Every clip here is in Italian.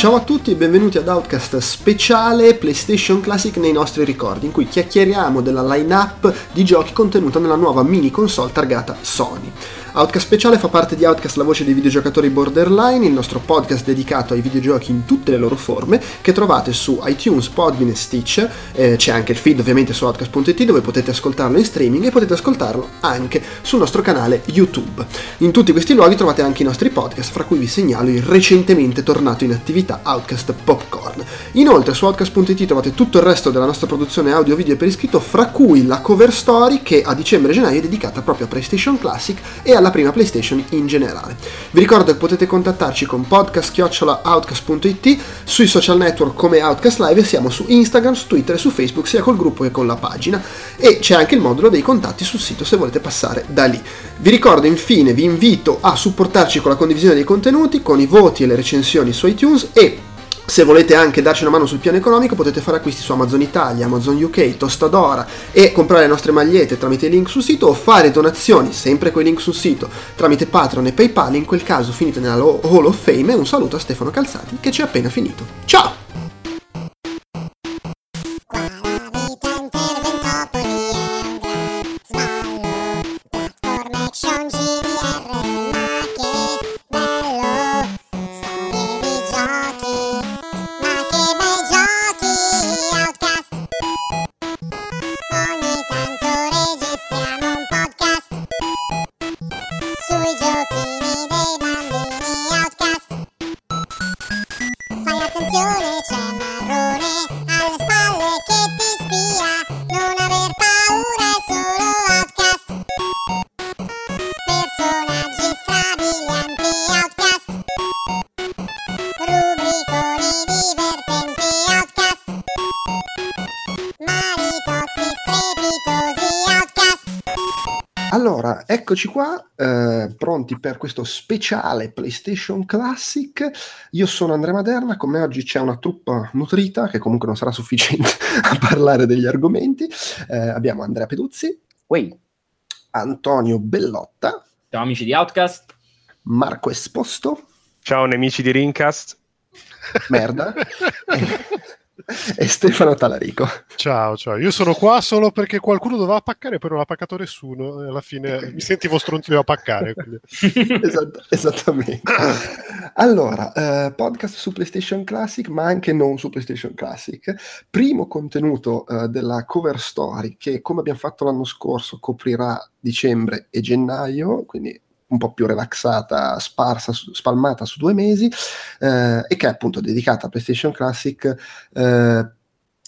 Ciao a tutti e benvenuti ad Outcast speciale PlayStation Classic nei nostri ricordi, in cui chiacchieriamo della line-up di giochi contenuta nella nuova mini console targata Sony. Outcast Speciale fa parte di Outcast, la voce dei videogiocatori borderline, il nostro podcast dedicato ai videogiochi in tutte le loro forme, che trovate su iTunes, Podbean e Stitch. Eh, c'è anche il feed ovviamente su Outcast.it dove potete ascoltarlo in streaming e potete ascoltarlo anche sul nostro canale YouTube. In tutti questi luoghi trovate anche i nostri podcast, fra cui vi segnalo il recentemente tornato in attività Outcast Popcorn. Inoltre su Outcast.it trovate tutto il resto della nostra produzione audio video per iscritto, fra cui la cover story che a dicembre e gennaio è dedicata proprio a PlayStation Classic e a alla prima PlayStation in generale. Vi ricordo che potete contattarci con podcast.outcast.it sui social network come Outcast Live e siamo su Instagram, su Twitter e su Facebook sia col gruppo che con la pagina e c'è anche il modulo dei contatti sul sito se volete passare da lì. Vi ricordo infine, vi invito a supportarci con la condivisione dei contenuti, con i voti e le recensioni su iTunes e se volete anche darci una mano sul piano economico potete fare acquisti su Amazon Italia, Amazon UK, Tostadora e comprare le nostre magliette tramite i link sul sito o fare donazioni sempre con i link sul sito tramite Patreon e PayPal, in quel caso finite nella Hall of Fame e un saluto a Stefano Calzati che ci è appena finito. Ciao! Eccoci qua, eh, pronti per questo speciale PlayStation Classic. Io sono Andrea Maderna, con me oggi c'è una truppa nutrita che comunque non sarà sufficiente a parlare degli argomenti. Eh, abbiamo Andrea Peduzzi, Uè. Antonio Bellotta, ciao amici di Outcast, Marco Esposto, ciao nemici di Rincast, merda. e Stefano Talarico. Ciao, ciao. Io sono qua solo perché qualcuno doveva paccare, poi non ha paccato nessuno. E alla fine mi sentivo stronzo a paccare. Esatt- esattamente. Allora, eh, podcast su PlayStation Classic, ma anche non su PlayStation Classic. Primo contenuto eh, della cover story che, come abbiamo fatto l'anno scorso, coprirà dicembre e gennaio, quindi un po' più relaxata, sparsa, spalmata su due mesi, eh, e che è appunto dedicata a PlayStation Classic eh,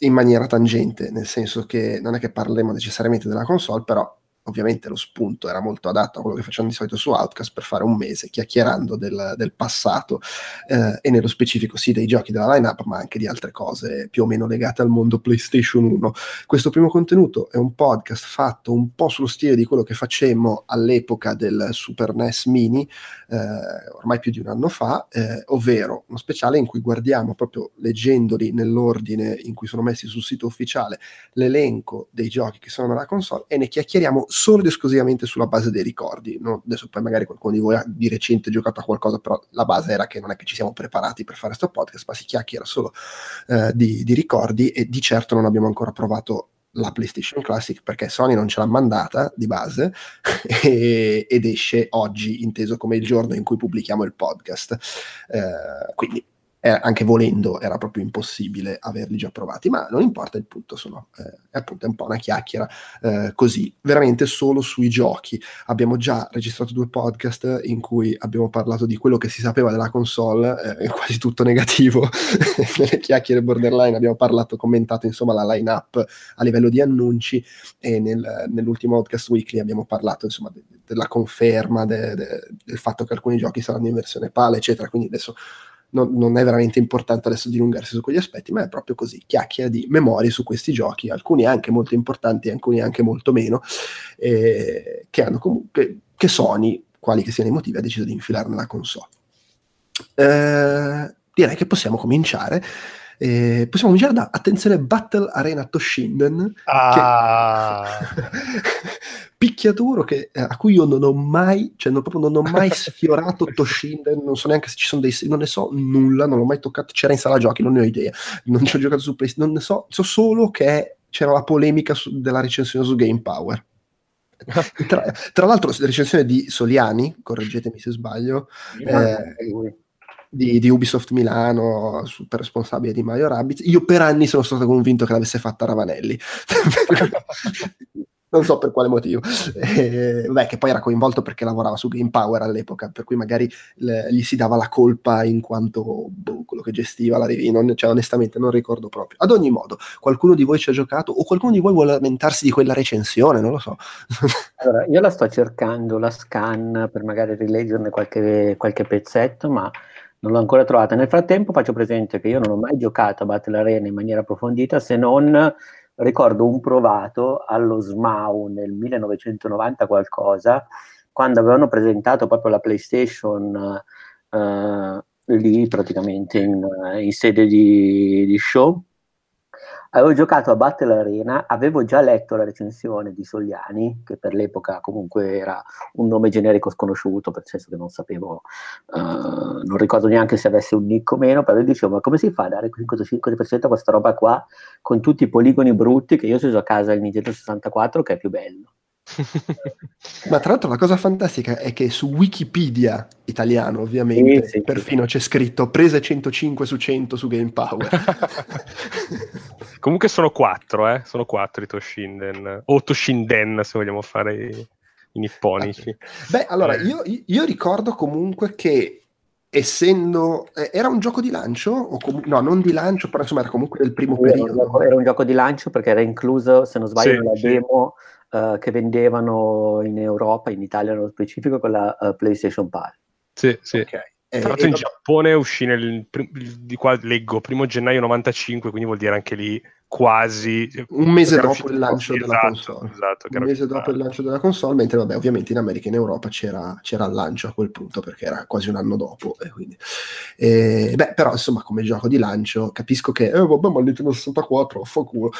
in maniera tangente, nel senso che non è che parleremo necessariamente della console, però ovviamente lo spunto era molto adatto a quello che facciamo di solito su Outcast per fare un mese chiacchierando del, del passato eh, e nello specifico sì dei giochi della lineup ma anche di altre cose più o meno legate al mondo PlayStation 1 questo primo contenuto è un podcast fatto un po' sullo stile di quello che facemmo all'epoca del Super NES Mini eh, ormai più di un anno fa eh, ovvero uno speciale in cui guardiamo proprio leggendoli nell'ordine in cui sono messi sul sito ufficiale l'elenco dei giochi che sono nella console e ne chiacchieriamo solo ed esclusivamente sulla base dei ricordi. No? Adesso poi magari qualcuno di voi ha di recente giocato a qualcosa, però la base era che non è che ci siamo preparati per fare questo podcast, ma si chiacchiera solo eh, di, di ricordi e di certo non abbiamo ancora provato la PlayStation Classic perché Sony non ce l'ha mandata di base e, ed esce oggi, inteso come il giorno in cui pubblichiamo il podcast. Eh, quindi eh, anche volendo era proprio impossibile averli già provati, ma non importa, il punto sono, eh, è appunto un po' una chiacchiera eh, così, veramente solo sui giochi. Abbiamo già registrato due podcast in cui abbiamo parlato di quello che si sapeva della console, eh, quasi tutto negativo, nelle chiacchiere borderline abbiamo parlato, commentato insomma la line-up a livello di annunci e nel, nell'ultimo podcast weekly abbiamo parlato insomma de, della conferma de, de, del fatto che alcuni giochi saranno in versione PAL, eccetera, quindi adesso non, non, è veramente importante adesso dilungarsi su quegli aspetti, ma è proprio così, chiacchiera di memorie su questi giochi, alcuni anche molto importanti, alcuni anche molto meno, eh, che hanno comunque, che Sony, quali che siano i motivi, ha deciso di infilare nella console. Eh, direi che possiamo cominciare E possiamo cominciare da, attenzione, Battle Arena Toshinden. Ah. Che... picchiaduro che, eh, a cui io non ho mai, cioè non, proprio non ho mai sfiorato Toshinden, non so neanche se ci sono dei, non ne so nulla, non l'ho mai toccato, c'era in sala giochi, non ne ho idea, non ci ho giocato su PlayStation, non ne so, so solo che c'era la polemica su, della recensione su Game Power. tra, tra, l'altro la recensione di Soliani, correggetemi se sbaglio, eh, di, di, Ubisoft Milano, super responsabile di Mario Rabbids, io per anni sono stato convinto che l'avesse fatta Ravanelli. non so per quale motivo. Eh, beh, che poi era coinvolto perché lavorava su Game Power all'epoca, per cui magari le, gli si dava la colpa in quanto boh, quello che gestiva la review, cioè, onestamente non ricordo proprio. Ad ogni modo, qualcuno di voi ci ha giocato o qualcuno di voi vuole lamentarsi di quella recensione, non lo so. allora, io la sto cercando, la scan, per magari rileggerne qualche, qualche pezzetto, ma non l'ho ancora trovata. Nel frattempo faccio presente che io non ho mai giocato a Battle Arena in maniera approfondita se non ricordo un provato allo SMAU nel 1990 qualcosa, quando avevano presentato proprio la PlayStation uh, lì praticamente in, in sede di, di show Avevo giocato a Battle Arena, avevo già letto la recensione di Sogliani, che per l'epoca comunque era un nome generico sconosciuto, per senso che non sapevo, uh, non ricordo neanche se avesse un nick o meno, però dicevo, ma come si fa a dare 5% a questa roba qua con tutti i poligoni brutti che io ho uso a casa il Nintendo 64 che è più bello? Ma tra l'altro la cosa fantastica è che su Wikipedia italiano, ovviamente, sì, sì, perfino sì. c'è scritto prese 105 su 100 su Game Power. Comunque sono quattro, eh? Sono quattro i Toshinden, o Toshinden se vogliamo fare i, i nipponici. Beh, allora, eh. io, io, ricordo comunque che essendo... Eh, era un gioco di lancio? O com- no, non di lancio, però insomma era comunque del primo era periodo. Un gioco, era un gioco di lancio perché era incluso, se non sbaglio, nella demo uh, che vendevano in Europa, in Italia nello specifico, con la uh, PlayStation Pal. Sì, sì. Okay. Tra l'altro in Giappone uscì nel, di qua leggo, primo gennaio 95, quindi vuol dire anche lì quasi un mese dopo il lancio della esatto, console. Esatto, un mese dopo il lancio della console, mentre vabbè, ovviamente in America e in Europa c'era, c'era, il lancio a quel punto perché era quasi un anno dopo. E quindi, e, beh, però insomma, come gioco di lancio, capisco che, eh, vabbè, ma il Nintendo 64, fa culo.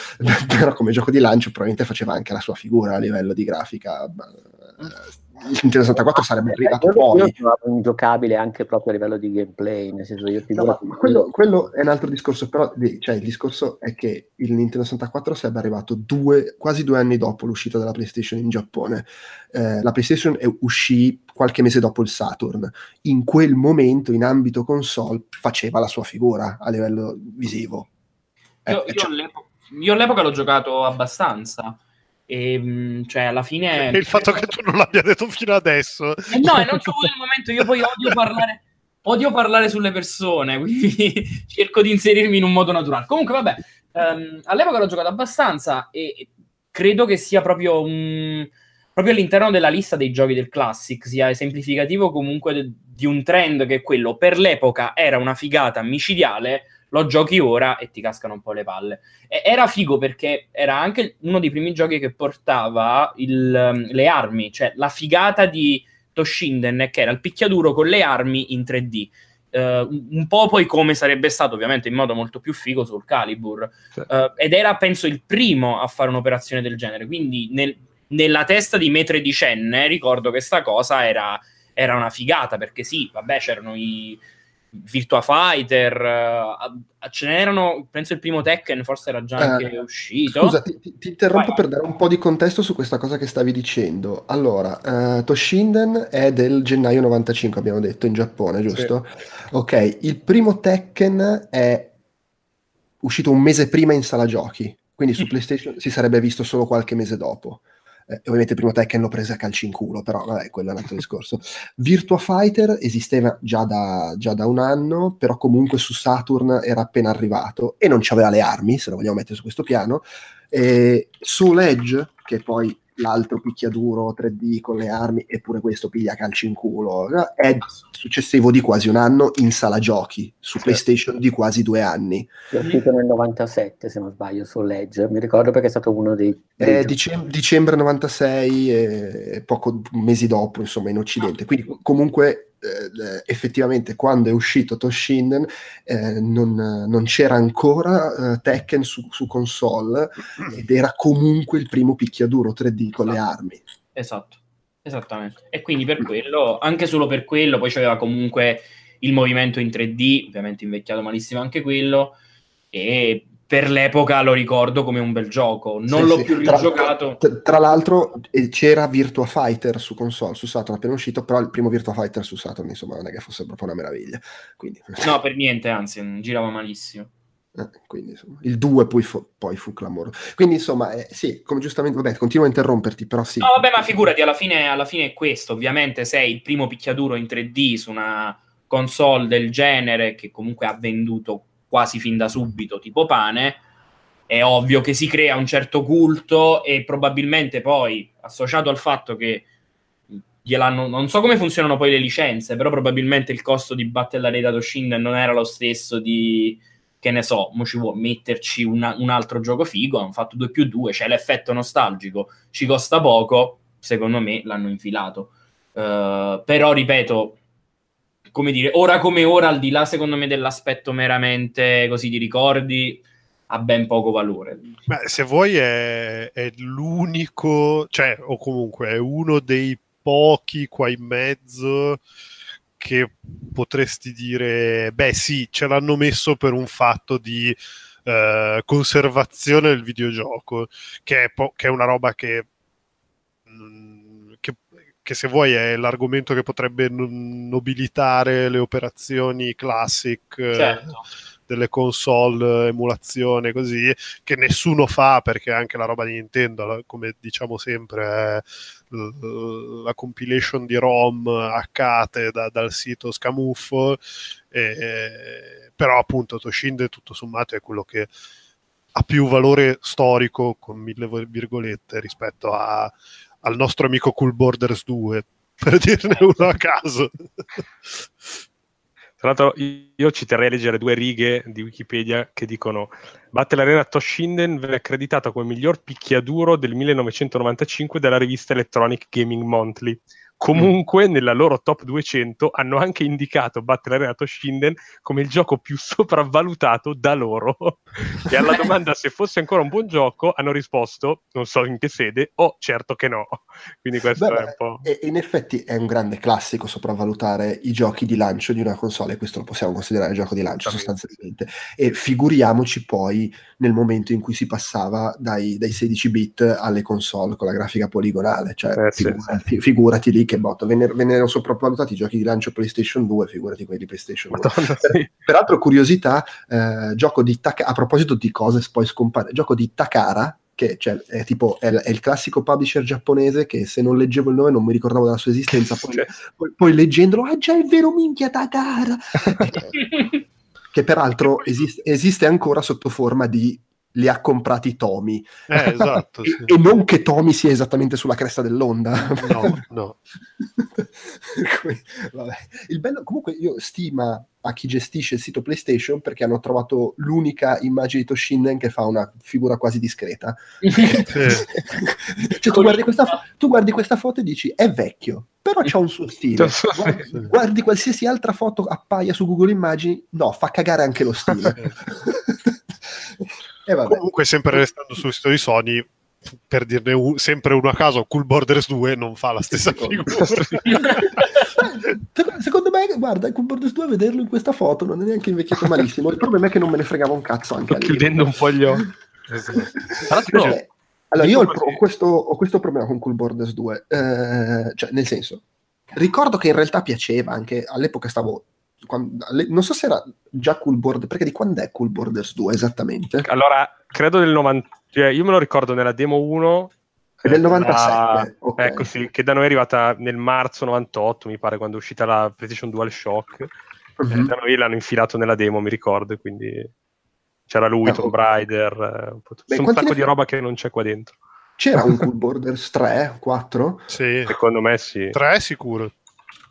però come gioco di lancio probabilmente faceva anche la sua figura a livello di grafica. Eh, Nintendo 64 sarebbe eh, arrivato io, poi. Io trovavo ingiocabile anche proprio a livello di gameplay, nel senso io no, quello, quello, è un altro discorso, però cioè, il discorso è che il Nintendo 64 sarebbe arrivato due, quasi due anni dopo l'uscita della PlayStation in Giappone. Eh, la PlayStation è, uscì qualche mese dopo il Saturn. In quel momento, in ambito console, faceva la sua figura a livello visivo. Io, eh, io, cioè... all'epoca, io all'epoca l'ho giocato abbastanza e, ehm, cioè, alla fine... E il fatto che tu non l'abbia detto fino adesso. Eh no, e non c'è avuto il momento, io poi odio parlare, odio parlare sulle persone, quindi cerco di inserirmi in un modo naturale. Comunque, vabbè, um, all'epoca l'ho giocato abbastanza e credo che sia proprio un... Proprio all'interno della lista dei giochi del Classic sia esemplificativo comunque de- di un trend che quello per l'epoca era una figata micidiale, lo giochi ora e ti cascano un po' le palle. E era figo perché era anche uno dei primi giochi che portava il, um, le armi, cioè la figata di Toshinden che era il picchiaduro con le armi in 3D. Uh, un po' poi come sarebbe stato ovviamente in modo molto più figo sul Calibur sì. uh, ed era penso il primo a fare un'operazione del genere quindi nel, nella testa di me tredicenne ricordo che sta cosa era, era una figata perché sì vabbè c'erano i, Virtua Fighter, uh, ce n'erano, penso il primo Tekken forse era già anche uh, uscito. Scusa, ti, ti interrompo vai, per vai. dare un po' di contesto su questa cosa che stavi dicendo. Allora, uh, Toshinden è del gennaio 95, abbiamo detto, in Giappone, giusto? Sì. Ok, il primo Tekken è uscito un mese prima in sala giochi, quindi su PlayStation si sarebbe visto solo qualche mese dopo. Eh, ovviamente il primo Tekken l'ho presa a calci in culo, però vabbè, quello è un altro discorso. Virtua Fighter esisteva già da, già da, un anno, però comunque su Saturn era appena arrivato e non c'aveva le armi, se lo vogliamo mettere su questo piano. E Soul Edge, che poi l'altro picchiaduro 3D con le armi, eppure questo piglia calci in culo. È successivo di quasi un anno in sala giochi su certo. PlayStation di quasi due anni. È uscito nel 97, se non sbaglio, su Legge. Mi ricordo perché è stato uno dei. dei dicem- dicembre 96 e poco mesi dopo, insomma, in Occidente. Quindi comunque eh, effettivamente quando è uscito Toshinden eh, non, non, c'era ancora eh, Tekken su, su, console ed era comunque il primo picchiaduro 3D con esatto. le armi. Esatto, esattamente. E quindi per quello, anche solo per quello, poi c'aveva comunque il movimento in 3D, ovviamente invecchiato malissimo anche quello, e per l'epoca lo ricordo come un bel gioco. Non sì, l'ho sì. più rigiocato. Tra, tra, l'altro c'era Virtua Fighter su console, su Saturn appena uscito, però il primo Virtua Fighter su Saturn, insomma, non è che fosse proprio una meraviglia. Quindi... No, per niente, anzi, girava malissimo. Eh, quindi insomma, il 2 poi, fu, poi fu clamoroso. Quindi insomma, eh, sì, come giustamente, vabbè, continuo a interromperti, però sì. No, vabbè, ma figurati, alla fine, alla fine è questo. Ovviamente sei il primo picchiaduro in 3D su una console del genere che comunque ha venduto quasi fin da subito, tipo pane, è ovvio che si crea un certo culto e probabilmente poi, associato al fatto che gliel'hanno, non so come funzionano poi le licenze, però probabilmente il costo di Battle Arena Toshinden non era lo stesso di, che ne so, mo ci vuole metterci una, un altro gioco figo, hanno fatto 2 più 2, c'è l'effetto nostalgico, ci costa poco, secondo me l'hanno infilato. Uh, però, ripeto, come dire, ora come ora, al di là secondo me dell'aspetto meramente così di ricordi, ha ben poco valore. Beh, se vuoi è, è l'unico, cioè, o comunque è uno dei pochi qua in mezzo che potresti dire, beh sì, ce l'hanno messo per un fatto di eh, conservazione del videogioco, che è, po- che è una roba che che se vuoi è l'argomento che potrebbe nobilitare le operazioni classic eh, certo. delle console, emulazione, così, che nessuno fa perché anche la roba di Nintendo, come diciamo sempre, è la compilation di ROM hackate da, dal sito Scamuffo, e, però appunto Toshinden tutto sommato è quello che ha più valore storico con mille virgolette rispetto a al nostro amico Cool Borders 2, per dirne uno a caso. Tra l'altro io ci terrei a leggere due righe di Wikipedia che dicono Battle Arena Toshinden venne accreditato come miglior picchiaduro del 1995 dalla rivista Electronic Gaming Monthly Comunque, nella loro top 200 hanno anche indicato Battle Arena Toshinden come il gioco più sopravvalutato da loro. e alla domanda se fosse ancora un buon gioco, hanno risposto, non so in che sede, oh, certo che no. Quindi questo Beh, è un po'. in effetti è un grande classico sopravvalutare i giochi di lancio di una console, e questo lo possiamo considerare gioco di lancio sostanzialmente. E figuriamoci poi nel momento in cui si passava dai, dai 16 bit alle console con la grafica poligonale, cioè eh, figurati, sì, sì. figurati lì che botto, vennero, vennero sopravvalutati i giochi di lancio PlayStation 2, figurati quelli di PlayStation 2. Madonna, sì. Peraltro, curiosità, eh, gioco di Takara, a proposito di cose poi scompare, gioco di Takara, che cioè, è tipo è, è, il classico publisher giapponese che se non leggevo il nome non mi ricordavo della sua esistenza, poi, cioè. poi, poi leggendolo, ah già è vero minchia Takara! che peraltro esiste, esiste ancora sotto forma di li ha comprati Tomi. Eh, esatto, sì. e, non che Tomi sia esattamente sulla cresta dell'onda. No, no. il bello, comunque io stima a chi gestisce il sito PlayStation perché hanno trovato l'unica immagine di Toshinden che fa una figura quasi discreta. cioè, tu, guardi questa, tu guardi questa foto e dici è vecchio, però c'ha un suo stile. Guardi, guardi, qualsiasi altra foto appaia su Google Immagini, no, fa cagare anche lo stile. E Comunque, sempre restando sul sito di Sony, per dirne un, sempre uno a caso, Cool Borders 2 non fa la stessa figura. Secondo me, guarda, Cool Borders 2 a vederlo in questa foto non è neanche invecchiato malissimo. Il problema è che non me ne fregava un cazzo anche Sto chiudendo un po' gli occhi. no, allora, io ho, ho, questo, ho, questo, problema con Cool Borders 2, eh, cioè, nel senso, ricordo che in realtà piaceva, anche all'epoca stavo quando, non so se era già Cool Border, perché di quando è Cool Borders 2 esattamente? Allora, credo del 90, cioè io me lo ricordo nella demo 1 è del 97 la... okay. ecco sì, che da noi è arrivata nel marzo 98 mi pare quando è uscita la PlayStation Dual Shock mm-hmm. da noi l'hanno infilato nella demo mi ricordo quindi c'era lui, eh, Tomb Raider eh, un, Beh, un sacco ne... di roba che non c'è qua dentro c'era un Cool Borders 3, 4? Sì. Secondo me sì. 3 sicuro.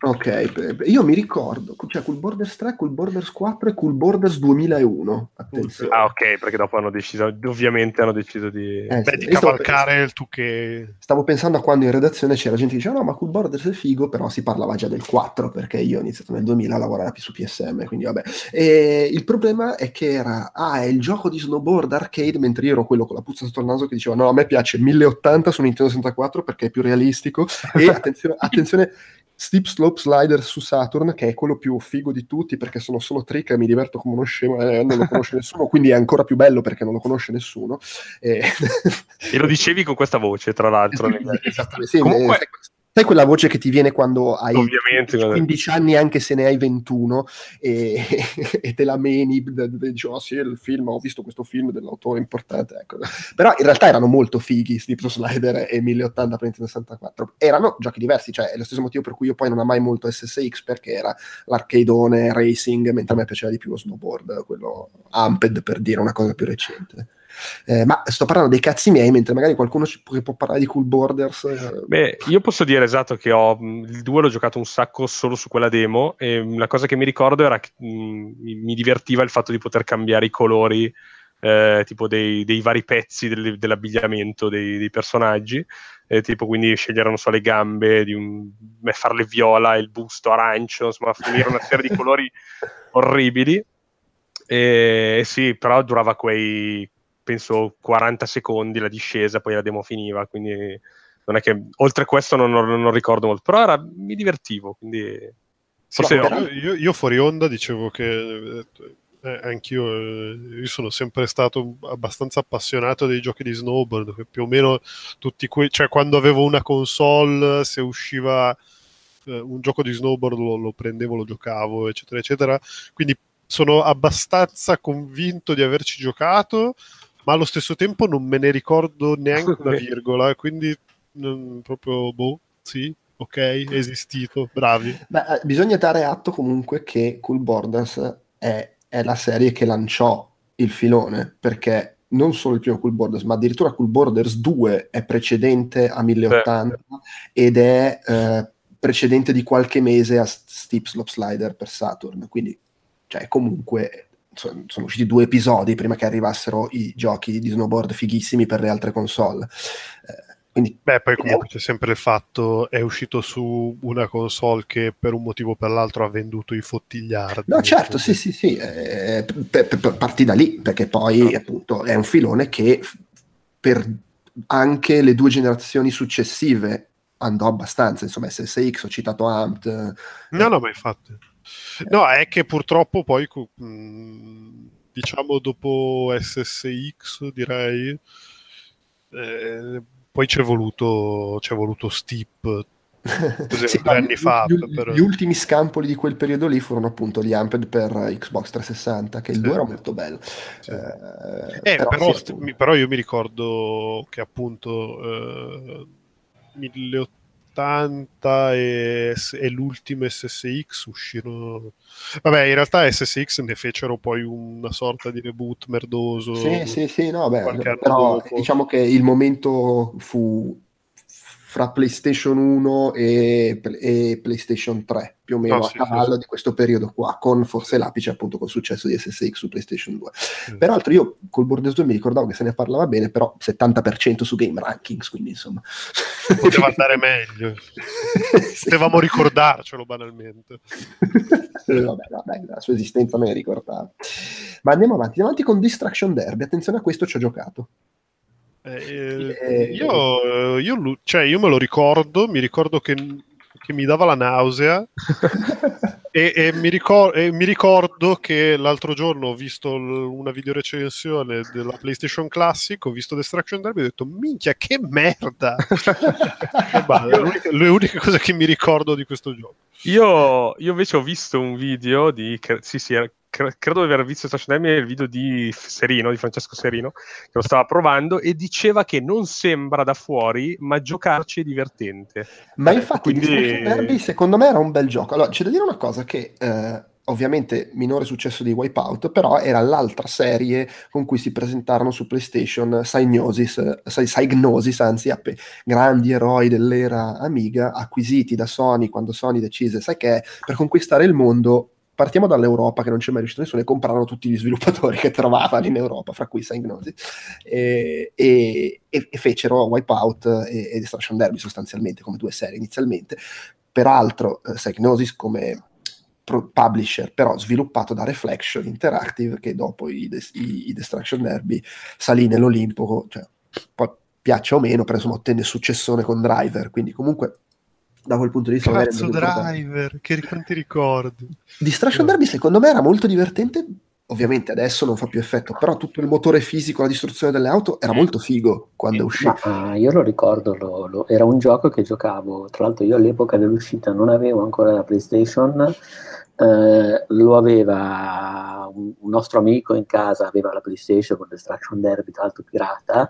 Ok, io mi ricordo, cioè Cool Borders 3, Cool Borders 4 e Cool Borders 2001. Attenzione. Ah, ok, perché dopo hanno deciso, ovviamente hanno deciso di, eh, Beh, sì. di cavalcare il tu che... Stavo pensando a quando in redazione c'era gente che diceva no, ma Cool Borders è figo, però si parlava già del 4, perché io ho iniziato nel 2000 a lavorare più su PSM, quindi vabbè. E il problema è che era, ah, è il gioco di snowboard arcade, mentre io ero quello con la puzza sotto il naso che diceva no, a me piace 1080 su Nintendo 64 perché è più realistico, e attenzione, attenzione Steep Slope Slider su Saturn, che è quello più figo di tutti perché sono solo trick e mi diverto come uno scemo e non lo conosce nessuno, quindi è ancora più bello perché non lo conosce nessuno. E, e lo dicevi con questa voce, tra l'altro. Esattamente, sì, Comunque... Eh, Sai quella voce che ti viene quando hai Ovviamente, 15 anni, anche se ne hai 21, e, e te la meni, dici, oh sì, il film, ho visto questo film dell'autore importante. Ecco. Però in realtà erano molto fighi Steep Slider e 1080 per Nintendo 64. Erano giochi diversi, cioè è lo stesso motivo per cui io poi non amai molto SSX, perché era l'arcadeone racing, mentre a me piaceva di più lo snowboard, quello Amped, per dire una cosa più recente. Eh, ma sto parlando dei cazzi miei, mentre magari qualcuno ci può, può parlare di Cool Borders. Eh. Beh, io posso dire esatto che ho il 2 l'ho giocato un sacco solo su quella demo e la cosa che mi ricordo era che mh, mi divertiva il fatto di poter cambiare i colori eh, tipo dei, dei, vari pezzi del, dell'abbigliamento dei, dei personaggi, eh, tipo quindi scegliere non so le gambe, di un, farle viola, il busto arancio, insomma finire una serie di colori orribili. E sì, però durava quei penso 40 secondi la discesa, poi la demo finiva, quindi non è che oltre a questo non, non, non ricordo molto, però era, mi divertivo, quindi... Sì, sì, io, io, fuori onda dicevo che eh, anch'io eh, io sono sempre stato abbastanza appassionato dei giochi di snowboard, che più o meno tutti quei... cioè quando avevo una console, se usciva eh, un gioco di snowboard lo, lo prendevo, lo giocavo, eccetera, eccetera, quindi sono abbastanza convinto di averci giocato, ma allo stesso tempo non me ne ricordo neanche una virgola, quindi non, proprio, boh, sì, ok, è esistito, bravi. Beh, eh, bisogna dare atto comunque che Cool Borders è, è, la serie che lanciò il filone, perché non solo il primo Cool Borders, ma addirittura Cool Borders 2 è precedente a 1080 Beh. ed è eh, precedente di qualche mese a Steep Slope Slider per Saturn, quindi cioè comunque sono, sono usciti due episodi prima che arrivassero i giochi di snowboard fighissimi per le altre console. Eh, quindi, Beh, poi comunque c'è sempre il fatto, è uscito su una console che per un motivo o per l'altro ha venduto i fottigliardi. No, certo, sì, sì, sì, eh, per, per, parti da lì, perché poi no. appunto è un filone che per anche le due generazioni successive andò abbastanza, insomma SSX, ho citato Amped. No, no, ma infatti. No, è che purtroppo poi, diciamo dopo SSX, direi, eh, poi c'è voluto, c'è voluto Steep sì, due anni fa. Gli, per... gli, ultimi scampoli di quel periodo lì furono appunto gli Amped per Xbox 360, che il 2 era molto bello. Sì. Eh, eh, però, però, sì, però, io mi ricordo che appunto eh, 1800 80 e, e l'ultimo SSX uscirono. Vabbè, in realtà SSX ne fecero poi una sorta di reboot merdoso. Sì, sì, sì, no, beh, però dopo. diciamo che il momento fu fra PlayStation 1 e, e, PlayStation 3, più o meno oh, a sì, cavallo sì. di questo periodo qua, con forse l'apice appunto col successo di SSX su PlayStation 2. Mm. Peraltro io col Borderlands 2 mi ricordavo che se ne parlava bene, però 70% su Game Rankings, quindi insomma... Poteva andare meglio. Potevamo ricordarcelo banalmente. vabbè, vabbè, la sua esistenza me ne ricordavo. Ma andiamo avanti, andiamo avanti con Distraction Derby, attenzione a questo ci ho giocato. Eh, eh, io, io, cioè, io, me lo ricordo, mi ricordo che, che mi dava la nausea e, e, mi ricor- e, mi ricordo che l'altro giorno ho visto l- una videorecensione della PlayStation Classic, ho visto Destruction Derby e ho detto minchia che merda! basta, l'unica, le uniche cose che mi ricordo di questo gioco. Io, io invece ho visto un video di... Sì, sì, credo di aver visto Station il video di Serino, di Francesco Serino, che lo stava provando e diceva che non sembra da fuori, ma giocarci è divertente. Ma infatti Quindi... Derby secondo me era un bel gioco. Allora, c'è da dire una cosa che eh, ovviamente minore successo di Wipeout, però era l'altra serie con cui si presentarono su PlayStation Psygnosis, Psygnosis anzi, app- grandi eroi dell'era Amiga, acquisiti da Sony quando Sony decise, sai che per conquistare il mondo partiamo dall'Europa che non c'è mai riuscito nessuno e comprarono tutti gli sviluppatori che trovavano in Europa, fra cui Psygnosis, e, e, e, fecero Wipeout e, e Destruction Derby sostanzialmente come due serie inizialmente. Peraltro eh, Psygnosis come publisher, però sviluppato da Reflection Interactive, che dopo i, i, i Destruction Derby salì nell'Olimpo, cioè, poi piaccia o meno, però insomma ottenne successone con Driver, quindi comunque da quel punto di vista Cazzo Driver, che quanti ricordi. Distraction Derby secondo me era molto divertente. Ovviamente adesso non fa più effetto, però tutto il motore fisico, la distruzione delle auto era molto figo quando è uscito. Ma, uh, io lo ricordo, lo, lo, era un gioco che giocavo, tra l'altro io all'epoca dell'uscita non avevo ancora la PlayStation, eh, lo aveva un, un, nostro amico in casa, aveva la PlayStation con Destruction Derby, tra l'altro pirata,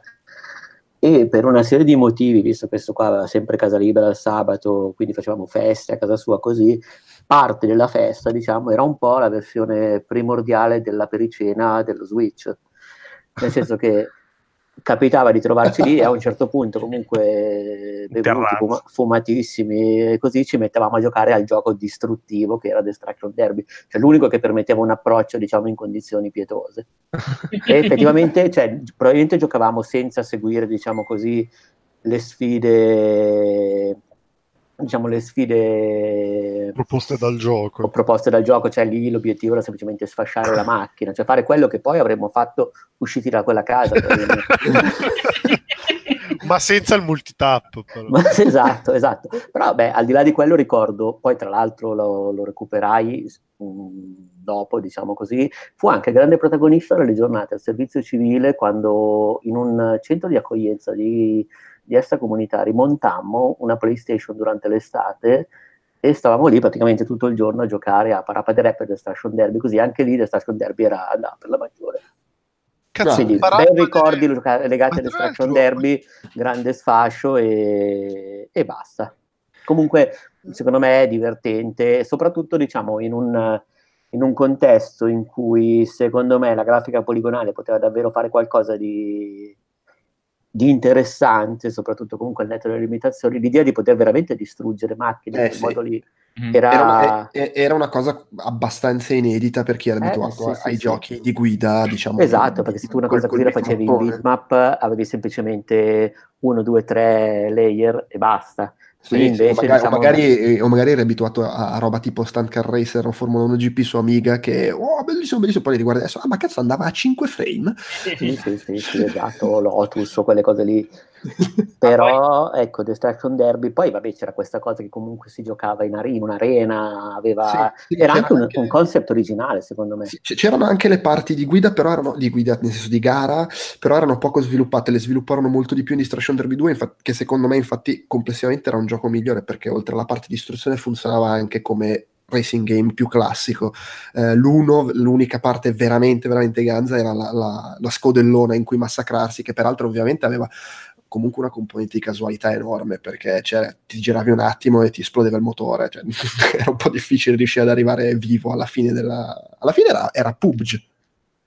e per una serie di motivi, visto che questo qua aveva sempre casa libera il sabato, quindi facevamo feste a casa sua così, parte della festa, diciamo, era un po' la versione primordiale della pericena dello Switch. Nel senso che capitava di trovarci lì e a un certo punto comunque bevuti, fum- fumatissimi e così ci mettevamo a giocare al gioco distruttivo che era Destruction Derby, cioè l'unico che permetteva un approccio diciamo in condizioni pietose. E effettivamente cioè, probabilmente giocavamo senza seguire diciamo così le sfide diciamo, le sfide proposte dal gioco. Proposte dal gioco, cioè lì l'obiettivo era semplicemente sfasciare la macchina, cioè fare quello che poi avremmo fatto usciti da quella casa. Ma senza il multitap. Ma, esatto, esatto. Però beh, al di là di quello ricordo, poi tra l'altro lo, lo recuperai um, dopo, diciamo così, fu anche grande protagonista delle giornate al servizio civile quando in un centro di accoglienza di di extracomunitari montammo una PlayStation durante l'estate e stavamo lì praticamente tutto il giorno a giocare a Parappa the Rapper The Station Derby, così anche lì The Station Derby era da, per la maggiore. Cazzo, Quindi, bei ricordi de... legati a Destruction Derby, grande sfascio e... e basta. Comunque, secondo me è divertente, soprattutto diciamo in un, in un contesto in cui secondo me la grafica poligonale poteva davvero fare qualcosa di, di interessante, soprattutto comunque al netto delle limitazioni, l'idea di poter veramente distruggere macchine eh, in sì. modo lì. Mm. Era... Era, una, era, una, cosa abbastanza inedita per chi era eh, abituato sì, ai sì, giochi di guida, diciamo. Esatto, perché se tu una cosa così la facevi in bitmap, avevi semplicemente uno, due, tre layer e basta. Sì, invece, o, magari, diciamo... o, magari, o, magari, eri abituato a, a, roba tipo Stunt Car Racer o Formula 1 GP su Amiga che, oh, bellissimo, bellissimo, poi li riguardi adesso, ah, ma cazzo andava a 5 frame? Sì, sì, sì, sì esatto, Lotus o quelle cose lì. Però, poi... ecco, Destruction Derby, poi vabbè c'era questa cosa che comunque si giocava in, in un'arena, aveva... Sì, era anche un, anche un, concept originale, secondo me. Sì, c'erano anche le parti di guida, però erano di guida nel senso di gara, però erano poco sviluppate, le svilupparono molto di più in Destruction Derby 2, infatti, che secondo me infatti complessivamente era un gioco migliore perché oltre alla parte di istruzione funzionava anche come racing game più classico. Eh, l'uno, l'unica parte veramente, veramente ganza era la, la, la, scodellona in cui massacrarsi, che peraltro ovviamente aveva comunque una componente di casualità enorme perché cioè, ti giravi un attimo e ti esplodeva il motore, cioè, era un po' difficile riuscire ad arrivare vivo alla fine della... alla fine era, era PUBG.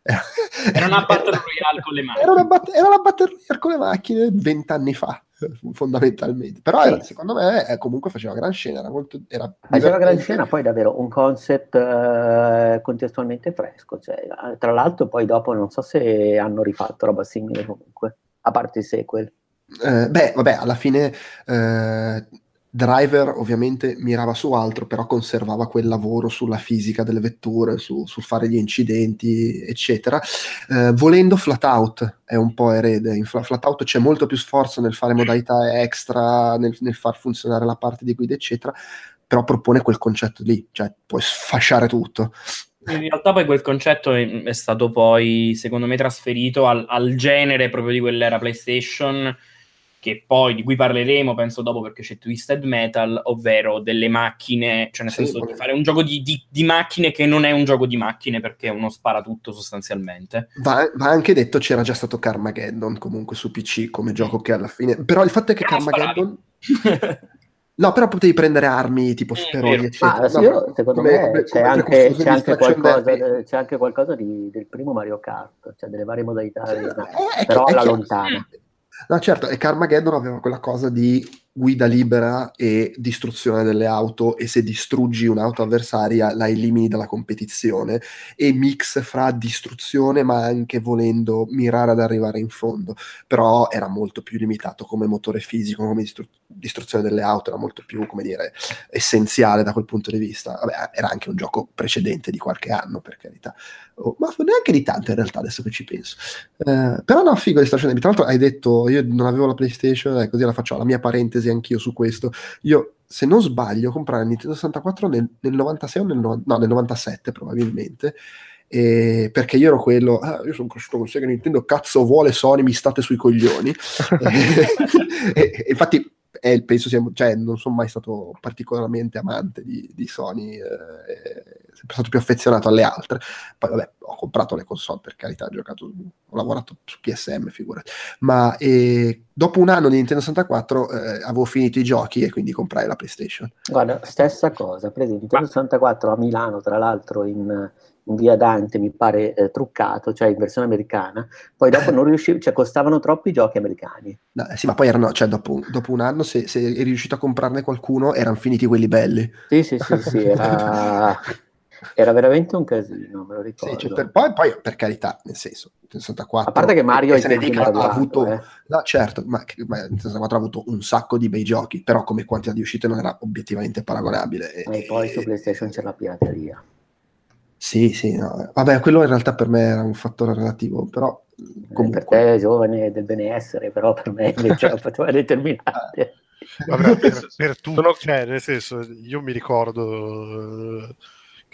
Era una battle royale con le macchine. Era una, bat- era una battle royale con le macchine vent'anni fa, fondamentalmente. Però era, secondo me eh, comunque faceva gran scena. Era molto, era faceva gran scena, poi davvero un concept uh, contestualmente fresco. Cioè, tra l'altro, poi dopo non so se hanno rifatto roba simile comunque, a parte i sequel. Eh, beh, vabbè, alla fine eh, Driver ovviamente mirava su altro, però conservava quel lavoro sulla fisica delle vetture, su, sul fare gli incidenti, eccetera. Eh, volendo Flatout è un po' erede. In Flatout c'è molto più sforzo nel fare modalità extra, nel, nel far funzionare la parte di guida, eccetera, però propone quel concetto lì, cioè puoi sfasciare tutto. In realtà poi quel concetto è, è stato poi, secondo me, trasferito al, al genere proprio di quell'era PlayStation, poi di cui parleremo, penso dopo, perché c'è Twisted Metal, ovvero delle macchine, cioè nel sì, senso di fare un gioco di, di, di, macchine che non è un gioco di macchine perché è uno sparatutto sostanzialmente. Va, va, anche detto, c'era già stato Carmageddon comunque su PC come gioco che alla fine... Però il fatto è che Carmageddon... No, però potevi prendere armi tipo speroni, eccetera. Ah, sì, No, io, secondo come- me come- c'è, come anche, c'è, anche qualcosa, c'è anche qualcosa di- del primo Mario Kart, cioè delle varie modalità, Sì, di- no, è- è però è alla lontana. No, certo, e Carmageddon aveva quella cosa di guida libera e distruzione delle auto e se distruggi un'auto avversaria la elimini dalla competizione e mix fra distruzione ma anche volendo mirare ad arrivare in fondo. Però era molto più limitato come motore fisico come distru- distruzione delle auto era molto più come dire essenziale da quel punto di vista. Vabbè, era anche un gioco precedente di qualche anno per carità Oh, ma neanche di tanto in realtà adesso che ci penso eh, però no, figo di Station Tra l'altro hai detto, io non avevo la PlayStation, e così la faccio, la mia parentesi anch'io su questo. Io, se non sbaglio, comprai il Nintendo 64 nel, nel 96 o nel, no, no, nel 97 probabilmente, e- perché io ero quello, "Ah, io sono cresciuto con Sega Nintendo, cazzo vuole Sony, mi state sui coglioni. e, e- infatti eh, penso sia, cioè, non sono mai stato particolarmente amante di, di Sony, eh, sempre stato più affezionato alle altre. Poi vabbè, ho comprato le console per carità, ho giocato, ho lavorato su PSM, figurati. Ma eh, dopo un anno di Nintendo 64 eh, avevo finito i giochi e quindi comprai la PlayStation. Guarda, stessa cosa, per esempio, Nintendo 64 a Milano, tra l'altro in, in via Dante, mi pare eh, truccato, cioè in versione americana, poi dopo non riuscivo, cioè costavano troppi giochi americani. No, eh sì, ma poi erano, cioè, dopo, dopo un anno, se, se eri riuscito a comprarne qualcuno, erano finiti quelli belli. Sì, sì, sì, sì, era, era veramente un casino, me lo Sì, ricordo. cioè, per- poi, poi, per carità, nel senso, Nintendo 64... A parte che Mario e è se ne dica, ha avuto... eh. No, certo, ma, ma Nintendo 64 ha avuto un sacco di bei giochi, però come quantità di uscite non era obiettivamente paragonabile. E, E poi su PlayStation c'è la pirateria. Sì, sì, no. vabbè, quello in realtà per me era un fattore relativo, però Eh, comunque... Per te è giovane del benessere, però per me invece è un fattore determinante. Vabbè, per, per tutti, Sono- cioè, nel senso, io mi ricordo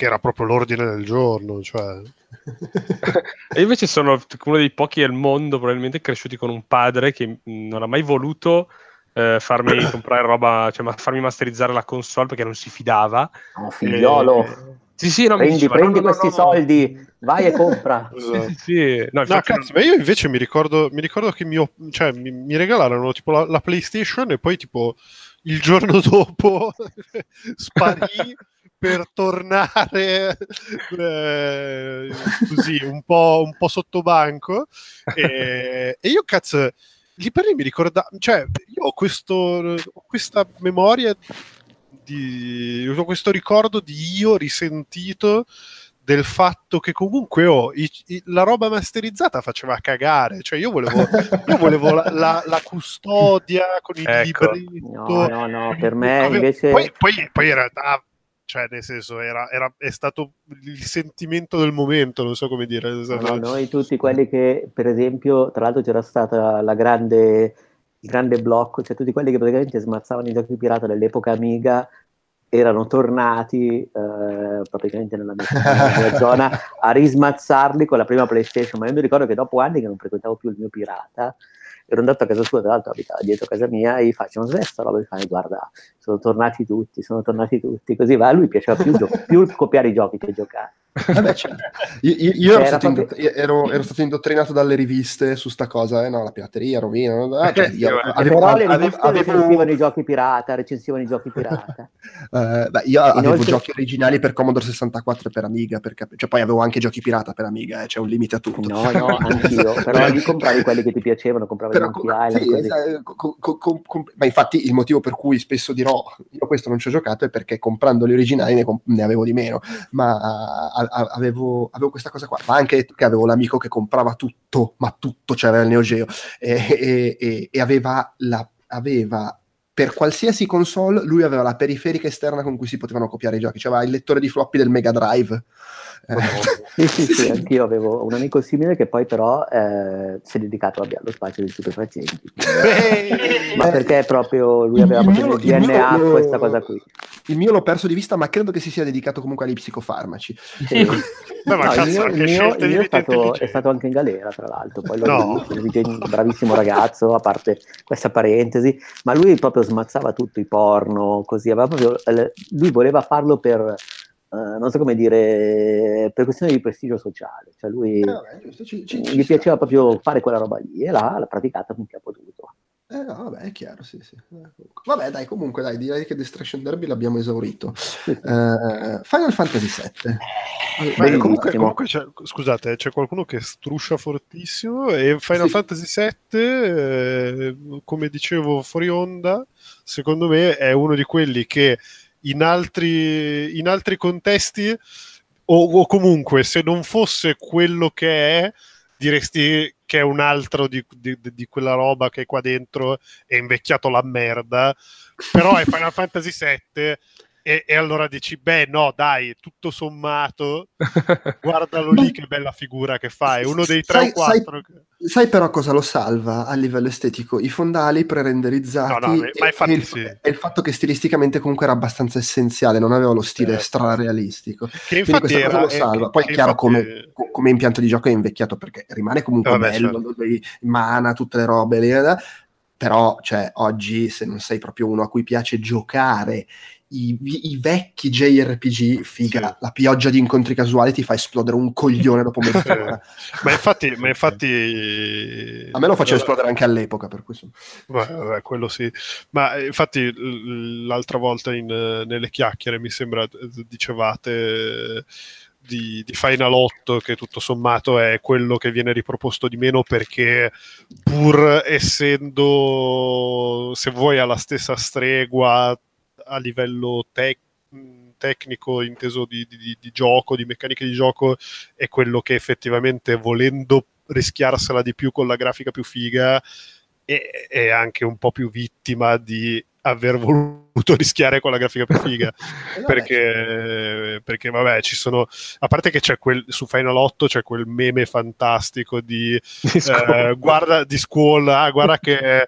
che era proprio l'ordine del giorno, cioè, E invece sono uno dei pochi al mondo, probabilmente cresciuti con un padre che non ha mai voluto eh, farmi comprare roba, cioè ma- farmi masterizzare la console perché non si fidava. No, figliolo, Eh, sì, sì, no, prendi, diceva, prendi no, questi no. soldi, vai e compra. Sì, sì. No, cazzo, ma io invece mi ricordo, mi ricordo che mio, cioè, mi, mi regalarono tipo la, la PlayStation e poi tipo il giorno dopo sparì per tornare eh, così un po', un po' sotto banco e, e io cazzo lì per lì mi ricorda cioè io ho, questo, ho questa memoria di ho questo ricordo di io risentito del fatto che comunque oh, i- i- la roba masterizzata faceva cagare, cioè io volevo, io volevo la, la- la custodia con il Ecco. libretto. No, no, no, per me invece... Poi, poi- poi in realtà, cioè nel senso, era, era- è stato il sentimento del momento, non so come dire. No, no, noi tutti quelli che, per esempio, tra l'altro c'era stata la grande, il grande blocco, cioè tutti quelli che praticamente smazzavano i giochi pirata dell'epoca Amiga erano tornati eh, praticamente nella mia, nella mia zona a rismazzarli con la prima PlayStation, ma io mi ricordo che dopo anni che non frequentavo più il mio pirata, ero andato a casa sua, tra l'altro abitava dietro casa mia, e gli faccio, ma questa roba? Mi fa, guarda, sono tornati tutti, sono tornati tutti, così va, a lui piaceva più, gio- più copiare i giochi che giocare. Vabbè, certo. Io, io- io ero, stato proprio- ero- ero stato indottrinato dalle riviste su sta cosa, eh, no, la pirateria, rovina. no, ah, cioè, io avevo, Però le avevo- riviste avevo- recensivano i giochi pirata, recensivano i giochi pirata. eh, beh, io avevo Inoltre- giochi originali per Commodore 64 e per Amiga, perché, cioè, poi avevo anche giochi pirata per Amiga, eh, c'è un limite a tutto. No, no, anch'io, però lì compravi quelli che ti piacevano, compravi Però, Monkey co- Island, sì, così. eh, co- co- co- com- ma infatti il motivo per cui spesso dirò io questo non ci ho giocato è perché comprando gli originali ne, comp- ne avevo di meno ma avevo, avevo questa cosa qua ma anche che avevo l'amico che comprava tutto ma tutto c'era il Neo Geo e, e- e- aveva, la, aveva per qualsiasi console lui aveva la periferica esterna con cui si potevano copiare i giochi cioè il lettore di floppy del Mega Drive Sì, sì, sì, anch'io avevo un amico simile che poi però eh, si è dedicato vabbè, allo spazio dei stupefacenti. Ma perché proprio lui aveva Il proprio mio- nel il mio DNA lo- questa cosa qui. il mio l'ho perso di vista ma credo che si sia dedicato comunque agli psicofarmaci Sì. Beh, ma No, cazzo, il mio, il mio- il mio è, stato, è stato anche in galera, tra l'altro. Poi l'ho No. visto, un bravissimo ragazzo, a parte questa parentesi, ma lui proprio smazzava tutto i porno, così. aveva proprio- eh, lui voleva farlo per, eh, non so come dire, per questione di prestigio sociale. Cioè lui Eh, vabbè, giusto, ci- ci- ci gli sta. piaceva proprio fare quella roba lì e l'ha, l'ha praticata finché ha potuto. Eh no, vabbè, è chiaro, sì, sì. Vabbè, dai, comunque, dai, direi che Destruction Derby l'abbiamo esaurito. Uh, Final Fantasy VII. Beh, comunque, comunque c'è, scusate, c'è qualcuno che struscia fortissimo e Final sì. Fantasy VII, eh, come dicevo fuori onda, secondo me è uno di quelli che in altri, in altri contesti o, o comunque se non fosse quello che è diresti che è un altro di, di, di, quella roba che qua dentro è invecchiato la merda, però è Final Fantasy VII e, e, allora dici, beh no dai, tutto sommato, guardalo lì che bella figura che fa, è uno dei tre sai, o quattro... Sai, sai, però cosa lo salva a livello estetico? I fondali pre-renderizzati no, no, e, e, il, sì. e, il, fatto che stilisticamente comunque era abbastanza essenziale, non aveva lo stile certo. strarealistico. Che infatti era, cosa lo salva. Poi è chiaro infatti... come, come, impianto di gioco è invecchiato perché rimane comunque Vabbè, bello, certo. mana, tutte le robe lì, eh, però cioè, oggi se non sei proprio uno a cui piace giocare i, i, vecchi JRPG, figa, sì. la pioggia di incontri casuali ti fa esplodere un coglione dopo mezz'ora. ma infatti, ma infatti... A me lo faceva esplodere anche all'epoca, per cui Beh, quello sì. Ma eh, infatti l'altra volta in, nelle chiacchiere mi sembra dicevate... Di, di, Final 8 che tutto sommato è quello che viene riproposto di meno perché pur essendo se vuoi alla stessa stregua a livello tec- tecnico, inteso di, di, di, gioco, di meccaniche di gioco, è quello che effettivamente volendo rischiarsela di più con la grafica più figa è, è anche un po' più vittima di aver voluto rischiare con la grafica più figa. Eh, perché, perché vabbè ci sono a parte che c'è quel su Final 8 c'è quel meme fantastico di, di eh, guarda di Squall ah, guarda che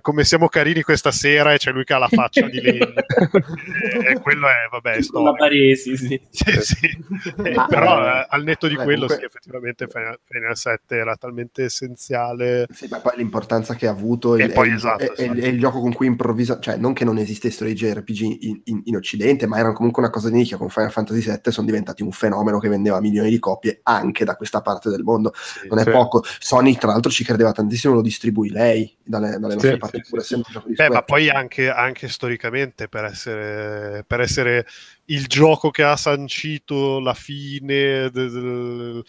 come siamo carini questa sera e c'è lui che ha la faccia di lei e, quello è vabbè è la Paresi sì. sì, sì. Eh, però eh, al netto di beh, quello comunque... sì effettivamente Final, Final 7 era talmente essenziale. Sì ma poi l'importanza che ha avuto e, poi, esatto, è, esatto. è, il gioco con cui improvvisa cioè non che non esistessero i JRPG in, in, in, Occidente, ma erano comunque una cosa di nicchia. Con Final Fantasy VII sono diventati un fenomeno che vendeva milioni di copie anche da questa parte del mondo. Sì, non è sì. poco. Sony, tra l'altro, ci credeva tantissimo, lo distribuì lei dalle, dalle nostre sì, parti, pur essendo un gioco di Beh, ma poi anche, anche storicamente, per essere, per essere il gioco che ha sancito la fine del, del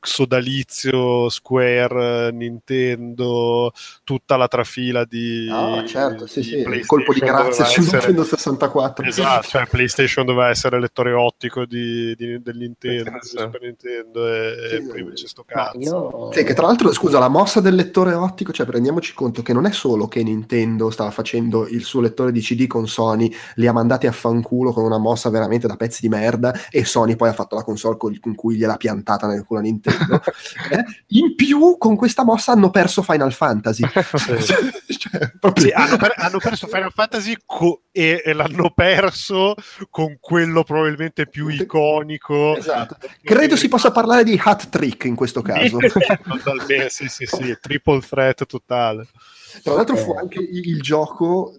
sodalizio Square, Nintendo, tutta la trafila di... Ah, certo, sì, sì, il colpo di grazia su essere... Nintendo 64. Esatto, cioè PlayStation doveva essere lettore ottico di, di, del Nintendo, di Super Nintendo e, sì, e poi invece sto cazzo. Io... Sì, che tra l'altro, scusa, la mossa del lettore ottico, cioè prendiamoci conto che non è solo che Nintendo stava facendo il suo lettore di CD con Sony, li ha mandati a fanculo con una mossa veramente da pezzi di merda e Sony poi ha fatto la console con, con cui gliel'ha piantata nel culo a Nintendo. eh? In più con questa mossa hanno perso Final Fantasy. cioè, proprio... sì, hanno, per- hanno, perso Final Fantasy co- e-, e, l'hanno perso con quello probabilmente più iconico. Esatto. Credo si possa parlare di hat trick in questo caso. sì, sì, sì, triple threat totale. Tra l'altro fu anche il gioco,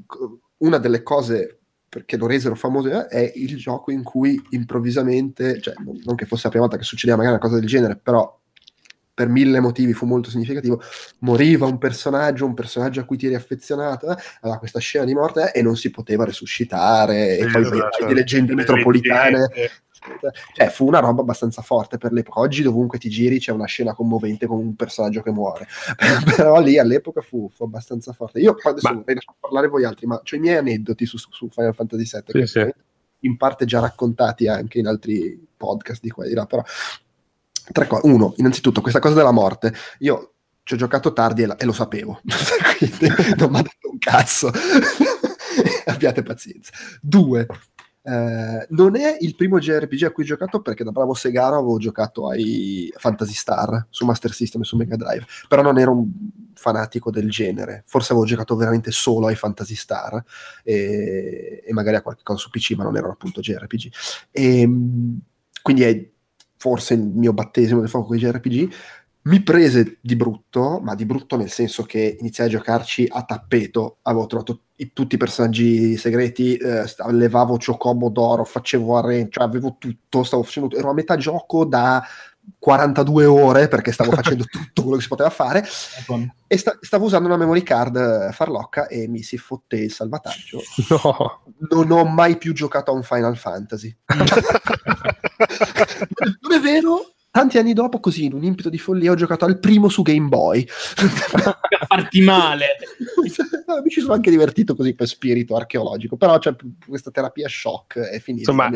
una delle cose perché lo resero famoso, eh, è il gioco in cui improvvisamente, cioè non che fosse la prima volta che succedeva magari una cosa del genere, però per mille motivi fu molto significativo, moriva un personaggio, un personaggio a cui ti eri affezionato, eh, aveva questa scena di morte eh, e non si poteva resuscitare, e poi esatto. le leggende metropolitane cioè, fu una roba abbastanza forte per l'epoca. Oggi dovunque ti giri c'è una scena commovente con un personaggio che muore. Però lì all'epoca fu, fu abbastanza forte. Io adesso ma... vorrei parlare voi altri, ma ho i miei aneddoti su, su Final Fantasy VII, sì, che sì. in parte già raccontati anche in altri podcast di qua e di là, però tre cose. Uno, innanzitutto, questa cosa della morte. Io ci ho giocato tardi e, la, e lo sapevo, quindi non mi ha detto un cazzo. Abbiate pazienza. Due, eh, non è il primo JRPG a cui ho giocato perché da bravo Segaro avevo giocato ai Fantasy Star su Master System e su Mega Drive, però non ero un fanatico del genere, forse avevo giocato veramente solo ai Fantasy Star e, e magari a qualche cosa su PC, ma non erano appunto JRPG. E, ehm, quindi è forse il mio battesimo del fuoco con i JRPG mi prese di brutto, ma di brutto nel senso che iniziai a giocarci a tappeto, avevo trovato i, tutti i personaggi segreti, eh, levavo Chocobo d'oro, facevo arena, cioè avevo tutto, stavo facendo, ero a metà gioco da 42 ore perché stavo facendo tutto quello che si poteva fare e sta- stavo usando una memory card eh, farlocca e mi si fotte il salvataggio. No. Non ho mai più giocato a un Final Fantasy. non è vero? Tanti anni dopo, così in un impeto di follia, ho giocato al primo su Game Boy. per farti male. No, mi ci sono anche divertito così per spirito archeologico, però c'è questa terapia shock è finita. Insomma.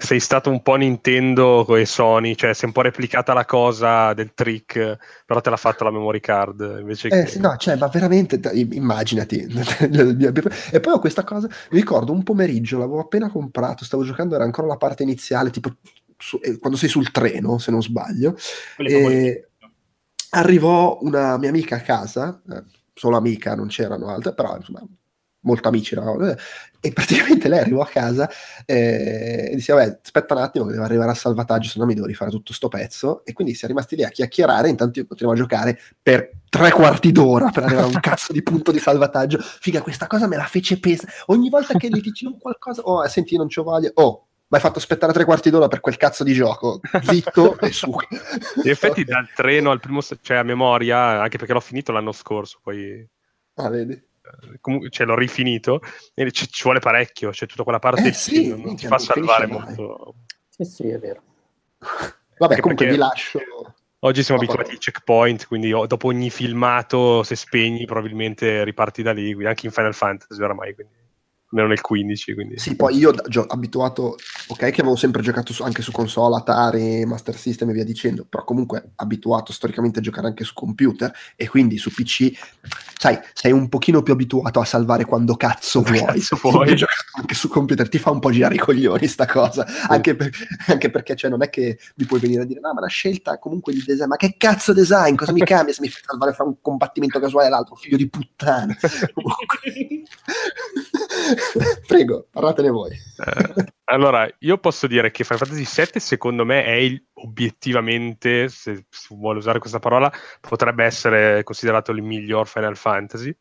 Sei stato un po' Nintendo con i Sony, cioè si è un po' replicata la cosa del trick, però te l'ha fatto la memory card invece Eh, che... sì, no, cioè, ma veramente, immaginati. e poi ho questa cosa, mi ricordo un pomeriggio, l'avevo appena comprato, stavo giocando, era ancora la parte iniziale, tipo su- eh, quando sei sul treno, se non sbaglio, e arrivò una mia amica a casa, eh, solo amica, non c'erano altre, però insomma, molto amici eh, e praticamente lei arrivò a casa eh, e disse, vabbè, aspetta un attimo che devo arrivare al salvataggio, se no mi devo rifare tutto sto pezzo, e quindi si è rimasti lì a chiacchierare, intanto io continuavo a giocare per tre quarti d'ora per arrivare a un cazzo di punto di salvataggio, figa, questa cosa me la fece pesare, ogni volta che gli dicevo qualcosa, oh, senti, non c'ho voglia, oh, mi hai fatto aspettare tre quarti d'ora per quel cazzo di gioco, zitto e su. In effetti dal treno al primo, cioè a memoria, anche perché l'ho finito l'anno scorso, poi Ah, vedi? Eh, comunque cioè, l'ho rifinito, e ci, ci vuole parecchio, cioè tutta quella parte Eh, sì, non, non ti fa non salvare molto. Sì, sì, è vero. Vabbè, Anche comunque perché- vi lascio. Oggi siamo No, abituati ai checkpoint, quindi dopo ogni filmato, se spegni, probabilmente riparti da lì, quindi anche in Final Fantasy oramai, quindi almeno nel 15. Quindi... Sì, poi io gio- abituato, ok, che avevo sempre giocato su- anche su console, Atari, Master System e via dicendo, però comunque abituato storicamente a giocare anche su computer e quindi su PC, sai, sei un pochino più abituato a salvare quando cazzo vuoi. Cazzo vuoi. giocato anche su computer ti fa un po' girare i coglioni sta cosa, anche, per- anche perché cioè, non è che mi puoi venire a dire, no, ma la scelta comunque di design, ma che cazzo design, cosa mi cambia se mi fai salvare fra un combattimento casuale e l'altro, figlio di puttana. Prego, parlatene voi. Eh, allora, io posso dire che Final Fantasy VII secondo me è il- obiettivamente, se si vuole usare questa parola, potrebbe essere considerato il miglior Final Fantasy,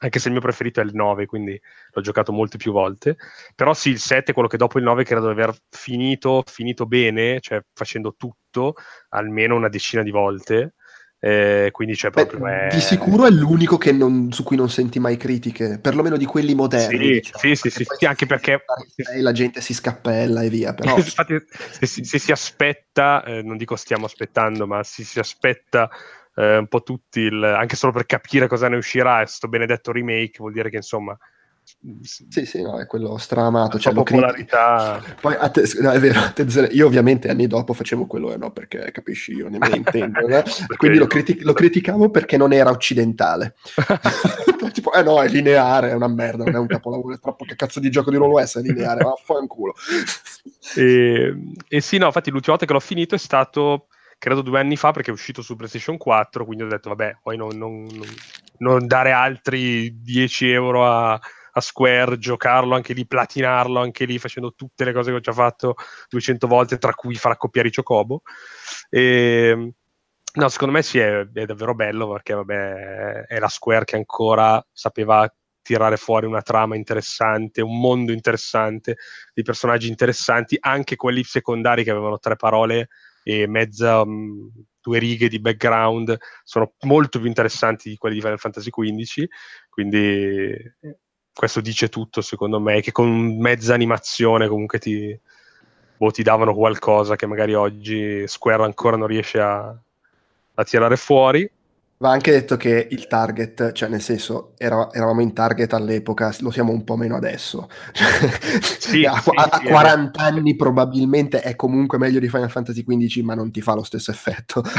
anche se il mio preferito è il 9, quindi l'ho giocato molte più volte. Però sì, il 7 è quello che dopo il 9 credo di aver finito, finito bene, cioè facendo tutto almeno una decina di volte. Eh, quindi c'è Beh, proprio... è- Di sicuro è l'unico che non- su cui non senti mai critiche, perlomeno di quelli moderni. Sì, diciamo, sì, sì, sì, sì, anche se perché- la gente si scappella e via. Però Infatti, se, si- se si aspetta, eh, non dico stiamo aspettando, ma si, si aspetta eh, un po' tutti, il- anche solo per capire cosa ne uscirà, questo benedetto remake vuol dire che insomma sì, sì, no, è quello stramato. la Cioè, popolarità Poi, atte- no, è vero, attenzione, io ovviamente anni dopo facevo quello, eh, no, perché capisci, io ne intendo, no? quindi lo, criti- lo criticavo perché non era occidentale. tipo, eh no, è lineare, è una merda, non è un capolavoro, è troppo che cazzo di gioco di ruolo è è lineare, vaffanculo. e, e sì, no, infatti l'ultima volta che l'ho finito è stato credo due anni fa perché è uscito su PlayStation 4, quindi ho detto vabbè, poi non, non- non- non dare altri 10 euro a, a Square, giocarlo anche lì, platinarlo anche lì, facendo tutte le cose che ho già fatto 200 volte, tra cui far accoppiare i Chocobo. E, no, secondo me sì, è, è davvero bello perché vabbè, è la Square che ancora sapeva tirare fuori una trama interessante, un mondo interessante, dei personaggi interessanti, anche quelli secondari che avevano tre parole e mezza, mh, due righe di background, sono molto più interessanti di quelli di Final Fantasy XV, quindi questo dice tutto secondo me, che con mezza animazione comunque ti, boh, ti davano qualcosa che magari oggi Square ancora non riesce a, a tirare fuori. Va anche detto che il target, cioè nel senso, era- eravamo in target all'epoca, lo siamo un po' meno adesso. Sì, a, sì, a- a sì, è 40 anni probabilmente è comunque meglio di Final Fantasy XV, ma non ti fa lo stesso effetto.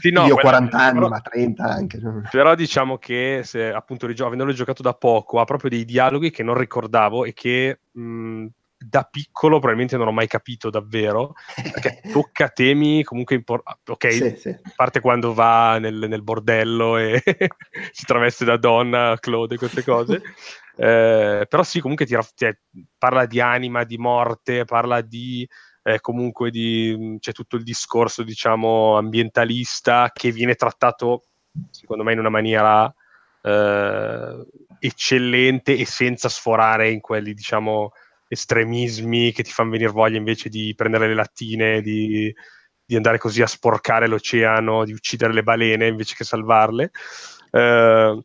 Sì, no, Io ho quello- 40 anni, però- ma 30 anche. Però diciamo che se appunto avendolo giocato da poco ha proprio dei dialoghi che non ricordavo e che mh, da piccolo probabilmente non ho mai capito davvero perché tocca temi comunque importanti. Ok, Sì, sì. a parte quando va nel, nel bordello e si traveste da donna, Claude queste cose. Eh, però sì, comunque ti raff- cioè, parla di anima, di morte, parla di eh, comunque di c'è tutto il discorso, diciamo, ambientalista che viene trattato, secondo me, in una maniera eh, eccellente e senza sforare in quelli, diciamo, estremismi che ti fanno venire voglia invece di prendere le lattine, di, di, andare così a sporcare l'oceano, di uccidere le balene invece che salvarle. Uh,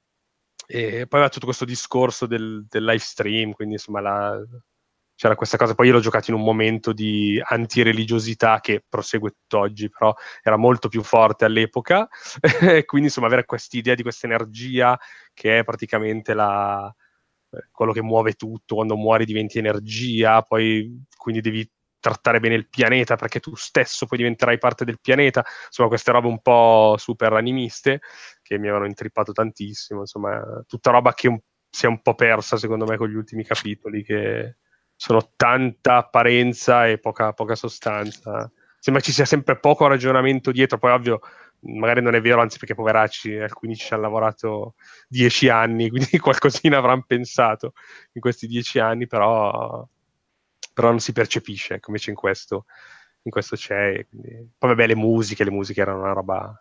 e poi aveva tutto questo discorso del, del live stream, quindi insomma la, c'era questa cosa. Poi io l'ho giocato in un momento di antireligiosità che prosegue tutt'oggi, però era molto più forte all'epoca. quindi insomma avere questa idea di questa energia che è praticamente la, quello che muove tutto, quando muori diventi energia, poi quindi devi trattare bene il pianeta perché tu stesso poi diventerai parte del pianeta, insomma queste robe un po' super animiste che mi avevano intrippato tantissimo, insomma tutta roba che un, si è un po' persa secondo me con gli ultimi capitoli che sono tanta apparenza e poca, poca sostanza. Sembra ci sia sempre poco ragionamento dietro, poi ovvio magari non è vero, anzi perché poveracci, alcuni ci hanno lavorato dieci anni, quindi qualcosina avranno pensato in questi dieci anni, però, però non si percepisce, come c'è in questo, in questo c'è. Quindi... Poi vabbè, le musiche, le musiche erano una roba,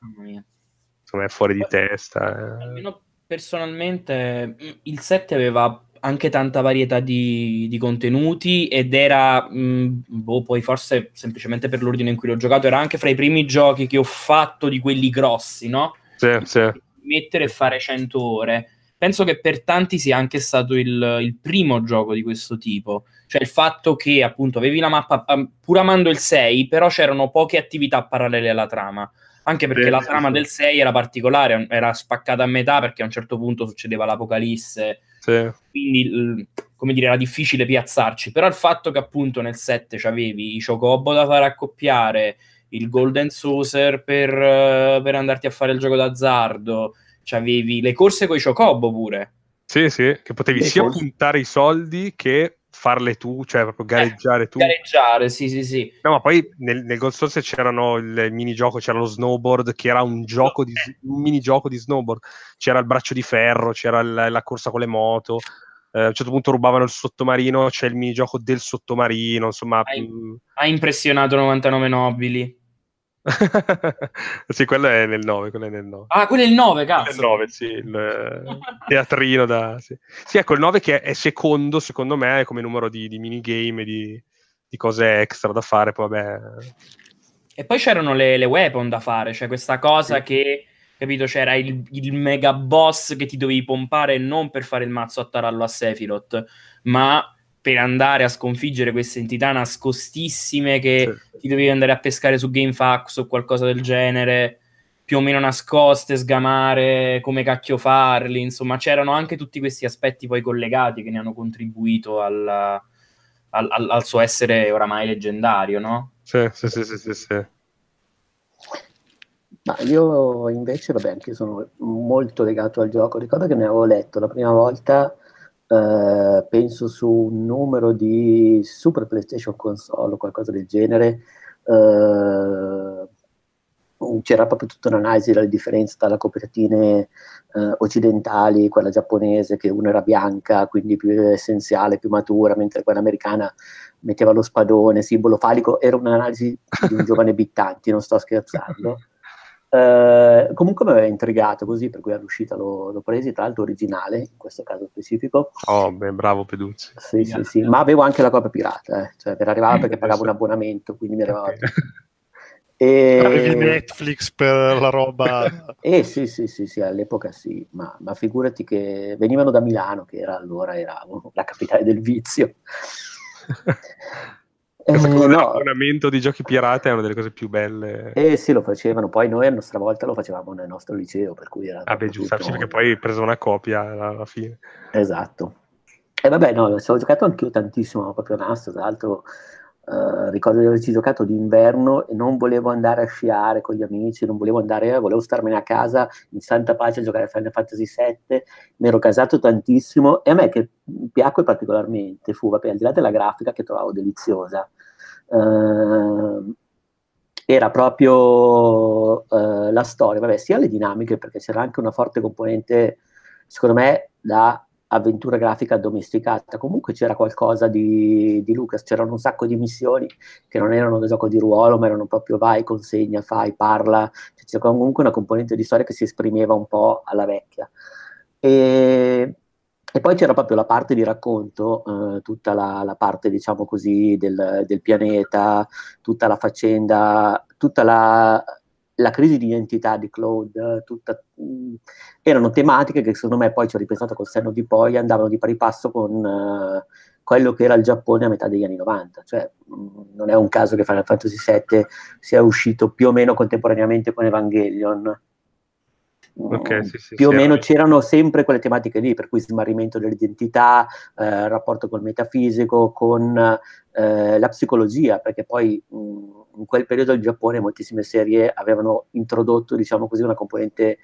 insomma, fuori di testa. Eh. Almeno personalmente il 7 aveva anche tanta varietà di, di contenuti ed era, mh, mm, boh, poi forse semplicemente per l'ordine in cui l'ho giocato, era anche fra i primi giochi che ho fatto di quelli grossi, no? Sì, sì. Mettere e fare 100 ore. Penso che per tanti sia anche stato il, il primo gioco di questo tipo. Cioè il fatto che appunto avevi la mappa, pur amando il 6, però c'erano poche attività parallele alla trama anche perché sì, la trama sì. del 6 era particolare, era spaccata a metà perché a un certo punto succedeva l'apocalisse sì. Quindi, come dire, era difficile piazzarci. Però il fatto che appunto nel 7 c'avevi i Chocobo da fare accoppiare, il Golden Saucer per, uh, per andarti a fare il gioco d'azzardo, c'avevi le corse con i Chocobo pure. Sì, sì, che potevi sia puntare i soldi che farle tu, cioè proprio gareggiare eh, tu. Gareggiare, sì, sì, sì. No, ma poi nel, nel Gold Source c'erano il, minigioco, c'era lo snowboard, che era un gioco di, un minigioco di snowboard. C'era il braccio di ferro, c'era la, la corsa con le moto. Eh, a un certo punto rubavano il sottomarino, c'è il minigioco del sottomarino, insomma... Ha impressionato 99 nobili. sì, quello è nel 9, quello è nel 9. Ah, quello è il 9, cazzo. Il 9, sì, il teatrino da... Sì. sì, ecco, il 9 che è secondo, secondo me, come numero di, di minigame, di, di cose extra da fare, poi vabbè... E poi c'erano le, le weapon da fare, cioè questa cosa sì. che, capito, c'era il, il, mega boss che ti dovevi pompare non per fare il mazzo a tarallo a Sephiroth, ma per andare a sconfiggere queste entità nascostissime che sì. ti dovevi andare a pescare su GameFAQs o qualcosa del genere, più o meno nascoste, sgamare, come cacchio farli, insomma c'erano anche tutti questi aspetti poi collegati che ne hanno contribuito al, al, al, al suo essere oramai leggendario, no? Sì, sì, sì, sì, sì. sì. Ma io invece, vabbè, anche sono molto legato al gioco. Ricordo che ne avevo letto la prima volta eh, penso su un numero di Super PlayStation Console o qualcosa del genere, eh, c'era proprio tutta un'analisi della differenza tra le copertine eh, occidentali, quella giapponese, che una era bianca, quindi più essenziale, più matura, mentre quella americana metteva lo spadone, simbolo falico, era un'analisi di un giovane Bittanti, non sto scherzando. Eh, comunque mi aveva intrigato così, per cui all'uscita l'ho, l'ho presi, tra l'altro originale, in questo caso specifico. Oh, beh, bravo Peduzzi. Sì, sì, sì, ma avevo anche la copia pirata, eh. cioè per arrivare perché pagavo un abbonamento, quindi mi arrivava... Okay. E... Avevi Netflix per la roba? eh sì, sì, sì, sì, all'epoca sì, ma, ma figurati che venivano da Milano, che era allora era la capitale del vizio. Eh, no. l'abbonamento di giochi pirata è una delle cose più belle. Eh sì, lo facevano. Poi noi a nostra volta lo facevamo nel nostro liceo, per cui era... Ah beh, giusto, tutto... perché poi hai preso una copia alla fine. Esatto. E vabbè, no, ci ho giocato anch'io tantissimo, proprio Nastro, tra l'altro Uh, ricordo di averci giocato d'inverno e non volevo andare a sciare con gli amici, non volevo andare, volevo starmene a casa in santa pace a giocare a Final Fantasy VII, mi ero casato tantissimo e a me che piacque particolarmente fu, vabbè, al di là della grafica che trovavo deliziosa, uh, era proprio uh, la storia, vabbè, sia le dinamiche perché c'era anche una forte componente, secondo me, da avventura grafica addomesticata. Comunque c'era qualcosa di, di, Lucas, c'erano un sacco di missioni che non erano da gioco di ruolo, ma erano proprio vai, consegna, fai, parla. Cioè, c'era comunque una componente di storia che si esprimeva un po' alla vecchia. E e poi c'era proprio la parte di racconto, eh, tutta la, la, parte, diciamo così, del, del, pianeta, tutta la faccenda, tutta la, la crisi di identità di Claude, tutta, mh, mm, erano tematiche che secondo me poi ci ho ripensato col senno di poi, andavano di pari passo con uh, quello che era il Giappone a metà degli anni 90. Cioè, mh, mm, non è un caso che Final Fantasy VII sia uscito più o meno contemporaneamente con Evangelion Okay, sì, sì, più o meno c'erano sempre quelle tematiche lì, per cui smarrimento dell'identità, eh, rapporto col metafisico, con eh, la psicologia, perché poi mh, in quel periodo il Giappone moltissime serie avevano introdotto, diciamo così, una componente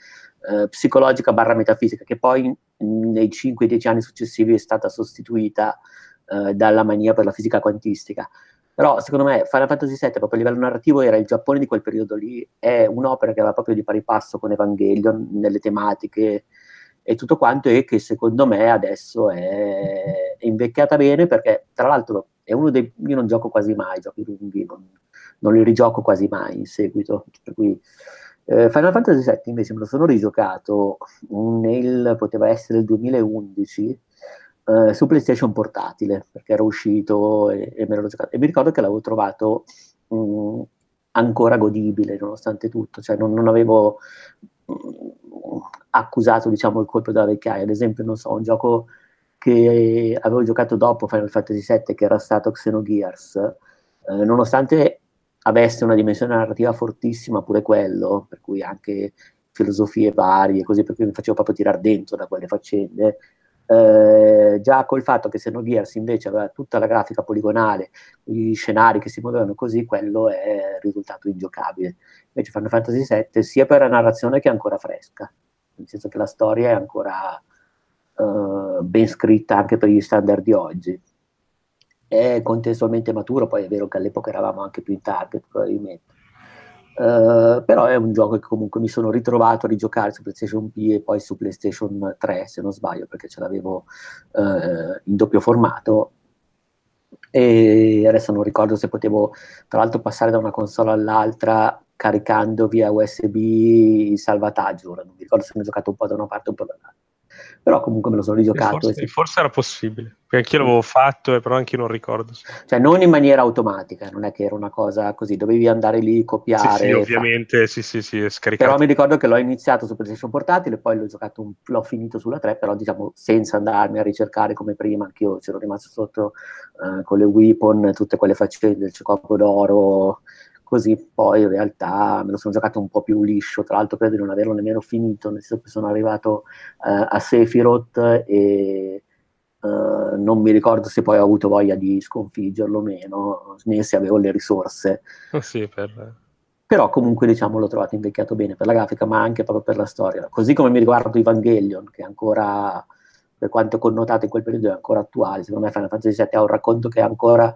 eh, psicologica barra metafisica, che poi mh, nei 5-10 anni successivi è stata sostituita eh, dalla mania per la fisica quantistica. Però secondo me Final Fantasy VII, proprio a livello narrativo, era il Giappone di quel periodo lì, è un'opera che va proprio di pari passo con Evangelion nelle tematiche e tutto quanto, e che secondo me adesso è, è invecchiata bene perché, tra l'altro, è uno dei... io non gioco quasi mai giochi lunghi, non, non li rigioco quasi mai in seguito, per cui... Eh, Final Fantasy VII invece me lo sono rigiocato nel, poteva essere il 2011, eh, su PlayStation portatile, perché era uscito e, e, me l'ero giocato. E mi ricordo che l'avevo trovato mh, mm, ancora godibile, nonostante tutto, cioè non, non avevo mh, mm, accusato, diciamo, il colpo della vecchiaia. Ad esempio, non so, un gioco che avevo giocato dopo Final Fantasy VII, che era stato Xenogears, eh, nonostante avesse una dimensione narrativa fortissima pure quello, per cui anche filosofie varie, così per cui mi facevo proprio tirare dentro da quelle faccende, eh, già col fatto che Xenogears invece aveva tutta la grafica poligonale, gli scenari che si muovevano così, quello è risultato ingiocabile. Invece Final Fantasy VII sia per la narrazione che è ancora fresca, nel senso che la storia è ancora eh, ben scritta anche per gli standard di oggi. È contestualmente maturo, poi è vero che all'epoca eravamo anche più in target probabilmente Uh, però è un gioco che comunque mi sono ritrovato a rigiocare su PlayStation P e poi su PlayStation 3 se non sbaglio perché ce l'avevo uh, in doppio formato. E adesso non ricordo se potevo tra l'altro passare da una console all'altra caricando via USB il salvataggio ora non mi ricordo se mi ho giocato un po' da una parte o un po' dall'altra però comunque me lo sono rigiocato. Forse, forse era possibile, perché anch'io l'avevo fatto, eh, però anche io non ricordo. Cioè non in maniera automatica, non è che era una cosa così, dovevi andare lì, copiare. Sì, sì ovviamente, fa... sì, sì, sì, scaricato. Però mi ricordo che l'ho iniziato su PlayStation Portatile, poi l'ho giocato, un... l'ho finito sulla 3, però diciamo senza andarmi a ricercare come prima, anch'io c'ero rimasto sotto uh, con le weapon, tutte quelle faccende, il ciocopo d'oro, così poi in realtà me lo sono giocato un po' più liscio, tra l'altro credo di non averlo nemmeno finito, nel senso che sono arrivato uh, a Sephiroth e uh, non mi ricordo se poi ho avuto voglia di sconfiggerlo o meno, né se avevo le risorse. Oh sì, per... Però comunque diciamo l'ho trovato invecchiato bene per la grafica, ma anche proprio per la storia. Così come mi riguardo Evangelion, che è ancora, per quanto connotato in quel periodo, è ancora attuale. Secondo me Final Fantasy VII ha un racconto che è ancora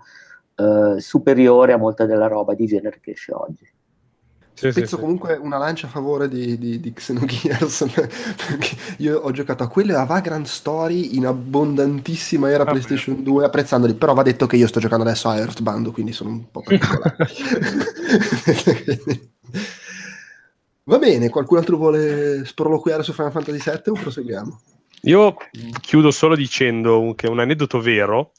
eh, superiore a molta della roba di genere che esce oggi. Sì, Spezzo sì, comunque sì. una lancia a favore di, di, di Xenogears perché io ho giocato a quelle a Vagrant Story in abbondantissima era ah, PlayStation beh. 2 apprezzandoli però va detto che io sto giocando adesso a Earthbound quindi sono un po' particolare va bene qualcun altro vuole sproloquiare su Final Fantasy VII o proseguiamo? io chiudo solo dicendo che è un aneddoto vero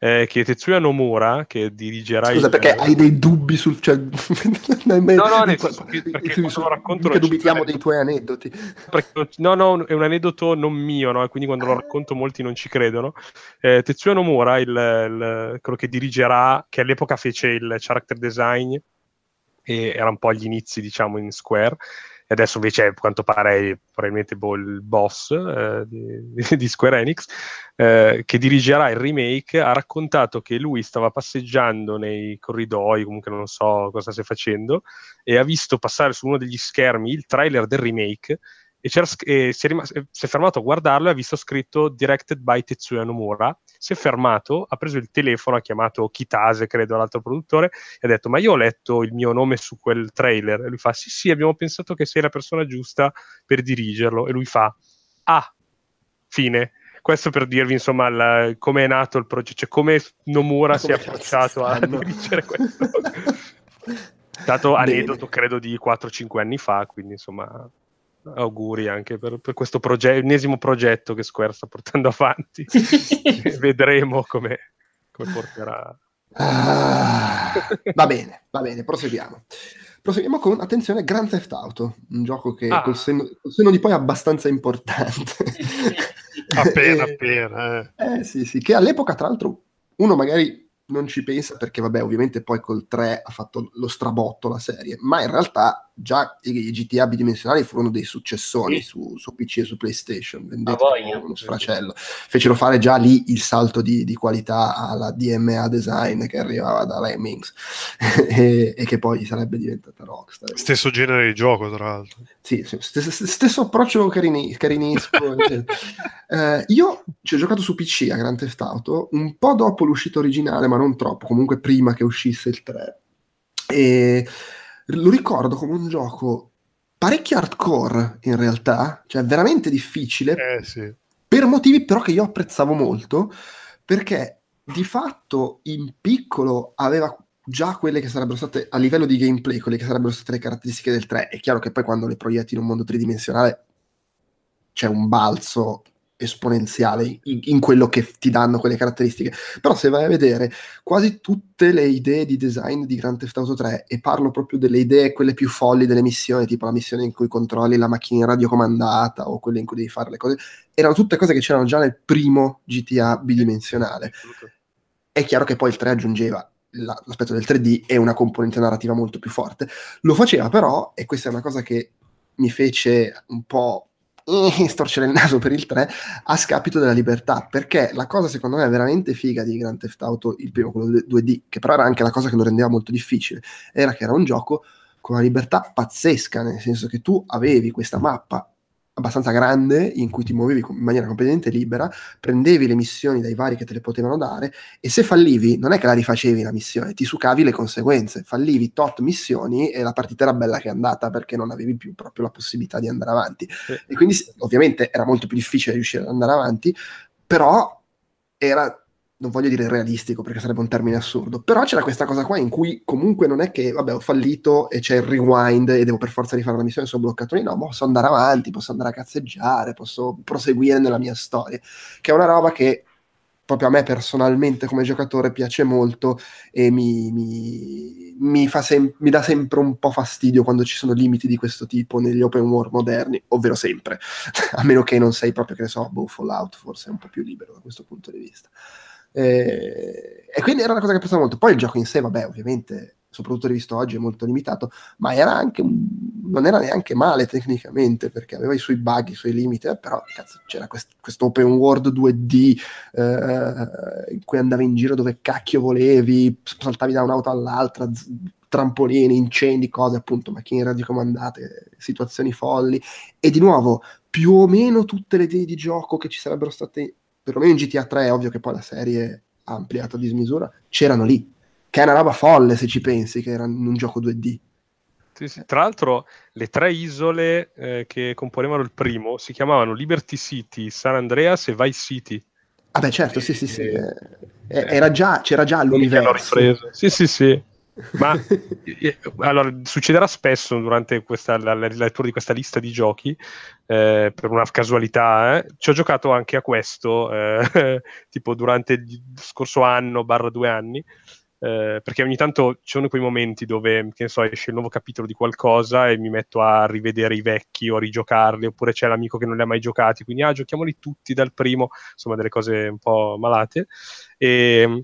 eh, che Tetsuya Nomura, che dirigerà Scusa, il... perché hai dei dubbi sul... Cioè... no, no, nel senso che, perché su, su, racconto... Perché dubitiamo dei tuoi aneddoti. Perché, no, no, è un aneddoto non mio, no? quindi quando lo racconto molti non ci credono. Eh, Tetsuya Nomura, il, il, quello che dirigerà, che all'epoca fece il character design, e era un po' agli inizi, diciamo, in Square, e adesso invece a quanto pare probabilmente boh, il boss eh, di, di, Square Enix, eh, che dirigerà il remake, ha raccontato che lui stava passeggiando nei corridoi, comunque non so cosa stia facendo, e ha visto passare su uno degli schermi il trailer del remake e, e si, è rimasto, si, è fermato a guardarlo e ha visto scritto Directed by Tetsuya Nomura si è fermato, ha preso il telefono, ha chiamato Kitase, credo, l'altro produttore, e ha detto, ma io ho letto il mio nome su quel trailer. E lui fa, sì, sì, abbiamo pensato che sei la persona giusta per dirigerlo. E lui fa, ah, fine. Questo per dirvi, insomma, come è nato il progetto, cioè come Nomura come si è approcciato a dirigere questo. È stato aneddoto, credo, di 4-5 anni fa, quindi insomma auguri anche per, per questo progetto, ennesimo progetto che Square sta portando avanti. Vedremo come, come porterà. Ah, va bene, va bene, proseguiamo. Proseguiamo con, attenzione, Grand Theft Auto, un gioco che ah. col, senno, col senno di poi è abbastanza importante. appena, appena. Eh. eh sì, sì, che all'epoca, tra l'altro, uno magari non ci pensa perché, vabbè, ovviamente poi col 3 ha fatto lo strabotto la serie, ma in realtà già i GTA bidimensionali furono dei successoni sì. su, su, PC e su PlayStation, vendete uno sfracello. Fecero fare già lì il salto di, di qualità alla DMA design che arrivava da Lemmings e, e, che poi sarebbe diventata Rockstar. Stesso genere di gioco, tra l'altro. Sì, sì stesso, stesso, approccio carini, carinesco. eh, io ci ho giocato su PC a Grand Theft Auto un po' dopo l'uscita originale, ma non troppo, comunque prima che uscisse il 3. E lo ricordo come un gioco parecchio hardcore in realtà, cioè veramente difficile, eh, sì. per motivi però che io apprezzavo molto, perché di fatto in piccolo aveva già quelle che sarebbero state a livello di gameplay, quelle che sarebbero state le caratteristiche del 3. È chiaro che poi quando le proietti in un mondo tridimensionale c'è un balzo esponenziale in, in, quello che ti danno quelle caratteristiche. Però se vai a vedere quasi tutte le idee di design di Grand Theft Auto 3 e parlo proprio delle idee quelle più folli delle missioni, tipo la missione in cui controlli la macchina radiocomandata o quelle in cui devi fare le cose, erano tutte cose che c'erano già nel primo GTA bidimensionale. È chiaro che poi il 3 aggiungeva l'aspetto del 3D e una componente narrativa molto più forte. Lo faceva però, e questa è una cosa che mi fece un po' storcere il naso per il 3 a scapito della libertà perché la cosa secondo me veramente figa di Grand Theft Auto il primo quello 2D che però era anche la cosa che lo rendeva molto difficile era che era un gioco con una libertà pazzesca nel senso che tu avevi questa mappa abbastanza grande in cui ti muovevi in maniera completamente libera, prendevi le missioni dai vari che te le potevano dare e se fallivi non è che la rifacevi la missione, ti sucavi le conseguenze, fallivi tot missioni e la partita era bella che è andata perché non avevi più proprio la possibilità di andare avanti. E quindi ovviamente era molto più difficile riuscire ad andare avanti, però era non voglio dire realistico perché sarebbe un termine assurdo, però c'era questa cosa qua in cui comunque non è che, vabbè, ho fallito e c'è il rewind e devo per forza rifare la missione, sono bloccato lì, no, posso andare avanti, posso andare a cazzeggiare, posso proseguire nella mia storia, che è una roba che proprio a me personalmente come giocatore piace molto e mi, mi, mi, sem- mi dà sempre un po' fastidio quando ci sono limiti di questo tipo negli open world moderni, ovvero sempre, a meno che non sei proprio, che ne so, boh, Fallout forse è un po' più libero da questo punto di vista. Eh, e quindi era una cosa che piaceva molto. Poi il gioco in sé, vabbè, ovviamente, soprattutto rivisto oggi, è molto limitato, ma era anche non era neanche male tecnicamente perché aveva i suoi bug, i suoi limiti, eh, però cazzo, c'era questo open world 2D eh, in cui andavi in giro dove cacchio volevi, saltavi da un'auto all'altra, z- trampolini, incendi, cose appunto, macchine radiocomandate, situazioni folli e di nuovo più o meno tutte le idee di gioco che ci sarebbero state perlomeno in GTA 3 è ovvio che poi la serie ha ampliato a dismisura, c'erano lì, che è una roba folle se ci pensi, che era in un gioco 2D. Sì, sì. Tra l'altro le tre isole eh, che componevano il primo si chiamavano Liberty City, San Andreas e Vice City. Ah beh certo, sì sì sì, eh, era già, c'era già l'universo. Sì sì sì. Ma allora, succederà spesso durante questa, la, la, lettura di questa lista di giochi, eh, per una casualità, eh, ci ho giocato anche a questo, eh, tipo durante il scorso anno, barra due anni, eh, perché ogni tanto ci sono quei momenti dove, che ne so, esce il nuovo capitolo di qualcosa e mi metto a rivedere i vecchi o a rigiocarli, oppure c'è l'amico che non li ha mai giocati, quindi ah, giochiamoli tutti dal primo, insomma delle cose un po' malate. E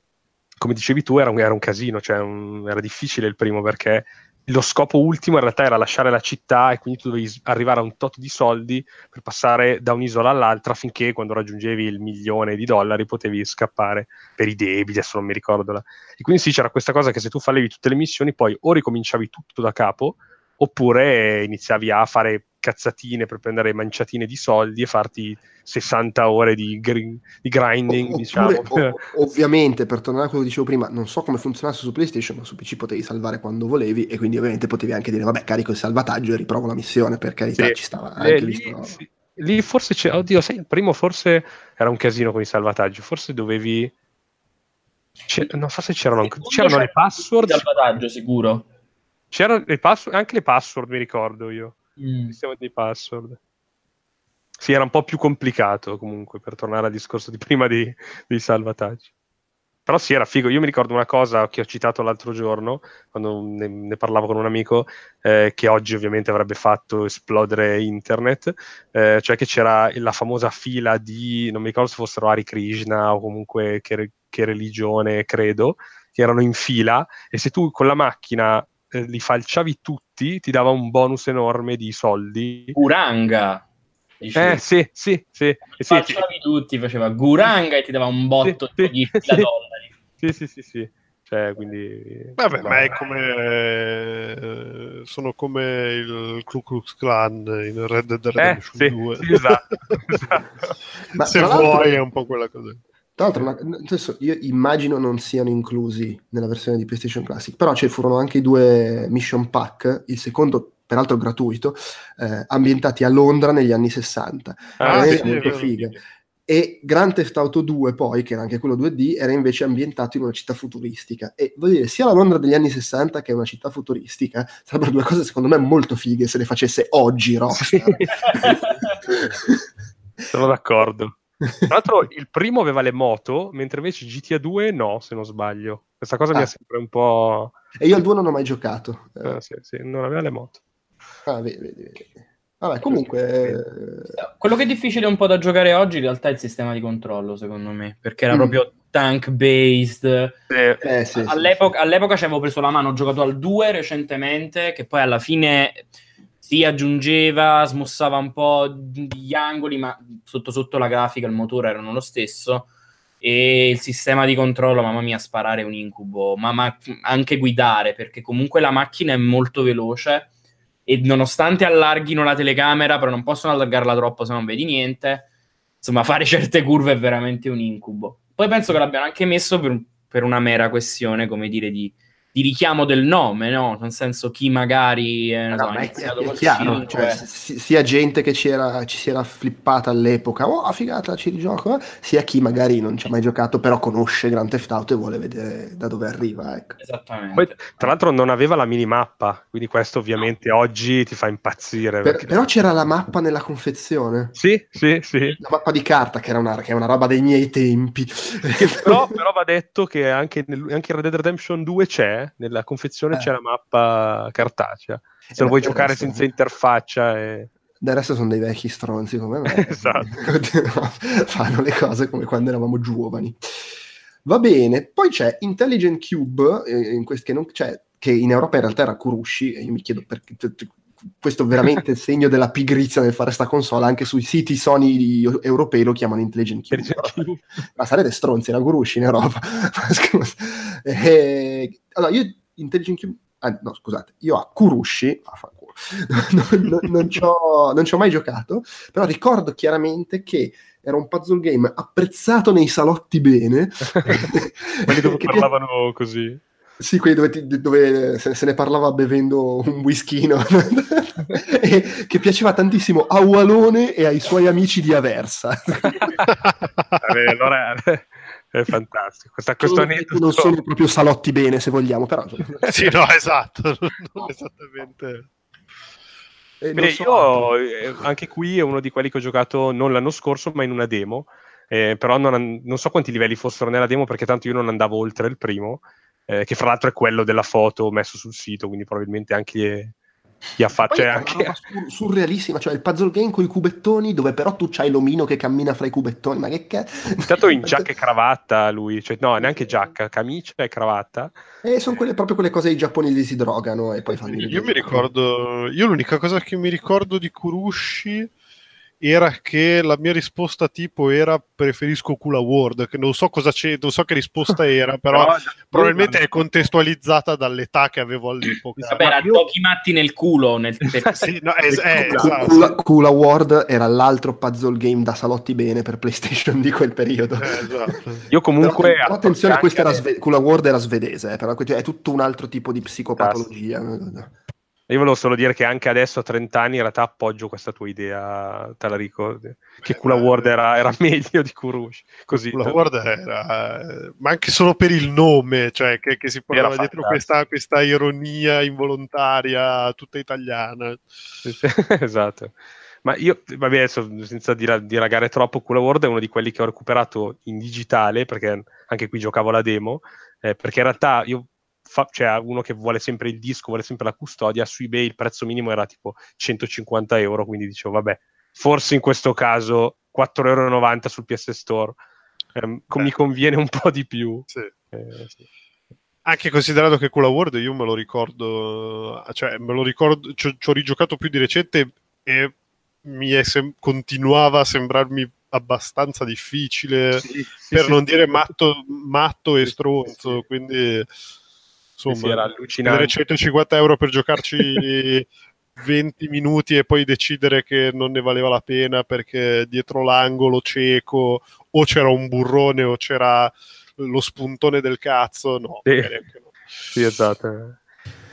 come dicevi tu, era un, era un casino, cioè un, era difficile il primo perché lo scopo ultimo in realtà era lasciare la città e quindi tu dovevi arrivare a un tot di soldi per passare da un'isola all'altra finché quando raggiungevi il milione di dollari potevi scappare per i debiti, adesso non mi ricordo. La... E quindi sì, c'era questa cosa che se tu fallevi tutte le missioni poi o ricominciavi tutto da capo oppure iniziavi a fare cazzatine per prendere manciatine di soldi e farti 60 ore di, gr- di grinding, Oppure, diciamo. Ov- ovviamente, per tornare a quello che dicevo prima, non so come funzionasse su PlayStation, ma su PC potevi salvare quando volevi e quindi ovviamente potevi anche dire, vabbè, carico il salvataggio e riprovo la missione, per carità sì. ci stava anche lì, visto. Sì. Lì forse c'è, oddio, sai, il primo forse era un casino con il salvataggio, forse dovevi... C'è, non so se c'erano, c'erano le password. salvataggio sicuro. C'erano le password, anche le password mi ricordo io. mm. sistema di password. Sì, era un po' più complicato comunque, per tornare al discorso di prima dei, dei salvataggi. Però sì, era figo. Io mi ricordo una cosa che ho citato l'altro giorno, quando ne, ne parlavo con un amico, eh, che oggi ovviamente avrebbe fatto esplodere internet, eh, cioè che c'era la famosa fila di, non mi ricordo se fossero Ari Krishna o comunque che, che religione, credo, che erano in fila e se tu con la macchina eh, li falciavi tutti, ti dava un bonus enorme di soldi. Uranga! Eh sì, sì, sì. Facciavi sì. tutti, faceva Guranga e ti dava un botto sì, di sì, dollari. Sì, sì, sì, sì. Cioè, quindi... Vabbè, ma è come... Eh, sono come il Ku Klux Klan in Red Dead Redemption eh, 2. Sì, esatto. esatto. Se vuoi è un po' quella cosa. Tra l'altro, una, adesso io immagino non siano inclusi nella versione di PlayStation Classic, però ci furono anche i due mission pack, il secondo peraltro gratuito, eh, ambientati a Londra negli anni 60. Ah, sì, molto figa. E Grand Theft Auto 2 poi, che era anche quello 2D, era invece ambientato in una città futuristica. E voglio dire, sia la Londra degli anni 60 che una città futuristica sarebbero due cose secondo me molto fighe se le facesse oggi Rockstar. Sono d'accordo. Tra l'altro il primo aveva le moto, mentre invece GTA 2 no, se non sbaglio. Questa cosa ah. mi è sempre un po'... E io al 2 non ho mai giocato. Eh, sì, sì, non aveva le moto. Ah, vedi, vedi, vedi. Vabbè, comunque... Eh, quello che è difficile un po' da giocare oggi in realtà è il sistema di controllo, secondo me, perché era mm. proprio tank-based. Eh, sì, all'epoca, sì, all'epoca ci avevo preso la mano, ho giocato al 2 recentemente, che poi alla fine si aggiungeva, smussava un po' gli angoli, ma sotto sotto la grafica il motore erano lo stesso. E il sistema di controllo, mamma mia, sparare è un incubo, ma, ma anche guidare, perché comunque la macchina è molto veloce e nonostante allarghino la telecamera, però non possono allargarla troppo se non vedi niente. Insomma, fare certe curve è veramente un incubo. Poi penso che l'abbiano anche messo per, per una mera questione, come dire, di di richiamo del nome, no? Nel senso chi magari eh, no, so, è, è chiaro, cioè, sia gente che ci, era, ci, si era flippata all'epoca, oh figata ci rigioco, eh? sia chi magari non ci ha mai giocato però conosce Grand Theft Auto e vuole vedere da dove arriva. Ecco. Esattamente. Poi, tra l'altro non aveva la minimappa, quindi questo ovviamente no. oggi ti fa impazzire. Per, perché... Però c'era la mappa nella confezione. Sì, sì, sì. La mappa di carta che era una, che è una roba dei miei tempi. però, però va detto che anche, nel, anche in Red Dead Redemption 2 c'è nella confezione eh. c'è la mappa cartacea. Se lo vuoi giocare resto... senza interfaccia. E... Del resto sono dei vecchi stronzi come me. esatto. Fanno le cose come quando eravamo giovani. Va bene, poi c'è Intelligent Cube, eh, in quest- che, non, cioè, che, in Europa in realtà era Kurushi, e io mi chiedo perché questo è veramente il segno della pigrizia nel fare sta console, anche sui siti Sony europei lo chiamano Intelligent Cube. Ma sarete stronzi, era Kurushi in Europa. e, allora, io Intelligent Cube... Ah, no, scusate, io a Kurushi, non, non, non, ci ho, non ci ho mai giocato, però ricordo chiaramente che era un puzzle game apprezzato nei salotti bene. Quelli dove parlavano così. Sì, quelli dove, ti, dove se, se, ne parlava bevendo un whiskino, e che piaceva tantissimo a Walone e ai suoi amici di Aversa. Vabbè, allora è fantastico. Questa, questo aneddoto... Non sono proprio salotti bene, se vogliamo, però... sì, no, esatto, esattamente... Eh, Beh, so io eh, anche qui è uno di quelli che ho giocato non l'anno scorso, ma in una demo. Eh, però non, non, so quanti livelli fossero nella demo perché tanto io non andavo oltre il primo eh, che fra l'altro è quello della foto messo sul sito, quindi probabilmente anche chi ha fatto cioè anche... Sur- surrealissima, cioè il puzzle game con i cubettoni dove però tu c'hai l'omino che cammina fra i cubettoni, ma che che... Intanto in giacca e cravatta lui, cioè no, neanche giacca, camicia e cravatta. E sono quelle, proprio quelle cose i giapponesi si drogano e poi fanno... Io mi ricordo, io l'unica cosa che mi ricordo di Kurushi era che la mia risposta tipo era preferisco Kula World, che non so cosa c'è, non so che risposta era, però no, probabilmente è contestualizzata dall'età che avevo all'epoca. Vabbè, era io... Pochi matti nel culo. Nel... sì, no, es- eh, esatto. Kula, Kula, World era l'altro puzzle game da salotti bene per PlayStation di quel periodo. Eh, esatto. Io comunque... Però, però attenzione, questa era sve- Kula World era svedese, eh, però è tutto un altro tipo di psicopatologia. Io volevo solo dire che anche adesso a 30 anni in realtà appoggio questa tua idea, te la ricordi? Che Kula World era, era meglio di Kurush. Così. Kula World era... Ma anche solo per il nome, cioè che, che si portava dietro questa, questa, ironia involontaria tutta italiana. esatto. Ma io, vabbè, adesso senza dilagare troppo, Kula World è uno di quelli che ho recuperato in digitale, perché anche qui giocavo la demo, eh, perché in realtà io fa, cioè uno che vuole sempre il disco, vuole sempre la custodia, su eBay il prezzo minimo era tipo 150 euro, quindi dicevo vabbè, forse in questo caso 4,90 euro sul PS Store eh, mi conviene un po' di più. Sì. Eh, sì. Anche considerato che Cola World io me lo ricordo, cioè me lo ricordo, ci ho rigiocato più di recente e mi sem- continuava a sembrarmi abbastanza difficile, sì, sì, per non dire matto, matto e stronzo, quindi insomma, era allucinante. 150 euro per giocarci 20 minuti e poi decidere che non ne valeva la pena perché dietro l'angolo cieco o c'era un burrone o c'era lo spuntone del cazzo, no. Sì, no. sì esatto.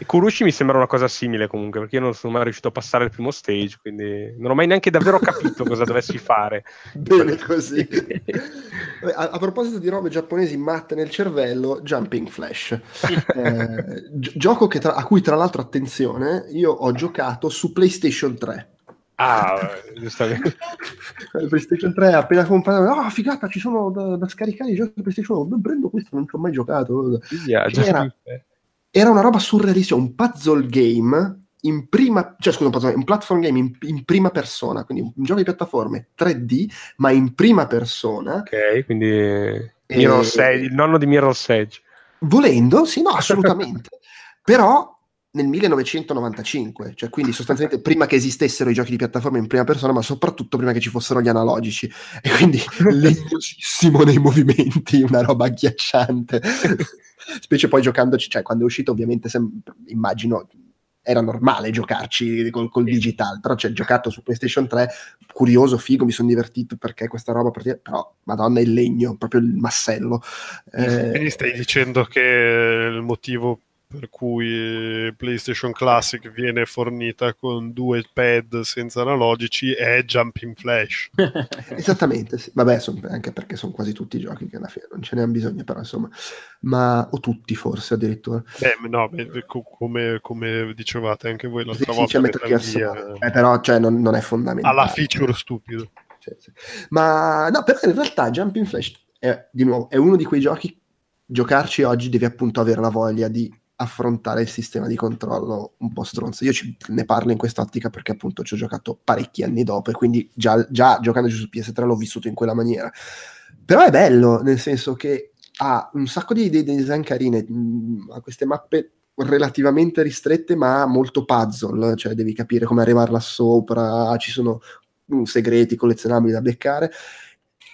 E Kurushi mi sembra una cosa simile comunque, perché io non sono mai riuscito a passare il primo stage, quindi non ho mai neanche davvero capito cosa dovessi fare. Bene così. a, a, proposito di robe giapponesi matte nel cervello, Jumping Flash. eh, gi- gioco tra, a cui tra l'altro, attenzione, io ho giocato su PlayStation 3. Ah, giustamente. Il PlayStation 3 appena comprato, ah, oh, figata, ci sono da, da, scaricare i giochi PlayStation 1. Prendo questo, non ci ho mai giocato. Yeah, era una roba surrealistica, un puzzle game in prima, cioè scusa, un, puzzle, un platform game in, in, prima persona, quindi un gioco di piattaforme 3D, ma in prima persona. Ok, quindi e... Edge, il nonno di Mirror's Edge. Volendo, sì, no, assolutamente. Però nel 1995, cioè quindi sostanzialmente prima che esistessero i giochi di piattaforma in prima persona, ma soprattutto prima che ci fossero gli analogici, e quindi legnosissimo nei movimenti, una roba agghiacciante. Specie poi giocandoci, cioè quando è uscito ovviamente sem- immagino era normale giocarci col, col digital, però c'è cioè, giocato su PlayStation 3, curioso, figo, mi sono divertito perché questa roba, però madonna il legno, proprio il massello. Eh, Quindi stai dicendo che il motivo per cui PlayStation Classic viene fornita con due pad senza analogici è Jumping Flash. Esattamente, sì. vabbè, son, anche perché sono quasi tutti i giochi che alla fine non ce ne hanno bisogno, però insomma, ma o tutti forse addirittura. Beh, no, beh, come, come, dicevate anche voi l'altra sì, volta. Sì, Metal Gear, eh, però cioè, non, non, è fondamentale. Alla feature stupido. Cioè, sì. Ma no, però in realtà Jumping Flash è, di nuovo, è uno di quei giochi giocarci oggi devi appunto avere la voglia di affrontare il sistema di controllo un po' stronzo. Io ci, ne parlo in quest'ottica perché appunto ci ho giocato parecchi anni dopo e quindi già, già giocandoci su PS3 l'ho vissuto in quella maniera. Però è bello, nel senso che ha un sacco di, di design carine, mh, ha queste mappe relativamente ristrette ma molto puzzle, cioè devi capire come arrivare là sopra, ci sono mh, segreti collezionabili da beccare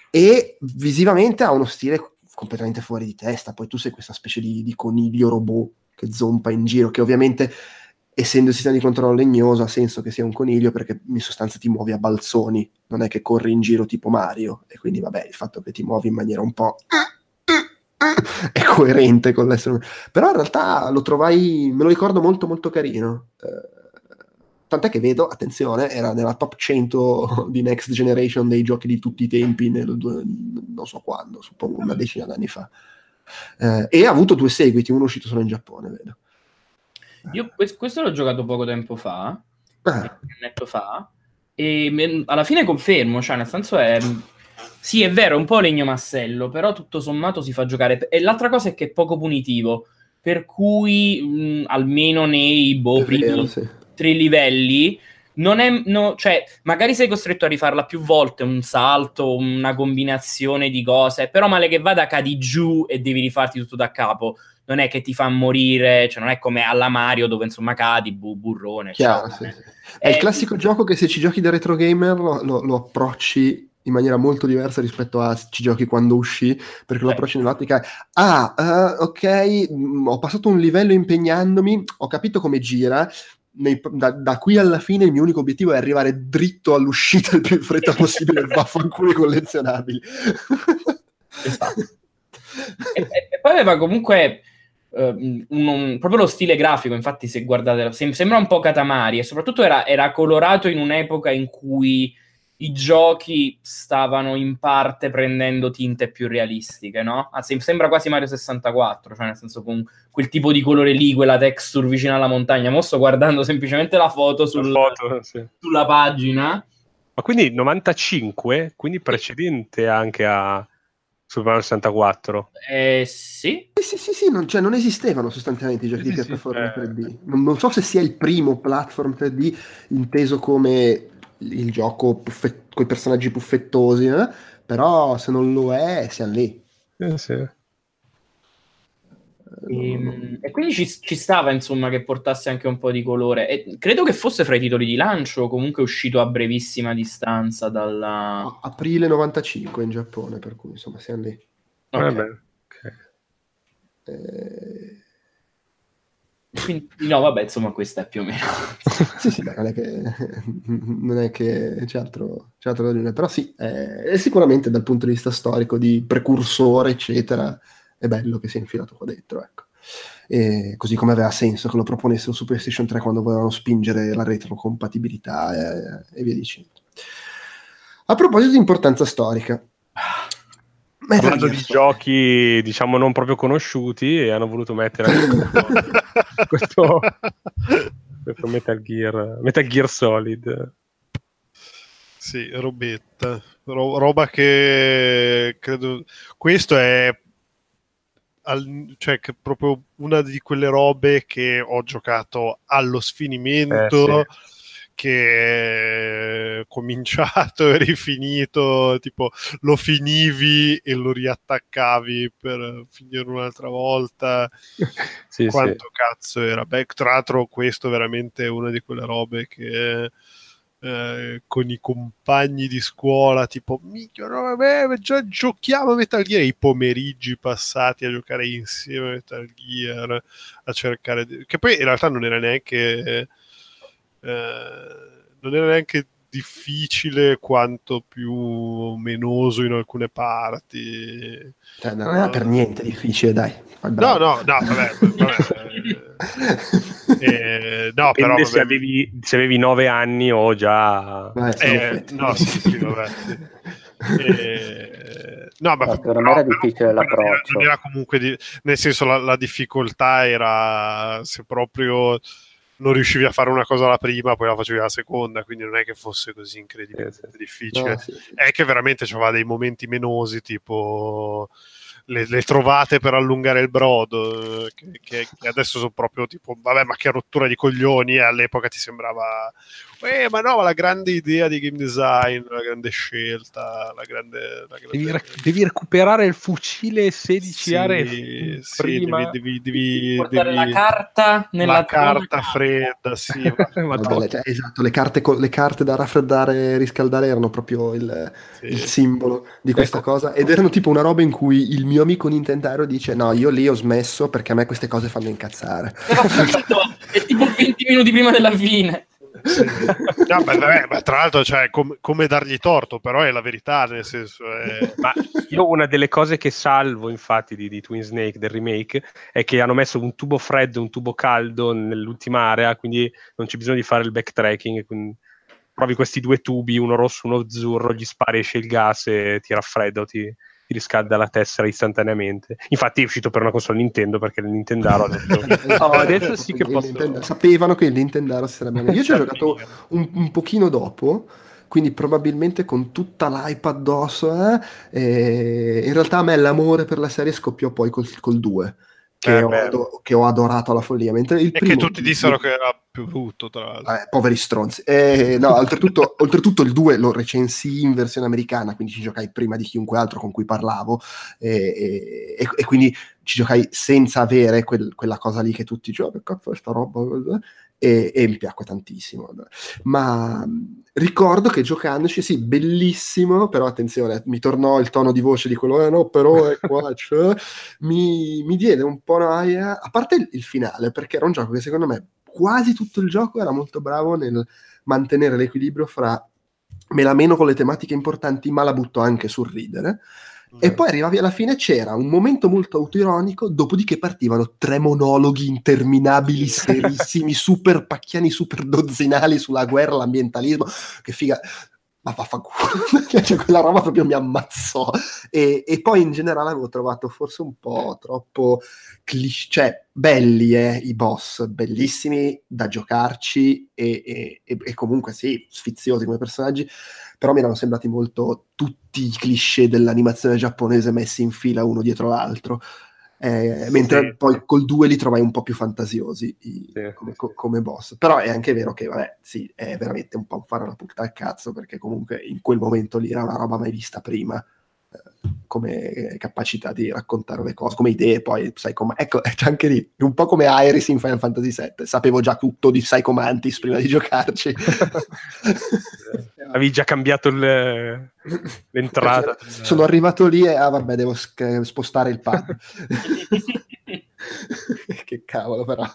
e visivamente ha uno stile completamente fuori di testa, poi tu sei questa specie di, di coniglio robot che zompa in giro, che ovviamente essendo il sistema di controllo legnoso ha senso che sia un coniglio perché in sostanza ti muovi a balzoni, non è che corri in giro tipo Mario. E quindi vabbè il fatto che ti muovi in maniera un po' è coerente con l'essere però in realtà lo trovai me lo ricordo molto molto carino. Eh, tant'è che vedo attenzione era nella top 100 di Next Generation dei giochi di tutti i tempi nel, non so quando suppongo una decina d'anni fa eh, e ha avuto due seguiti, uno uscito solo in Giappone, vedo. Io questo l'ho giocato poco tempo fa, ah. netto fa, e alla fine confermo, cioè nel senso è... Sì, è vero, è un po' legno massello, però tutto sommato si fa giocare. E l'altra cosa è che è poco punitivo, per cui mh, almeno nei boh, primi vero, sì. tre livelli non è, no, cioè, magari sei costretto a rifarla più volte, un salto, una combinazione di cose, però male che vada cadi giù e devi rifarti tutto da capo. Non è che ti fa morire, cioè non è come alla Mario dove insomma cadi, bu- burrone. Chiaro, cioè, sì, sì. È, è, il classico gioco che se ci giochi da retro gamer lo, lo, lo approcci in maniera molto diversa rispetto a ci giochi quando usci, perché lo approcci nell'ottica ah, uh, ok, mh, ho passato un livello impegnandomi, ho capito come gira, nei, da, da, qui alla fine il mio unico obiettivo è arrivare dritto all'uscita il più in fretta possibile e vaffanculo collezionabili. esatto. e, e, poi aveva comunque uh, un, un, proprio lo stile grafico, infatti se guardate, sem- sembra un po' Katamari e soprattutto era, era colorato in un'epoca in cui i giochi stavano in parte prendendo tinte più realistiche, no? Anzi, sembra quasi Mario 64, cioè nel senso con quel tipo di colore lì, quella texture vicino alla montagna. Mo sto guardando semplicemente la foto, sul, la foto sì. sulla pagina. Ma quindi 95, quindi precedente anche a Super Mario 64? Eh, sì. Sì, sì, sì, non, cioè, non esistevano sostanzialmente i giochi sì, di piattaforma sì, 3D. Eh. Non, non so se sia il primo platform 3D inteso come il gioco puffet- con i personaggi puffettosi, eh? però se non lo è, siamo lì. Eh, sì. E, ehm, e, quindi ci, ci, stava insomma che portasse anche un po' di colore e credo che fosse fra i titoli di lancio o comunque uscito a brevissima distanza dalla aprile 95 in Giappone per cui insomma siamo lì okay. Vabbè, okay. Eh... Quindi, no, vabbè, insomma, questa è più o meno. sì, sì, beh, non è che, non è che c'è, altro, c'è altro da dire, però sì, è, sicuramente dal punto di vista storico, di precursore, eccetera, è bello che sia infilato qua dentro, ecco. E così come aveva senso che lo proponessero su PlayStation 3 quando volevano spingere la retrocompatibilità e, e via dicendo. A proposito di importanza storica, Parlando di giochi, diciamo, non proprio conosciuti e hanno voluto mettere questo, questo Metal, Gear, Metal Gear Solid. Sì, robetta. Ro- roba che credo... Questo è al, cioè che proprio una di quelle robe che ho giocato allo sfinimento. Eh, sì che è cominciato e rifinito, tipo lo finivi e lo riattaccavi per finire un'altra volta. sì, Quanto sì. cazzo era? Beh, tra l'altro questo veramente è una di quelle robe che... Eh, con i compagni di scuola, tipo, minchia, no, vabbè, già giochiamo a Metal Gear, i pomeriggi passati a giocare insieme a Metal Gear, a cercare di... che poi in realtà non era neanche eh, non era neanche difficile quanto più menoso in alcune parti. Cioè, non era per niente difficile, dai. No, no, no, vabbè, vabbè. eh, no, però vabbè. Se, avevi, se avevi nove anni o già... Eh, no, sì, sì, vabbè. Sì. Eh, no, ma no, non era difficile l'approccio. Era comunque, di, nel senso, la, la difficoltà era se proprio non riuscivi a fare una cosa la prima, poi la facevi la seconda, quindi non è che fosse così incredibilmente eh, sì. difficile. No, sì, sì. È che veramente c'aveva dei momenti menosi, tipo le, le, trovate per allungare il brodo, che, che, che, adesso sono proprio tipo, vabbè, ma che rottura di coglioni, e all'epoca ti sembrava eh, ma no, la grande idea di game design, la grande scelta, la grande... La grande... Devi, rec- devi, recuperare il fucile 16 sì, aree sì, prima. Devi, devi, devi portare la carta nella la carta fredda, sì. Vabbè, cioè, esatto, le carte, le carte, da raffreddare e riscaldare erano proprio il, sì. il simbolo di questa ecco. cosa ed erano tipo una roba in cui il mio amico Nintendo dice no, io lì ho smesso perché a me queste cose fanno incazzare. È tipo 20 minuti prima della fine. Sì. No, beh, beh, tra l'altro, cioè, com- come dargli torto, però è la verità, nel senso... È... Ma io una delle cose che salvo, infatti, di, di, Twin Snake, del remake, è che hanno messo un tubo freddo e un tubo caldo nell'ultima area, quindi non c'è bisogno di fare il backtracking, quindi provi questi due tubi, uno rosso e uno azzurro, gli spari, esce il gas e ti raffredda o ti ti riscalda la tessera istantaneamente. Infatti è uscito per una console Nintendo perché il Nintendo ha detto oh, adesso sì che posso... Nintendo, sapevano che il Nintendo si sarebbe... Io ci ho giocato un, un pochino dopo quindi probabilmente con tutta l'hype addosso eh, in realtà a me l'amore per la serie scoppiò poi col, col 2 che, eh, ho, ado- che, ho, adorato alla follia. Mentre il e primo, che tutti dissero che era più brutto, tra l'altro. Eh, poveri stronzi. Eh, no, oltretutto, oltretutto, il 2 lo recensì in versione americana, quindi ci giocai prima di chiunque altro con cui parlavo, e, e, e quindi ci giocai senza avere quel, quella cosa lì che tutti dicevano, oh, che cazzo è sta roba? E, e, mi piacque tantissimo. Ma ricordo che giocandoci, sì, bellissimo, però attenzione, mi tornò il tono di voce di quello, eh no, però è qua, cioè, mi, mi, diede un po' noia, a parte il, il finale, perché era un gioco che secondo me quasi tutto il gioco era molto bravo nel mantenere l'equilibrio fra me la meno con le tematiche importanti, ma la butto anche sul ridere. E poi arrivavi alla fine, c'era un momento molto autoironico, dopodiché partivano tre monologhi interminabili, serissimi, super pacchiani, super dozzinali sulla guerra, l'ambientalismo. Che figa ma vaffanculo, cioè quella roba proprio mi ammazzò. E, e, poi in generale avevo trovato forse un po' troppo cliché, cioè belli eh, i boss, bellissimi da giocarci e, e, e, comunque sì, sfiziosi come personaggi, però mi erano sembrati molto tutti i cliché dell'animazione giapponese messi in fila uno dietro l'altro. Eh, mentre sì. poi col 2 li trovai un po' più fantasiosi i, sì, come, sì. come, boss. Però è anche vero che, vabbè, sì, è veramente un po' fare una puntata al cazzo, perché comunque in quel momento lì era una roba mai vista prima come capacità di raccontare le cose, come idee, poi Psycho Ecco, c'è anche lì, un po' come Iris in Final Fantasy VII, sapevo già tutto di Psycho Mantis prima di giocarci. Avevi già cambiato il, l'entrata. Sono arrivato lì e, ah vabbè, devo spostare il pad. che cavolo, però.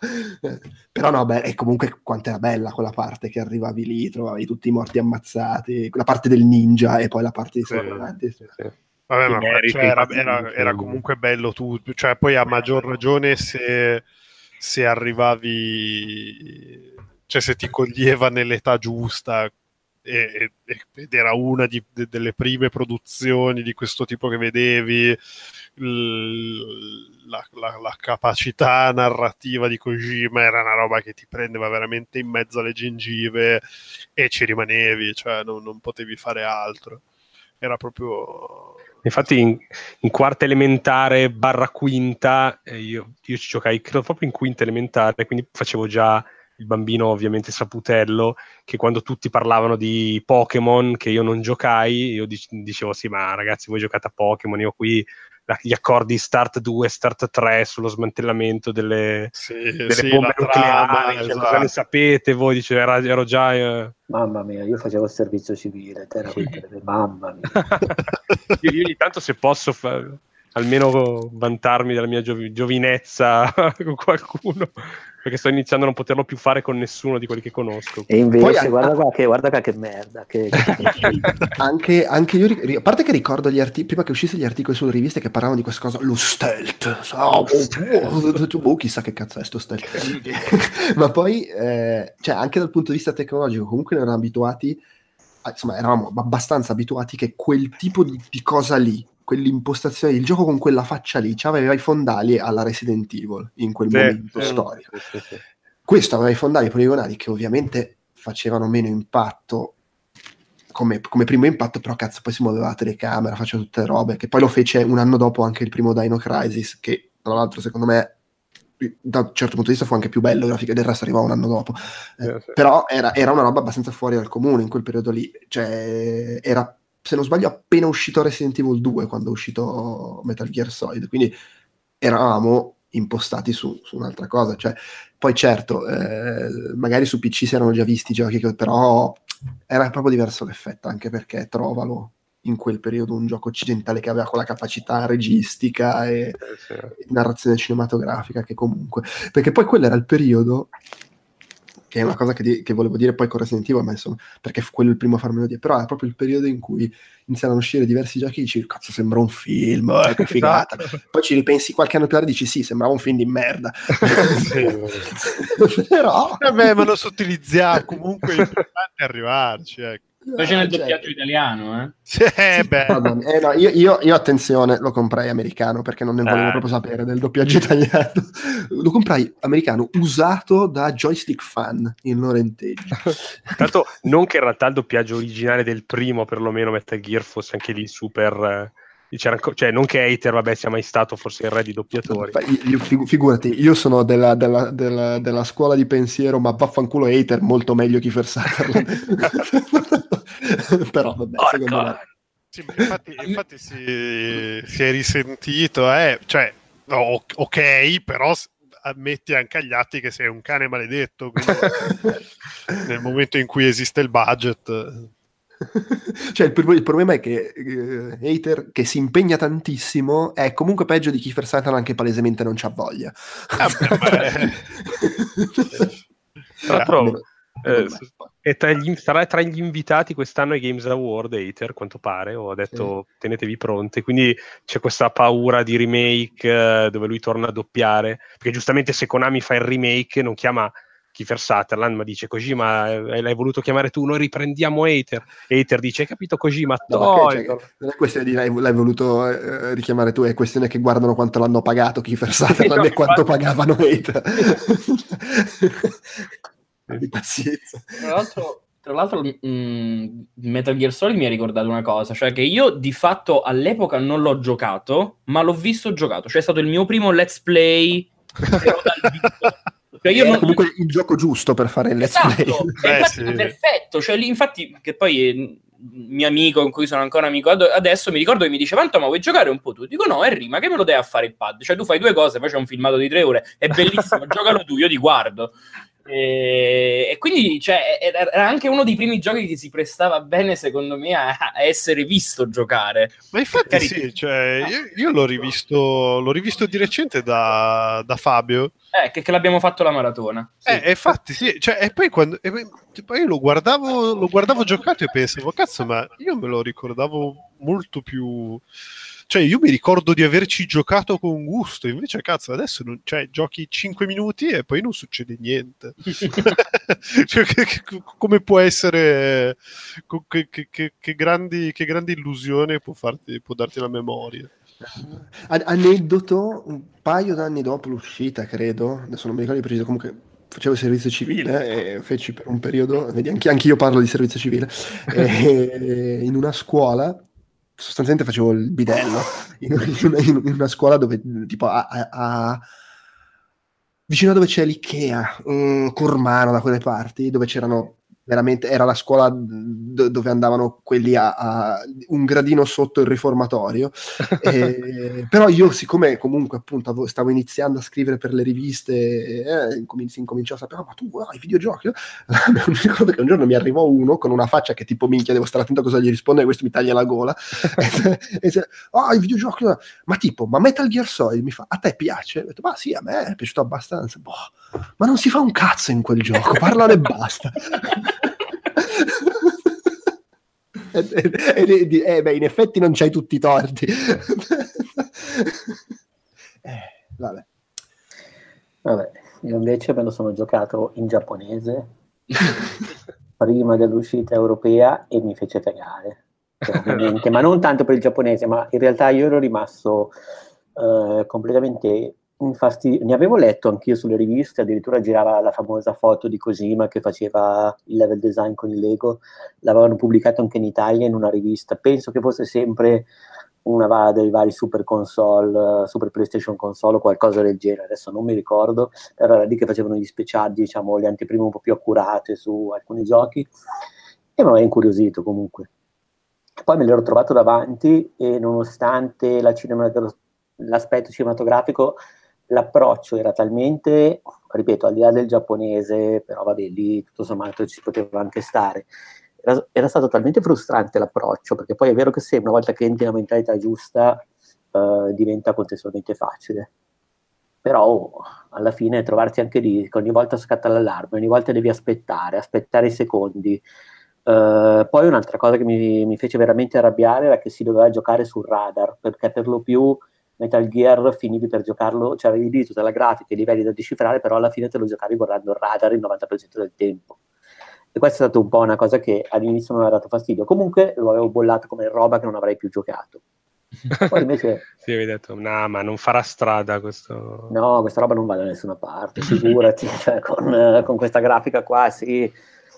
però no, beh, e comunque quanto era bella quella parte che arrivavi lì, trovavi tutti i morti ammazzati, la parte del ninja e poi la parte di sì, sì, sì. Vabbè, ma cioè, era, era, era, comunque bello tutto, cioè poi a maggior ragione se, se arrivavi, cioè se ti coglieva nell'età giusta e, ed era una di, de, delle prime produzioni di questo tipo che vedevi, la, la, la, capacità narrativa di Kojima era una roba che ti prendeva veramente in mezzo alle gengive e ci rimanevi, cioè non, non potevi fare altro. Era proprio Infatti in, in, quarta elementare barra quinta, eh, io, io, ci giocai credo proprio in quinta elementare, quindi facevo già il bambino ovviamente saputello, che quando tutti parlavano di Pokémon che io non giocai, io dicevo sì ma ragazzi voi giocate a Pokémon, io qui gli accordi start 2, start 3 sullo smantellamento delle, sì, delle sì, bombe nucleari, cioè, esatto. cosa ne sapete voi? Dice, era, ero già... Eh... Mamma mia, io facevo il servizio civile, te era mamma mia. io, io ogni tanto se posso fa... almeno vantarmi della mia gio- giovinezza con qualcuno perché sto iniziando a non poterlo più fare con nessuno di quelli che conosco. E invece, Poi, guarda, qua che, guarda qua che merda. Che... anche, anche, io, a parte che ricordo gli articoli, prima che uscissero gli articoli sulle riviste che parlavano di questa cosa, lo stealth. Oh, oh, oh, chissà che cazzo è sto stealth. Ma poi, eh, cioè, anche dal punto di vista tecnologico, comunque eravamo abituati, insomma, eravamo abbastanza abituati che quel tipo di, di cosa lì, quell'impostazione, il gioco con quella faccia lì, aveva i fondali alla Resident Evil in quel sì, momento sì, storico. Sì, Questo aveva i fondali poligonali che ovviamente facevano meno impatto come, come, primo impatto, però cazzo poi si muoveva la telecamera, faceva tutte le robe, che poi lo fece un anno dopo anche il primo Dino Crisis, che tra l'altro secondo me da un certo punto di vista fu anche più bello grafica del resto arrivava un anno dopo. Eh, però era, era, una roba abbastanza fuori dal comune in quel periodo lì cioè era se non sbaglio, appena uscito Resident Evil 2 quando è uscito Metal Gear Solid, quindi eravamo impostati su, su un'altra cosa. Cioè, poi certo, eh, magari su PC si erano già visti i giochi, però era proprio diverso l'effetto, anche perché trovalo in quel periodo un gioco occidentale che aveva quella capacità registica e, sì, sì. narrazione cinematografica che comunque... Perché poi quello era il periodo che è una cosa che, di, che, volevo dire poi con Resident Evil, ma insomma, perché fu quello il primo a farmelo dire, però è proprio il periodo in cui iniziano a uscire diversi giochi e dici, cazzo, sembra un film, eh, che figata. Esatto. Poi ci ripensi qualche anno più tardi e dici, sì, sembrava un film di merda. però... Vabbè, ma lo sottilizziamo, comunque è importante arrivarci, ecco. Poi c'è nel cioè, doppiaggio italiano, eh? Sì, beh. Eh, no, io, io, io, attenzione, lo comprai americano perché non ne volevo ah. proprio sapere del doppiaggio italiano. lo comprai americano usato da joystick fan in lorenteggio. Tanto non che in realtà il doppiaggio originale del primo, perlomeno Metal Gear, fosse anche lì super... Eh, cioè, non che Hater, vabbè, sia mai stato forse il re di doppiatori. Io, figurati, io sono della, della, della, della, scuola di pensiero, ma vaffanculo Hater, molto meglio Kiefer Sutherland. però vabbè, oh, secondo me... Sì, infatti, infatti si, si, è risentito, eh? cioè, no, ok, però ammetti anche agli atti che sei un cane maledetto nel momento in cui esiste il budget cioè il, il, problema è che uh, hater che si impegna tantissimo è comunque peggio di Kiefer Sutherland che palesemente non c'ha voglia ah, beh, beh. tra l'altro eh, E tra gli, sarà tra gli invitati quest'anno ai Games Award, Hater, quanto pare, ho detto sì. tenetevi pronti, quindi c'è questa paura di remake eh, dove lui torna a doppiare, perché giustamente se Konami fa il remake non chiama Kiefer Sutherland, ma dice Kojima eh, l'hai voluto chiamare tu, noi riprendiamo Hater. Hater dice hai capito Kojima, no, cioè, non è questione di l'hai, l'hai voluto eh, richiamare tu, è questione che guardano quanto l'hanno pagato Kiefer Sutherland e quanto pagavano Hater. di pazienza. Tra l'altro, tra l'altro mh, mm, Metal Gear Solid mi ha ricordato una cosa, cioè che io di fatto all'epoca non l'ho giocato, ma l'ho visto giocato, cioè è stato il mio primo let's play però. Cioè io non... comunque il gioco giusto per fare il let's esatto, play. Eh, sì. perfetto, cioè lì infatti che poi eh, mio amico con cui sono ancora amico adesso mi ricordo che mi diceva Anto ma vuoi giocare un po' tu? Dico no Henry ma che me lo dai a fare il pad? Cioè tu fai due cose poi c'è un filmato di tre ore è bellissimo giocalo tu io ti guardo e, e, quindi cioè, era anche uno dei primi giochi che si prestava bene, secondo me, a, a essere visto giocare. Ma infatti sì, cioè, io, io, l'ho, rivisto, l'ho rivisto di recente da, da Fabio. Eh, che, che, l'abbiamo fatto la maratona. Sì. Eh, infatti sì, cioè, e poi quando e poi io lo guardavo, lo guardavo giocato e pensavo, cazzo, ma io me lo ricordavo molto più cioè, io mi ricordo di averci giocato con gusto, invece, cazzo, adesso non, cioè, giochi 5 minuti e poi non succede niente. cioè, che, che, come può essere, che, che, grandi, che grandi illusione può, farti, può darti la memoria? Aneddoto, un paio d'anni dopo l'uscita, credo, adesso non mi ricordo di preciso, comunque facevo servizio civile e feci per un periodo, vedi anche, anche io parlo di servizio civile, in una scuola sostanzialmente facevo il bidello in, in, in una scuola dove tipo a, a, vicino a dove c'è l'Ikea, um, Cormano da quelle parti, dove c'erano veramente era la scuola d- dove andavano quelli a, a, un gradino sotto il riformatorio. e, però io, siccome comunque appunto stavo iniziando a scrivere per le riviste, eh, si incominciò a sapere, oh, ma tu hai i videogiochi? mi ricordo che un giorno mi arrivò uno con una faccia che tipo minchia, devo stare attento a cosa gli risponde, questo mi taglia la gola. e, dice, oh, i videogiochi, ma tipo, ma Metal Gear Solid mi fa, a te piace? Ho detto, ma sì, a me è piaciuto abbastanza. Boh, ma non si fa un cazzo in quel gioco, parlane e basta e, e, e, eh, beh, in effetti non c'hai tutti i torti. eh, vabbè. Vabbè, io invece me lo sono giocato in giapponese prima dell'uscita europea e mi fece cagare. Ovviamente, ma non tanto per il giapponese, ma in realtà io ero rimasto eh, completamente infastidio. Ne avevo letto anch'io sulle riviste, addirittura girava la famosa foto di Kojima che faceva il level design con il Lego, l'avevano pubblicato anche in Italia in una rivista. Penso che fosse sempre una dei vari super console, super PlayStation console o qualcosa del genere, adesso non mi ricordo, però era lì che facevano gli speciali, diciamo, le anteprime un po' più accurate su alcuni giochi e mi aveva incuriosito comunque. Poi me l'ero trovato davanti e nonostante la cinematografia l'aspetto cinematografico l'approccio era talmente, ripeto, al di là del giapponese, però vabbè, lì tutto sommato ci poteva anche stare, era, era, stato talmente frustrante l'approccio, perché poi è vero che se una volta che entri nella mentalità giusta uh, diventa contestualmente facile. Però oh, alla fine trovarsi anche lì, ogni volta scatta l'allarme, ogni volta devi aspettare, aspettare i secondi. Uh, poi un'altra cosa che mi, mi, fece veramente arrabbiare era che si doveva giocare sul radar, perché per lo più Metal Gear finivi per giocarlo, cioè avevi lì tutta la grafica e i livelli da decifrare, però alla fine te lo giocavi guardando il radar il 90% del tempo. E questa è stata un po' una cosa che all'inizio mi aveva dato fastidio. Comunque lo avevo bollato come roba che non avrei più giocato. Poi invece... sì, avevi detto, no, ma non farà strada questo... No, questa roba non va da nessuna parte, figurati, cioè, con, con, questa grafica qua, sì.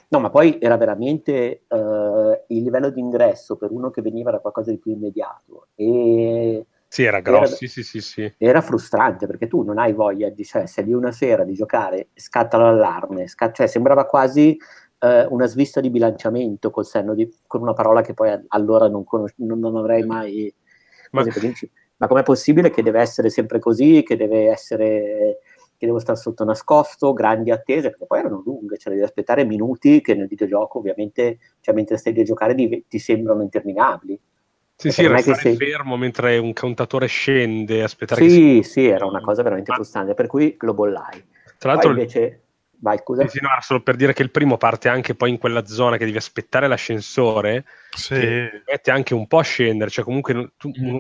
No, ma poi era veramente uh, il livello di ingresso per uno che veniva da qualcosa di più immediato e sì, era grosso, era, sì, sì, sì, Era frustrante perché tu non hai voglia di, cioè, sei lì una sera di giocare, scatta l'allarme, scatta, cioè sembrava quasi eh, una svista di bilanciamento col senno di, con una parola che poi allora non, conos- non, non avrei mai... Ma... Ma com'è possibile che deve essere sempre così, che deve essere che devo stare sotto nascosto, grandi attese, perché poi erano lunghe, cioè devi aspettare minuti che nel videogioco ovviamente, cioè mentre stai a giocare ti sembrano interminabili. Sì, sì, restare sei... fermo mentre un contatore scende, aspettare sì, che si... Sì, era una cosa veramente Ma... frustrante, per cui lo bollai. Tra l'altro invece... Vai, scusa. Sì, no, solo per dire che il primo parte anche poi in quella zona che devi aspettare l'ascensore, Sì. che mette anche un po' a scendere, cioè comunque tu Mm.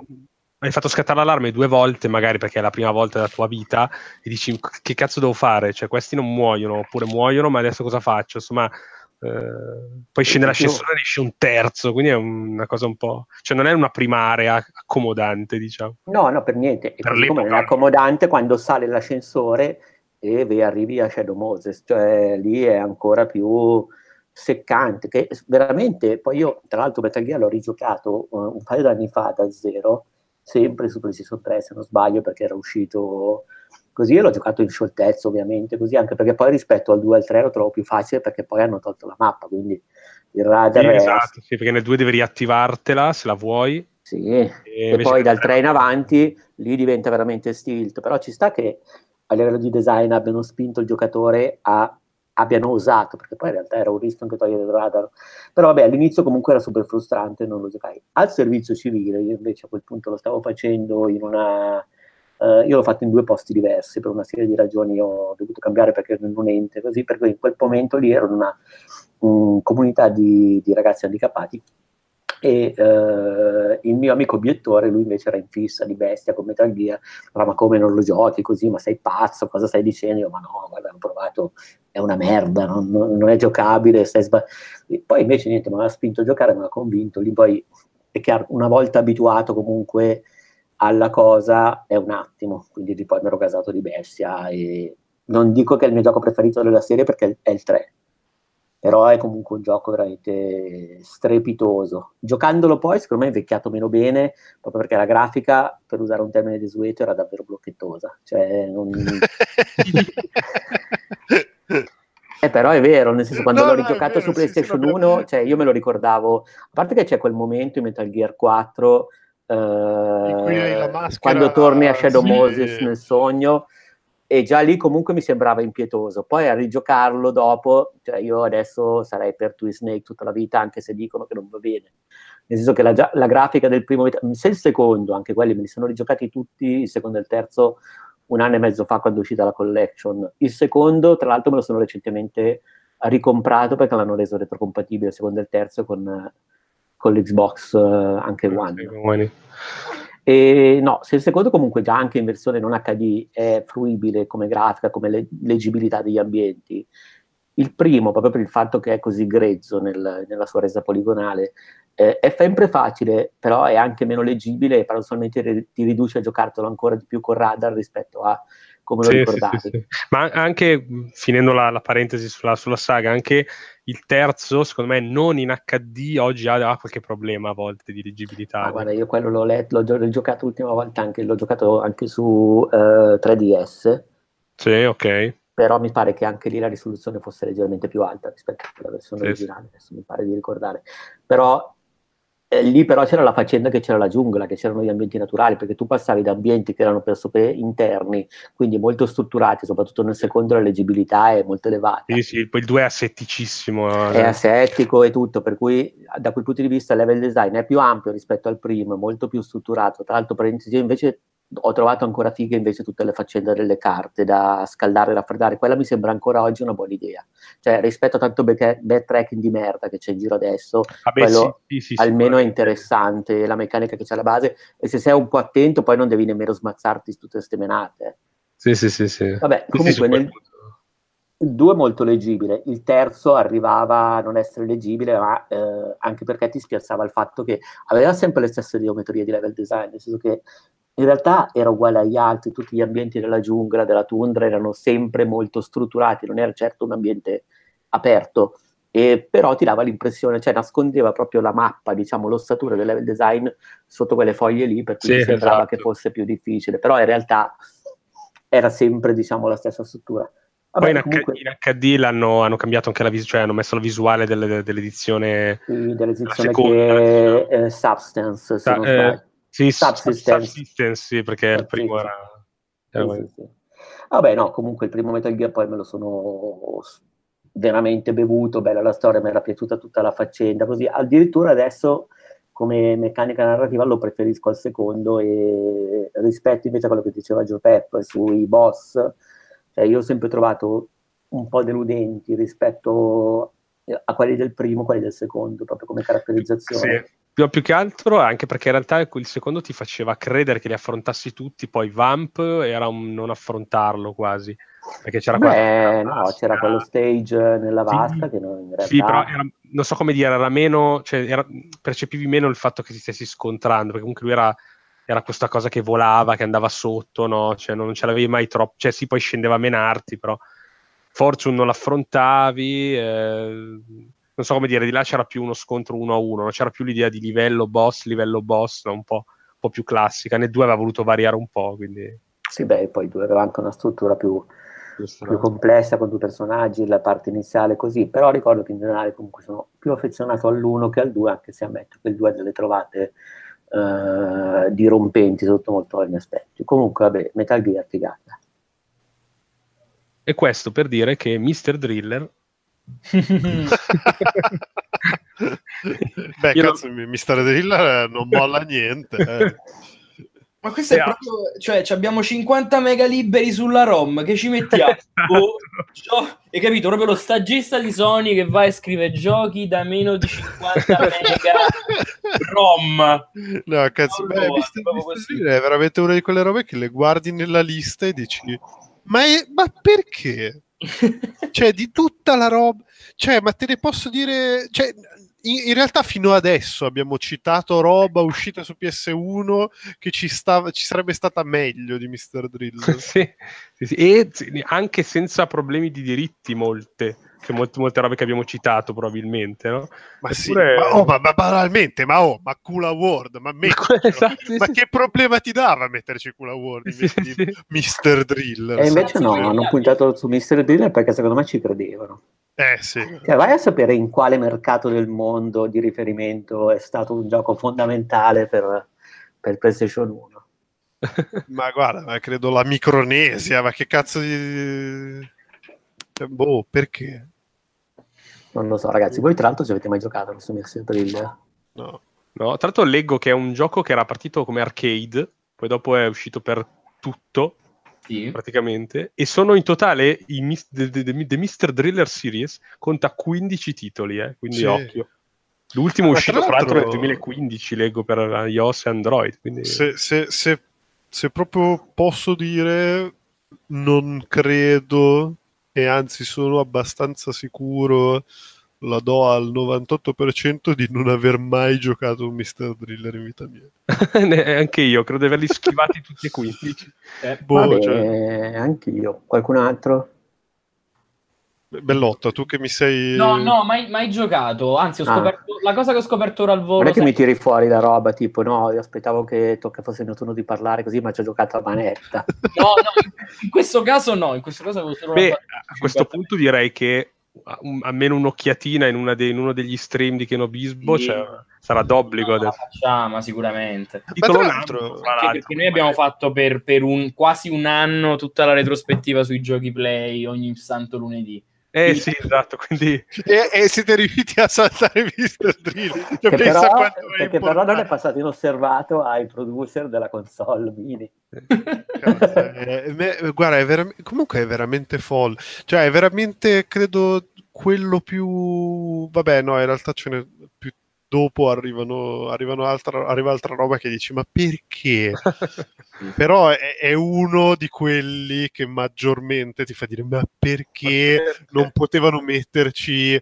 hai fatto scattare l'allarme due volte, magari perché è la prima volta della tua vita, e dici che cazzo devo fare? Cioè questi non muoiono, oppure muoiono, ma adesso cosa faccio? Insomma, poi scende l'ascensore e esce un terzo, quindi è una cosa un po'... cioè non è una prima area accomodante, diciamo. No, no, per niente. Per come è accomodante quando sale l'ascensore e vi arrivi a Shadow Moses, cioè lì è ancora più seccante, che veramente, poi io tra l'altro Metal Gear l'ho rigiocato uh, un paio d'anni fa da zero, sempre su PlayStation 3 se non sbaglio perché era uscito così e l'ho giocato in scioltezza ovviamente, così anche perché poi rispetto al 2 e al 3 lo trovo più facile perché poi hanno tolto la mappa, quindi il radar Sì, è... esatto, sì, perché nel 2 devi riattivartela se la vuoi. Sì, E e poi dal 3 in avanti lì diventa veramente stilt, però ci sta che a livello di design abbiano spinto il giocatore a abbiano osato, perché poi in realtà era un rischio anche togliere il radar, però vabbè all'inizio comunque era super frustrante, non lo giocai. Al servizio civile io invece a quel punto lo stavo facendo in una... eh, io l'ho fatto in due posti diversi, per una serie di ragioni ho dovuto cambiare perché ero in un ente, così per cui in quel momento lì ero in una mm, comunità di, di ragazzi handicappati e eh, il mio amico obiettore, lui invece era in fissa di bestia con Metal Gear, allora, ma come non lo giochi così, ma sei pazzo, cosa stai dicendo? Io, ma no, guarda, ho provato, è una merda, non, non- è giocabile, stai sba-". E poi invece niente, mi ha spinto a giocare, mi ha convinto, lì poi è chiaro, una volta abituato comunque alla cosa è un attimo, quindi lì poi mi ero casato di bestia e non dico che è il mio gioco preferito della serie perché è il 3, però è comunque un gioco veramente strepitoso. Giocandolo poi, secondo me è invecchiato meno bene, proprio perché la grafica, per usare un termine desueto, era davvero blocchettosa. Cioè, non... Eh, però è vero, nel senso quando No, l'ho no, rigiocato vero, su sì, sì, PlayStation vabbè. 1, cioè io me lo ricordavo, a parte che c'è quel momento in Metal Gear 4 eh, maschera, quando torni a Shadow sì. Moses nel sogno e già lì comunque mi sembrava impietoso. Poi a rigiocarlo dopo, cioè io adesso sarei per Twin Snake tutta la vita, anche se dicono che non va bene. Nel senso che la, la grafica del primo, se il secondo, anche quelli me li sono rigiocati tutti, il secondo e il terzo, un anno e mezzo fa quando è uscita la collection. Il secondo, tra l'altro, me lo sono recentemente ricomprato perché l'hanno reso retrocompatibile, il secondo e il terzo, con, con l'Xbox eh, anche One. Buoni. E no, se il secondo comunque già anche in versione non HD è fruibile come grafica, come le- leggibilità degli ambienti, il primo, proprio per il fatto che è così grezzo nel- nella sua resa poligonale, eh, è sempre facile, però è anche meno leggibile e paradossalmente ri- ti riduce a giocartelo ancora di più con radar rispetto a come lo Sì, ricordavi. sì, sì. Ma anche finendo la, la parentesi sulla, sulla saga, anche il terzo, secondo me, non in HD oggi ha, qualche problema a volte di leggibilità. Ah, guarda, io quello l'ho letto, l'ho gio- giocato l'ultima volta anche, l'ho giocato anche su eh, 3DS. Sì, ok. però mi pare che anche lì la risoluzione fosse leggermente più alta rispetto alla versione Sì, originale, adesso mi pare di ricordare. Però eh, lì però c'era la faccenda che c'era la giungla, che c'erano gli ambienti naturali, perché tu passavi da ambienti che erano pressoché interni, quindi molto strutturati, soprattutto nel secondo la leggibilità è molto elevata. Sì, sì, poi il 2 è assetticissimo. È asettico e tutto, per cui da quel punto di vista il level design è più ampio rispetto al primo, è molto più strutturato. Tra l'altro, parentesi, io invece ho trovato ancora fighe invece tutte le faccende delle carte da scaldare e raffreddare. Quella mi sembra ancora oggi una buona idea. Cioè, rispetto a tanto back- backtracking di merda che c'è in giro adesso, Vabbè, quello sì, sì, sì, almeno è interessante, la meccanica che c'è alla base. E se sei un po' attento, poi non devi nemmeno smazzarti su tutte queste menate. Sì, sì, sì, sì. Vabbè, comunque nel, il 2 è molto leggibile, il terzo arrivava a non essere leggibile, ma eh, anche perché ti spiazzava il fatto che aveva sempre le stesse geometrie di level design, nel senso che in realtà era uguale agli altri, tutti gli ambienti della giungla, della tundra erano sempre molto strutturati, non era certo un ambiente aperto, e però ti dava l'impressione, cioè nascondeva proprio la mappa, diciamo, l'ossatura del level design sotto quelle foglie lì, per cui Sì, sembrava esatto. che fosse più difficile, però in realtà era sempre, diciamo, la stessa struttura. Vabbè, Poi in, H- comunque- in HD l'hanno hanno cambiato anche la visuale, cioè hanno messo la visuale delle- dell'edizione Sì, dell'esizione La seconda, che è Substance, se Sa- non eh. Sì, Subsistence. Subsistence, sì, perché il primo era, era Sì, sì. Vabbè, no, comunque il primo Metal Gear poi me lo sono veramente bevuto, bella la storia, mi era piaciuta tutta la faccenda, così. Addirittura adesso come meccanica narrativa lo preferisco al secondo e rispetto invece a quello che diceva Giuseppe sui boss, cioè io ho sempre trovato un po' deludenti rispetto a quelli del primo, quelli del secondo, proprio come caratterizzazione. Sì. Più, più che altro anche perché in realtà il secondo ti faceva credere che li affrontassi tutti, poi Vamp era un non affrontarlo quasi. Perché c'era, Beh, no, c'era quello stage nella vasca sì, che non, in realtà... Sì, però era, non so come dire, era meno, cioè era, percepivi meno il fatto che ti stessi scontrando, perché comunque lui era, era questa cosa che volava, che andava sotto, no? Cioè non ce l'avevi mai troppo, cioè sì, poi scendeva a menarti, però Fortune non l'affrontavi, eh, non so come dire, di là c'era più uno scontro uno a uno, non c'era più l'idea di livello boss, livello boss, no? un, po', un po' più classica, né due aveva voluto variare un po', quindi... Sì, beh, poi due aveva anche una struttura più più complessa con due personaggi, la parte iniziale così, però ricordo che in generale comunque sono più affezionato all'uno che al due, anche se ammetto che il due ha delle trovate uh, dirompenti sotto molto altri aspetti. Comunque, vabbè, Metal Gear figata. E questo per dire che Mr. Driller Beh, Io cazzo, non... Mr. Driller non molla niente. Eh. Ma questo è proprio, cioè abbiamo 50 mega liberi sulla ROM, che ci mettiamo? oh, gio- hai capito? Proprio lo stagista di Sony che va e scrive giochi da meno di 50 mega ROM. No, cazzo, beh, Mr. Mr. è veramente una di quelle robe che le guardi nella lista e dici, ma, è, ma perché? Cioè, di tutta la roba, cioè, ma te ne posso dire, cioè, in, in, realtà fino adesso abbiamo citato roba uscita su PS1 che ci, stava, ci sarebbe stata meglio di Mr. Drill. sì, sì, sì, e anche senza problemi di diritti molte. Che molte, molte robe che abbiamo citato probabilmente, no? Ma Eppure... sì, ma, oh, ma, ma, banalmente, ma oh, ma Cool Award, ma, esatto, sì, ma sì. che problema ti dava metterci Cool Award sì, sì. Mr. Drill? E invece no, hanno puntato su Mr. Drill perché secondo me ci credevano. Eh sì. Cioè, vai a sapere in quale mercato del mondo di riferimento è stato un gioco fondamentale per, per PlayStation 1. ma guarda, ma credo la Micronesia, ma che cazzo di... Cioè, boh, perché? Non lo so, ragazzi. Voi tra l'altro ci avete mai giocato questo Mixer Thriller? No. No, tra l'altro leggo che è un gioco che era partito come arcade, poi dopo è uscito per tutto, sì. praticamente, e sono in totale i mis- The, the, the Mr. Driller Series conta 15 titoli, eh, quindi sì. occhio. L'ultimo è uscito tra l'altro nel 2015, leggo per iOS e Android. Quindi... Se, se, se, se proprio posso dire, non credo, e anzi sono abbastanza sicuro la do al 98% di non aver mai giocato un Mr. Driller in vita mia. anche io, credo di averli schivati tutti e 15. Eh, boh, Vabbè, cioè... anche io. Qualcun altro? Bellotto, tu che mi sei... No, no, mai, mai giocato. Anzi, ho ah. scoperto... Ah. la cosa che ho scoperto ora al volo... Non è che mi tiri fuori la roba, tipo, no, io aspettavo che tocca fosse il mio turno di parlare così, ma ci ho giocato a manetta. no, no, in questo caso no, in questo caso avevo solo... Beh, a questo punto direi che almeno un'occhiatina in, una de- in, uno degli stream di Kenobisbo sì. cioè, sarà d'obbligo no, adesso. facciamo sicuramente l'altro, anche perché noi abbiamo fatto per, per un, quasi un anno tutta la retrospettiva sui giochi play ogni santo lunedì eh sì, esatto, quindi... E, e, siete riusciti a saltare Mr. Drill. Cioè, che però, perché però non è passato inosservato ai producer della console mini. Cazzo, è, è, guarda, è vera- comunque è veramente folle. Cioè, è veramente, credo, quello più... Vabbè, no, in realtà ce n'è più dopo arrivano, arrivano altra, arriva altra roba che dici ma perché? Però è, è, uno di quelli che maggiormente ti fa dire ma perché non potevano metterci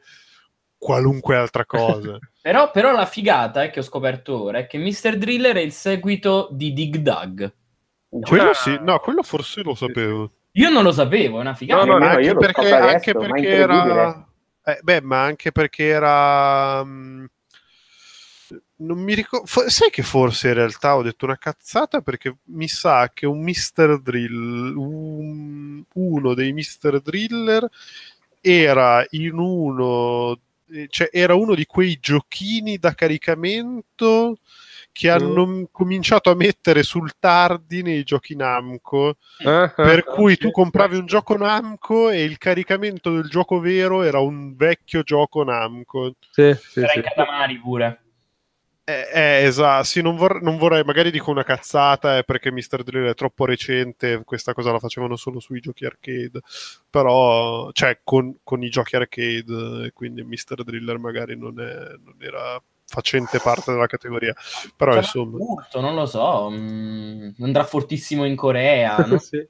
qualunque altra cosa? però, però, la figata è che ho scoperto ora è che Mr. Driller è il seguito di Dig Dug. Quello ah. sì, no, quello forse lo sapevo. Io non lo sapevo, è una figata. No, no, anche, perché, anche perché era... Eh, beh, ma anche perché era... Um non mi ricordo. Sai che forse in realtà ho detto una cazzata perché mi sa che un Mr. Drill, un, uno dei Mr. Driller era in uno, cioè era uno di quei giochini da caricamento che mm. hanno cominciato a mettere sul tardi nei giochi Namco. Uh-huh, per cui tu compravi un gioco Namco e il caricamento del gioco vero era un vecchio gioco Namco. Sì, sì, era sì. in Katamari pure. Eh, eh, esatto, sì, non, vor- non, vorrei, magari dico una cazzata, eh, perché Mr. Drill è troppo recente, questa cosa la facevano solo sui giochi arcade, però, cioè, con, con i giochi arcade, quindi Mr. Driller magari non, è, non era facente parte della categoria, però cioè, insomma... Molto, non lo so, mh, mm, andrà fortissimo in Corea, no? sì.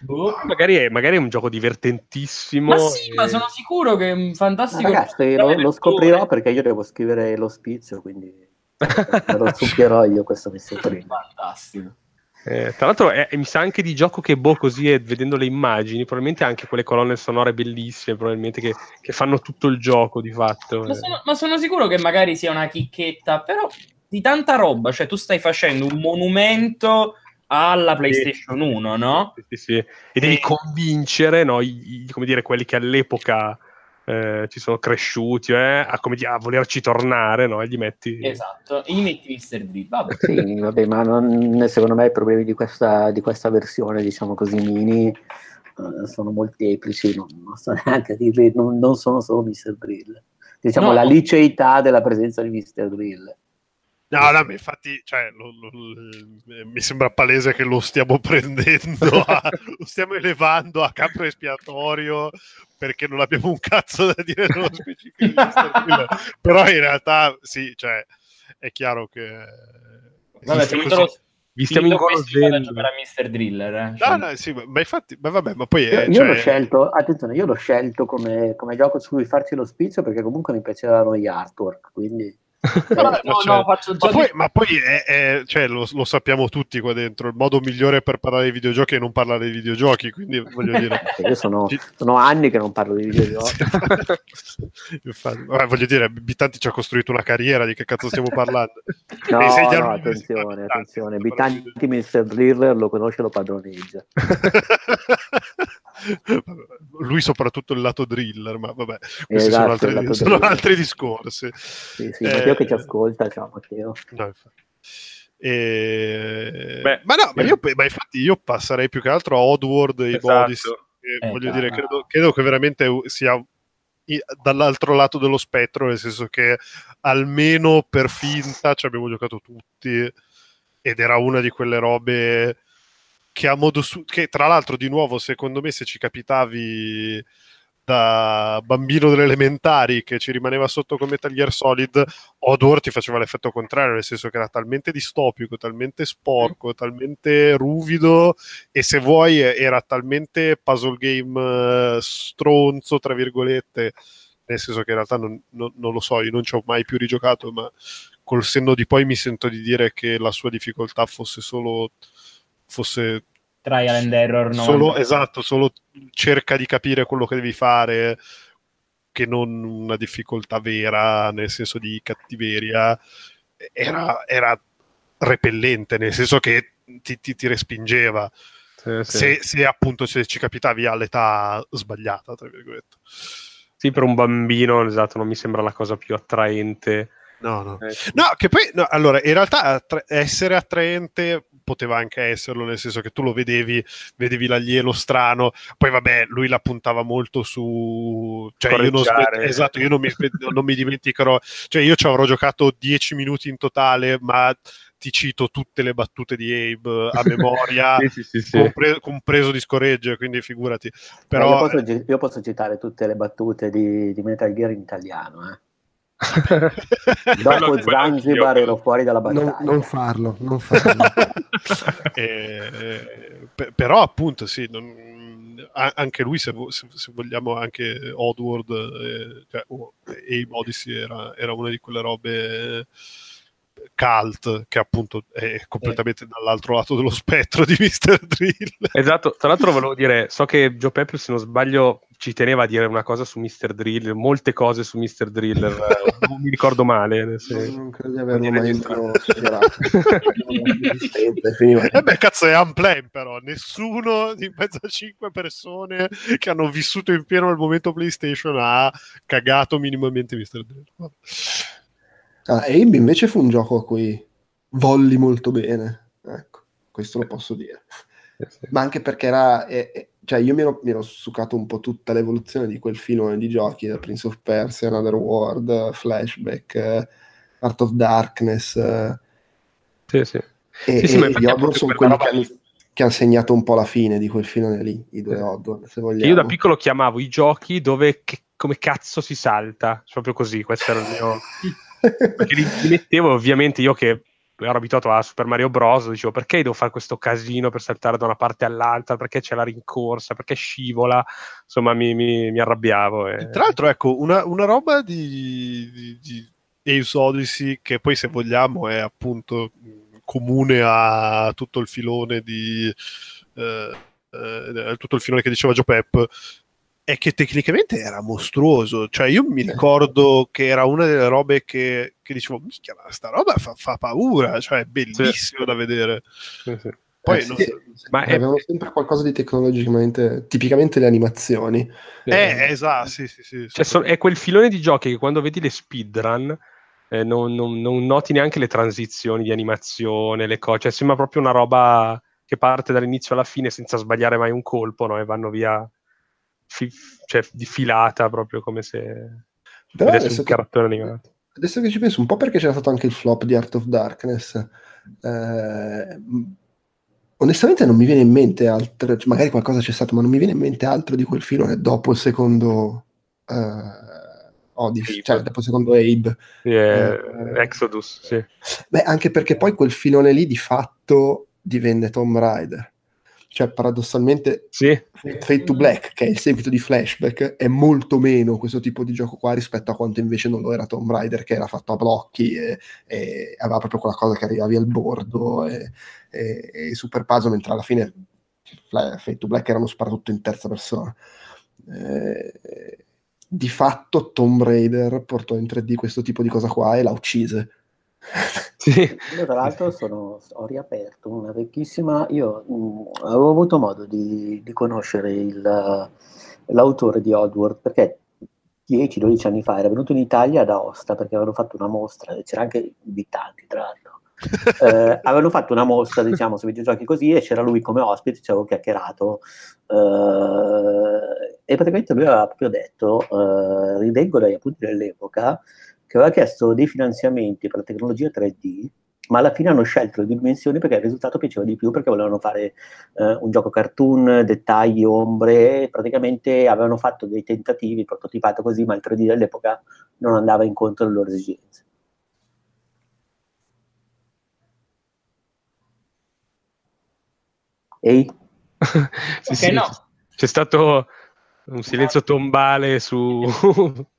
Boh. Magari, è, magari, è, un gioco divertentissimo. Ma sì, e... ma sono sicuro che è un fantastico. Ragazzi, lo, lo, scoprirò perché io devo scrivere l'ospizio, quindi lo supplierò io questo sembra fantastico eh, tra l'altro è, mi sa anche di gioco che boh così è, vedendo le immagini probabilmente anche quelle colonne sonore bellissime probabilmente che, che fanno tutto il gioco di fatto ma sono, ma sono, sicuro che magari sia una chicchetta però di tanta roba cioè tu stai facendo un monumento alla PlayStation sì. 1 no? Sì, sì, sì. e devi convincere no, i, i, come dire quelli che all'epoca eh, ci sono cresciuti eh, a, dire, a, volerci tornare, no? E gli metti... Esatto, e gli metti Mr. D. Vabbè. Sì, vabbè, ma non, secondo me i problemi di questa, di questa versione, diciamo così, mini uh, sono molteplici, non, non so neanche dirli, non, non sono solo Mr. Drill. Diciamo no. la liceità della presenza di Mr. Drill. No, no, infatti, cioè, lo, lo, lo, mi sembra palese che lo stiamo prendendo, a, lo stiamo elevando a capo espiatorio perché non abbiamo un cazzo da dire nello specifico. Però in realtà, sì, cioè, è chiaro che... Vabbè, sì, così, vi stiamo ingolosendo per Mr. Driller eh? no, no, sì, ma infatti ma vabbè ma poi io, io cioè... l'ho scelto attenzione io l'ho scelto come, come gioco su cui farci lo spizio perché comunque mi piacevano gli artwork quindi no, no, cioè, ma, poi, ma, poi, è, è, cioè, lo, lo, sappiamo tutti qua dentro. Il modo migliore per parlare di videogiochi è non parlare di videogiochi. Quindi voglio dire, io sono, sono, anni che non parlo di videogiochi. Infatti, voglio dire, Bitanti ci ha costruito una carriera. Di che cazzo stiamo parlando? No, no attenzione, attenzione. Bitanti Mr. Driller lo conosce, lo padroneggia. Lui, soprattutto il lato driller, ma vabbè, questi esatto, sono, altri, sono altri discorsi. Sì, sì, eh, Matteo che ci ascolta, ciao Matteo. No, e... Beh, ma no, ma, io, ma infatti io passerei più che altro a Oddworld e esatto. Bodis. Eh, voglio dire, credo, credo, che veramente sia dall'altro lato dello spettro, nel senso che almeno per finta ci abbiamo giocato tutti ed era una di quelle robe che a modo su- che tra l'altro di nuovo secondo me se ci capitavi da bambino delle elementari che ci rimaneva sotto come Metal Gear Solid, Oddworld ti faceva l'effetto contrario, nel senso che era talmente distopico, talmente sporco, talmente ruvido e se vuoi era talmente puzzle game eh, stronzo, tra virgolette, nel senso che in realtà non, non, non lo so, io non ci ho mai più rigiocato, ma col senno di poi mi sento di dire che la sua difficoltà fosse solo fosse trial and error. No? Solo, esatto, solo cerca di capire quello che devi fare, che non una difficoltà vera, nel senso di cattiveria. Era, era repellente, nel senso che ti, ti, ti respingeva. Sì, sì. Se, se, appunto se ci capitavi all'età sbagliata, tra virgolette. Sì, per un bambino, esatto, non mi sembra la cosa più attraente. No, no. Eh. no che poi, no, allora, in realtà attra- essere attraente poteva anche esserlo, nel senso che tu lo vedevi, vedevi l'alieno strano, poi vabbè, lui la puntava molto su... Cioè io non, esatto, io non mi, non mi dimenticherò, cioè io ci avrò giocato 10 minuti in totale, ma ti cito tutte le battute di Abe a memoria, sì, sì, sì, compre- compreso di scorregge, quindi figurati. Però... Io posso, io, posso, citare tutte le battute di, di Metal Gear in italiano, eh. Dopo Zanzibar ero fuori dalla battaglia. Non, non farlo, non farlo. eh, p- però appunto sì, non, anche lui se, se, se, vogliamo anche Oddworld eh, cioè, oh, Abe Odyssey era, era, una di quelle robe cult che appunto è completamente eh. dall'altro lato dello spettro di Mr. Drill. Esatto, tra l'altro volevo dire, so che Joe Pepper se non sbaglio ci teneva a dire una cosa su Mr. Drill, molte cose su Mr. Driller, eh, non mi ricordo male. Se... Non credo di averlo mai eh beh, cazzo, è unplanned però, nessuno di mezzo a cinque persone che hanno vissuto in pieno il momento PlayStation ha cagato minimamente Mr. Drill. Ah, Abe invece fu un gioco a cui volli molto bene, ecco, questo lo posso dire. Ma anche perché era... È, cioè io mi ero, mi ero, succato un po' tutta l'evoluzione di quel filone di giochi, da Prince of Persia, Another World, Flashback, Art of Darkness. Eh. Sì, sì. E, sì, sì, e gli Oddworld sono quelli che hanno, che hanno, segnato un po' la fine di quel filone lì, i due Oddworld, se vogliamo. Io da piccolo chiamavo i giochi dove che, come cazzo si salta, proprio così, questo era il mio... Perché li, li mettevo ovviamente io che ero abituato a Super Mario Bros. Dicevo perché devo fare questo casino per saltare da una parte all'altra? Perché c'è la rincorsa? Perché scivola? Insomma, mi, mi, mi arrabbiavo. E... Tra l'altro, ecco, una, una roba di, di, di Ace Odyssey che poi, se vogliamo, è appunto comune a tutto il filone di. Eh, eh, tutto il filone che diceva Joe Pep è che tecnicamente era mostruoso. Cioè, io mi ricordo che era una delle robe che, che dicevo, minchia, ma sta roba fa, fa paura, cioè è bellissimo sì. da vedere. Sì, sì. Poi, eh, non... ma è... avevano sempre qualcosa di tecnologicamente, tipicamente le animazioni. Eh, eh esatto, sì, sì, sì. Cioè, so, è quel filone di giochi che quando vedi le speedrun eh, non, non, non, noti neanche le transizioni di animazione, le cose, cioè sembra proprio una roba che parte dall'inizio alla fine senza sbagliare mai un colpo, no? E vanno via fi- cioè, diffilata proprio come se Però un cartone animato. Adesso che ci penso, un po' perché c'era stato anche il flop di Art of Darkness. Eh, onestamente non mi viene in mente altro, cioè magari qualcosa c'è stato, ma non mi viene in mente altro di quel filone dopo il secondo uh, Odyssey, cioè dopo il secondo Abe. Sì, eh, Exodus, sì. Beh, anche perché poi quel filone lì di fatto divenne Tomb Raider. Cioè, paradossalmente, sì. Fate to Black, che è il seguito di Flashback, è molto meno questo tipo di gioco qua rispetto a quanto invece non lo era Tomb Raider, che era fatto a blocchi e, e aveva proprio quella cosa che arrivavi al bordo e, e, e Super Puzzle, mentre alla fine Fate to Black erano soprattutto in terza persona. Eh, di fatto Tomb Raider portò in 3D questo tipo di cosa qua e l'ha uccise sì. Io tra l'altro sono, ho riaperto una vecchissima, io mh, avevo avuto modo di, di conoscere il, l'autore di Oddworld perché 10-12 anni fa era venuto in Italia ad Aosta perché avevano fatto una mostra, c'era anche abitanti tra l'altro. eh, avevano fatto una mostra diciamo su videogiochi così e c'era lui come ospite ci avevo chiacchierato eh, e praticamente lui aveva proprio detto eh, rileggo dai appunti dell'epoca che aveva chiesto dei finanziamenti per la tecnologia 3D, ma alla fine hanno scelto le dimensioni perché il risultato piaceva di più perché volevano fare eh, un gioco cartoon, dettagli, ombre, praticamente avevano fatto dei tentativi, prototipato così, ma il 3D dell'epoca non andava incontro alle loro esigenze. Ehi? sì, okay, sì. No. C'è stato un silenzio tombale su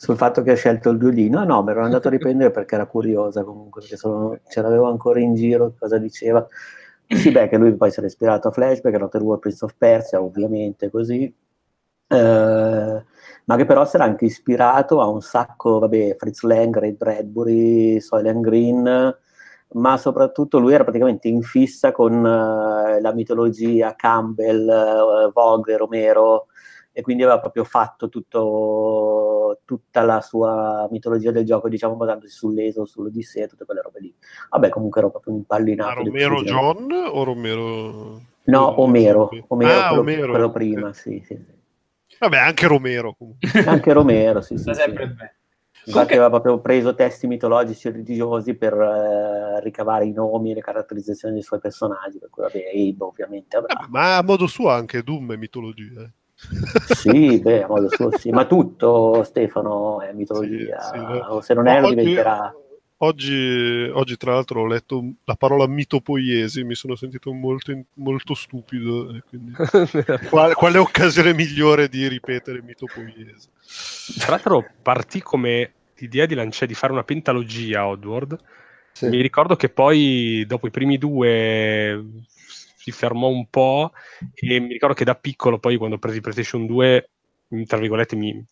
sul fatto che ha scelto il violino. No, me l'ero andato a riprendere perché era curiosa comunque, perché sono, ce l'avevo ancora in giro, cosa diceva. Sì, beh, che lui poi si era ispirato a Flashback, a Outer War Prince of Persia, ovviamente così, eh, ma che però si era anche ispirato a un sacco, vabbè, Fritz Lang, Ray Bradbury, Soylent Green, ma soprattutto lui era praticamente in fissa con uh, la mitologia Campbell, uh, Vogue, Romero, e quindi aveva proprio fatto tutto, tutta la sua mitologia del gioco, diciamo, basandosi sull'Eso, sull'Odissea, tutte quelle robe lì. Vabbè, comunque ero proprio impallinato. Ma Romero John o Romero... No, Omero, Omero, ah, quello, Omero. quello prima, sì, sì, sì. Vabbè, anche Romero comunque. anche Romero, sì, sì. sempre sì. bene. Infatti aveva proprio preso testi mitologici e religiosi per eh, ricavare i nomi e le caratterizzazioni dei suoi personaggi, per cui vabbè, Abe ovviamente avrà. Eh, ma a modo suo anche Doom è mitologia. Eh sì, beh, a modo suo sì, ma tutto Stefano è mitologia, sì, sì, o se non è lo diventerà... Oggi, oggi, tra l'altro ho letto la parola mitopoiesi, mi sono sentito molto, molto stupido, quindi... quale, quale, occasione migliore di ripetere mitopoiesi? Tra l'altro partì come l'idea di lanciare di fare una pentalogia a Oddworld, sì. mi ricordo che poi dopo i primi due si fermò un po' e mi ricordo che da piccolo poi quando il PlayStation 2 tra virgolette mi,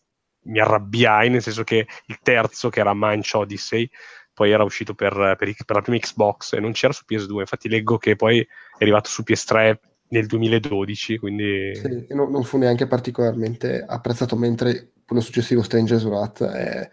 mi arrabbiai nel senso che il terzo che era Manch Odyssey poi era uscito per, per, per, la prima Xbox e non c'era su PS2 infatti leggo che poi è arrivato su PS3 nel 2012 quindi sì, non, non, fu neanche particolarmente apprezzato mentre quello successivo Stranger's Wrath è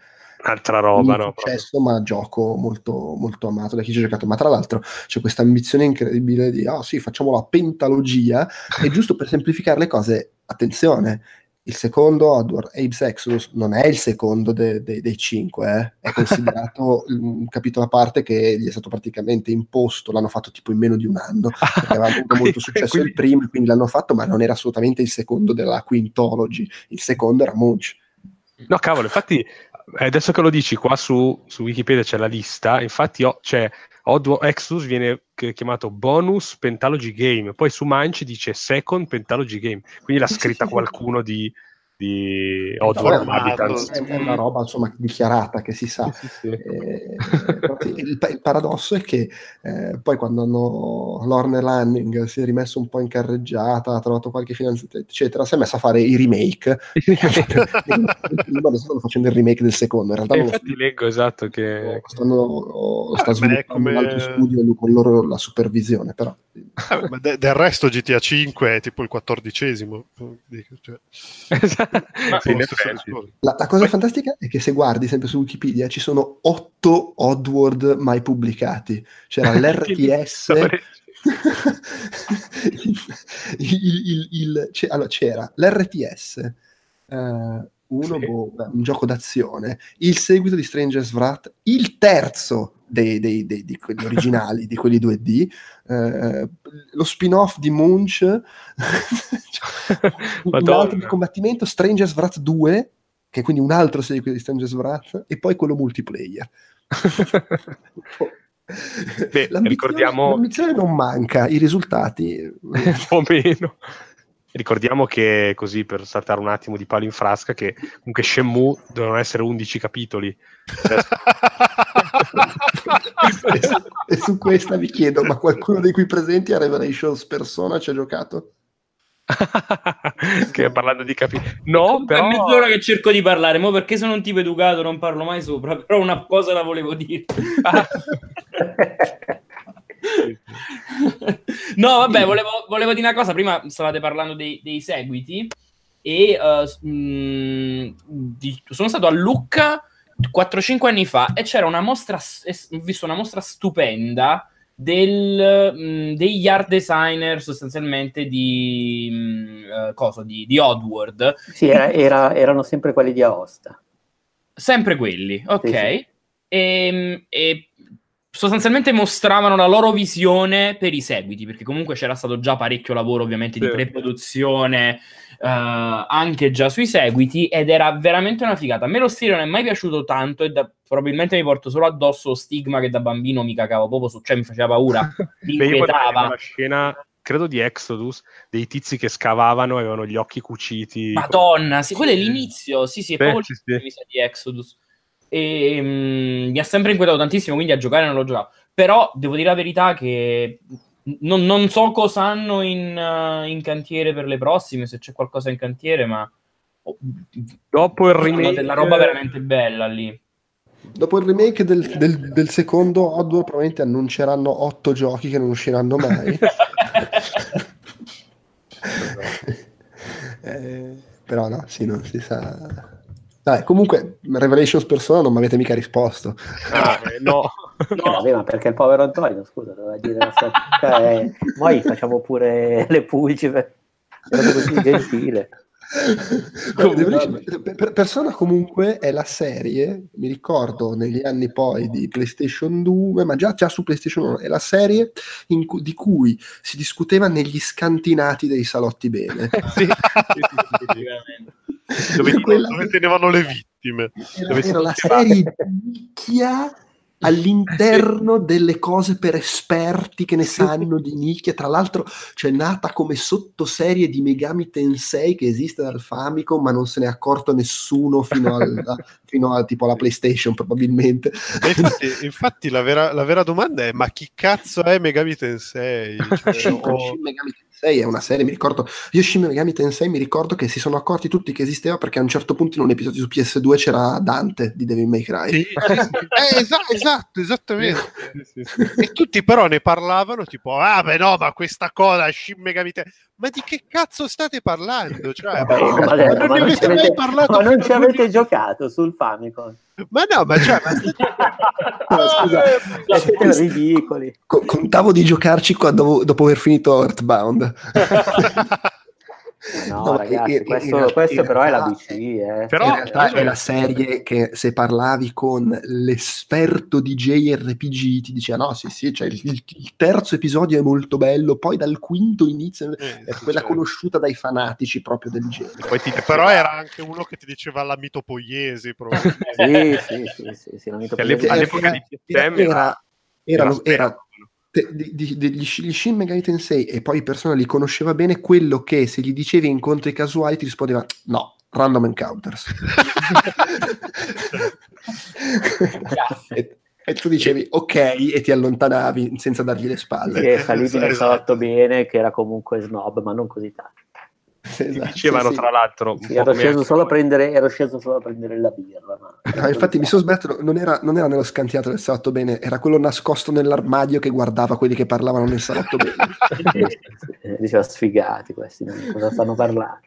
altra roba, no? Successo, ma gioco molto, molto amato da chi ci ha giocato. Ma tra l'altro c'è questa ambizione incredibile di, ah oh, sì, facciamo la pentalogia, e giusto per semplificare le cose, attenzione, il secondo Oddworld, Abe's Exodus, non è il secondo de- de- dei cinque, eh? è considerato un capitolo a parte che gli è stato praticamente imposto, l'hanno fatto tipo in meno di un anno, perché aveva avuto molto successo quindi... il primo, quindi l'hanno fatto, ma non era assolutamente il secondo della Quintology, il secondo era Munch. No, cavolo, infatti adesso che lo dici qua su, su Wikipedia c'è la lista, infatti ho, c'è Odd Exodus viene chiamato Bonus Pentalogy Game, poi su Munch dice Second Pentalogy Game, quindi l'ha scritta qualcuno di, di Oddworld Habitats. È, è una roba insomma dichiarata che si sa. Sì, sì. Eh, il, il, paradosso è che eh, poi quando hanno Lorne Lanning si è rimesso un po' in carreggiata, ha trovato qualche finanziamento, eccetera, si è messo a fare i remake. adesso stanno facendo il remake del secondo. In realtà e infatti sto... leggo esatto che stanno, sta ah, sviluppando come... un altro studio con loro la supervisione, però. Ma de- del resto GTA 5 è tipo il quattordicesimo. Cioè... Esatto la, la, cosa fantastica è che se guardi sempre su Wikipedia ci sono otto Oddworld mai pubblicati. C'era l'RTS. il, il, c'era, allora, c'era l'RTS, uh, uno, sì. boh, un gioco d'azione, il seguito di Stranger's Wrath, il terzo dei, dei, dei, di quelli originali, di quelli 2D, eh, lo spin-off di Munch, un altro di combattimento, Stranger's Wrath 2, che è quindi un altro seguito di Stranger's Wrath, e poi quello multiplayer. Beh, l'ambizione, ricordiamo... l'ambizione non manca, i risultati... un po' meno. Ricordiamo che, così per saltare un attimo di palo in frasca, che comunque Shenmue devono essere 11 capitoli. E, su, e, su, questa vi chiedo, ma qualcuno dei qui presenti a Revelations Persona ci ha giocato? che parlando di capitoli no però è mezz'ora che cerco di parlare mo perché sono un tipo educato non parlo mai sopra però una cosa la volevo dire no, vabbè, volevo, volevo, dire una cosa. Prima stavate parlando dei, dei seguiti e uh, mh, di, sono stato a Lucca 4-5 anni fa e c'era una mostra, ho visto una mostra stupenda del, mh, degli art designer sostanzialmente di, mh, uh, cosa, di, di Oddworld. Sì, era, era, erano sempre quelli di Aosta. Sempre quelli, ok. Sì, sì. E, ehm, e sostanzialmente mostravano la loro visione per i seguiti, perché comunque c'era stato già parecchio lavoro ovviamente sì. di pre-produzione uh, anche già sui seguiti ed era veramente una figata. A me lo stile non è mai piaciuto tanto e da, probabilmente mi porto solo addosso stigma che da bambino mi cagavo proprio su, cioè mi faceva paura, mi inquietava. la scena credo di Exodus, dei tizi che scavavano e avevano gli occhi cuciti. Madonna, sì, quello è l'inizio, sì, sì, è proprio sì, sì. di Exodus e um, mi ha sempre inquietato tantissimo, quindi a giocare non l'ho giocato. Però devo dire la verità che non, non so cosa hanno in, uh, in, cantiere per le prossime, se c'è qualcosa in cantiere, ma oh, dopo il remake della roba veramente bella lì. Dopo il remake del, del, del secondo Oddworld probabilmente annunceranno otto giochi che non usciranno mai. eh, però no, sì, non si sa dai, comunque, Revelations persona non mi avete mica risposto. Ah, eh, no. no. Vabbè, ma perché il povero Antonio, scusa, doveva dire la sua... cioè, Noi facciamo pure le pulci, per... così gentile. Per, Persona comunque è la serie, mi ricordo negli anni poi di PlayStation 2, ma già, già su PlayStation 1, è la serie cu- di cui si discuteva negli scantinati dei salotti bene. sì, sì, sì, dove, quella... dove tenevano le vittime. Era, era la serie nicchia all'interno delle cose per esperti che ne sanno di nicchia. Tra l'altro, c'è nata come sottoserie di Megami Tensei che esiste dal Famicom, ma non se ne è accorto nessuno fino, al, fino a tipo alla PlayStation, probabilmente. Infatti, infatti la, vera, la, vera, domanda è: ma chi cazzo è Megami Tensei? Cioè, o... Megami Tensei Tensei è una serie, mi ricordo, io Shin Megami Tensei mi ricordo che si sono accorti tutti che esisteva perché a un certo punto in un episodio su PS2 c'era Dante di Devil May Cry. Sì. eh, esatto, esatto, esattamente. Sì, sì, e tutti però ne parlavano tipo, ah beh no, ma questa cosa, Shin Megami Tensei ma di che cazzo state parlando? Cioè, Vabbè, ma, ma, non, ma non avete mai parlato ma non ci avete di... giocato sul Famicom. Ma no ma cioè ma... no, scusa eh, siete ridicoli. Contavo di giocarci quando, dopo aver finito Earthbound No, ragazzi, e, questo, questo però è la BC. Eh. Però in realtà è la serie che se parlavi con l'esperto di JRPG ti diceva no, sì, sì, cioè il, il terzo episodio è molto bello, poi dal quinto inizia, eh, è quella certo. conosciuta dai fanatici proprio del genere. Ti, però era anche uno che ti diceva la mitopoiesi. sì, sì, sì, sì, sì, la mitopoiesi. All'epoca di PSM era, era, era di, di, degli Shin Megami Tensei e poi persona li conosceva bene quello che se gli dicevi incontri casuali ti rispondeva no, random encounters. E, e, tu dicevi ok e ti allontanavi senza dargli le spalle. Che salivi nel salotto bene che era comunque snob ma non così tanto Esatto, dicevano sì, tra l'altro sì, ero, sceso solo a prendere, ero sceso solo a prendere la birra ma... no, infatti mi sono sbattuto non era, non era nello scantiato del salotto bene era quello nascosto nell'armadio che guardava quelli che parlavano nel salotto bene. Diceva sfigati questi cosa stanno parlando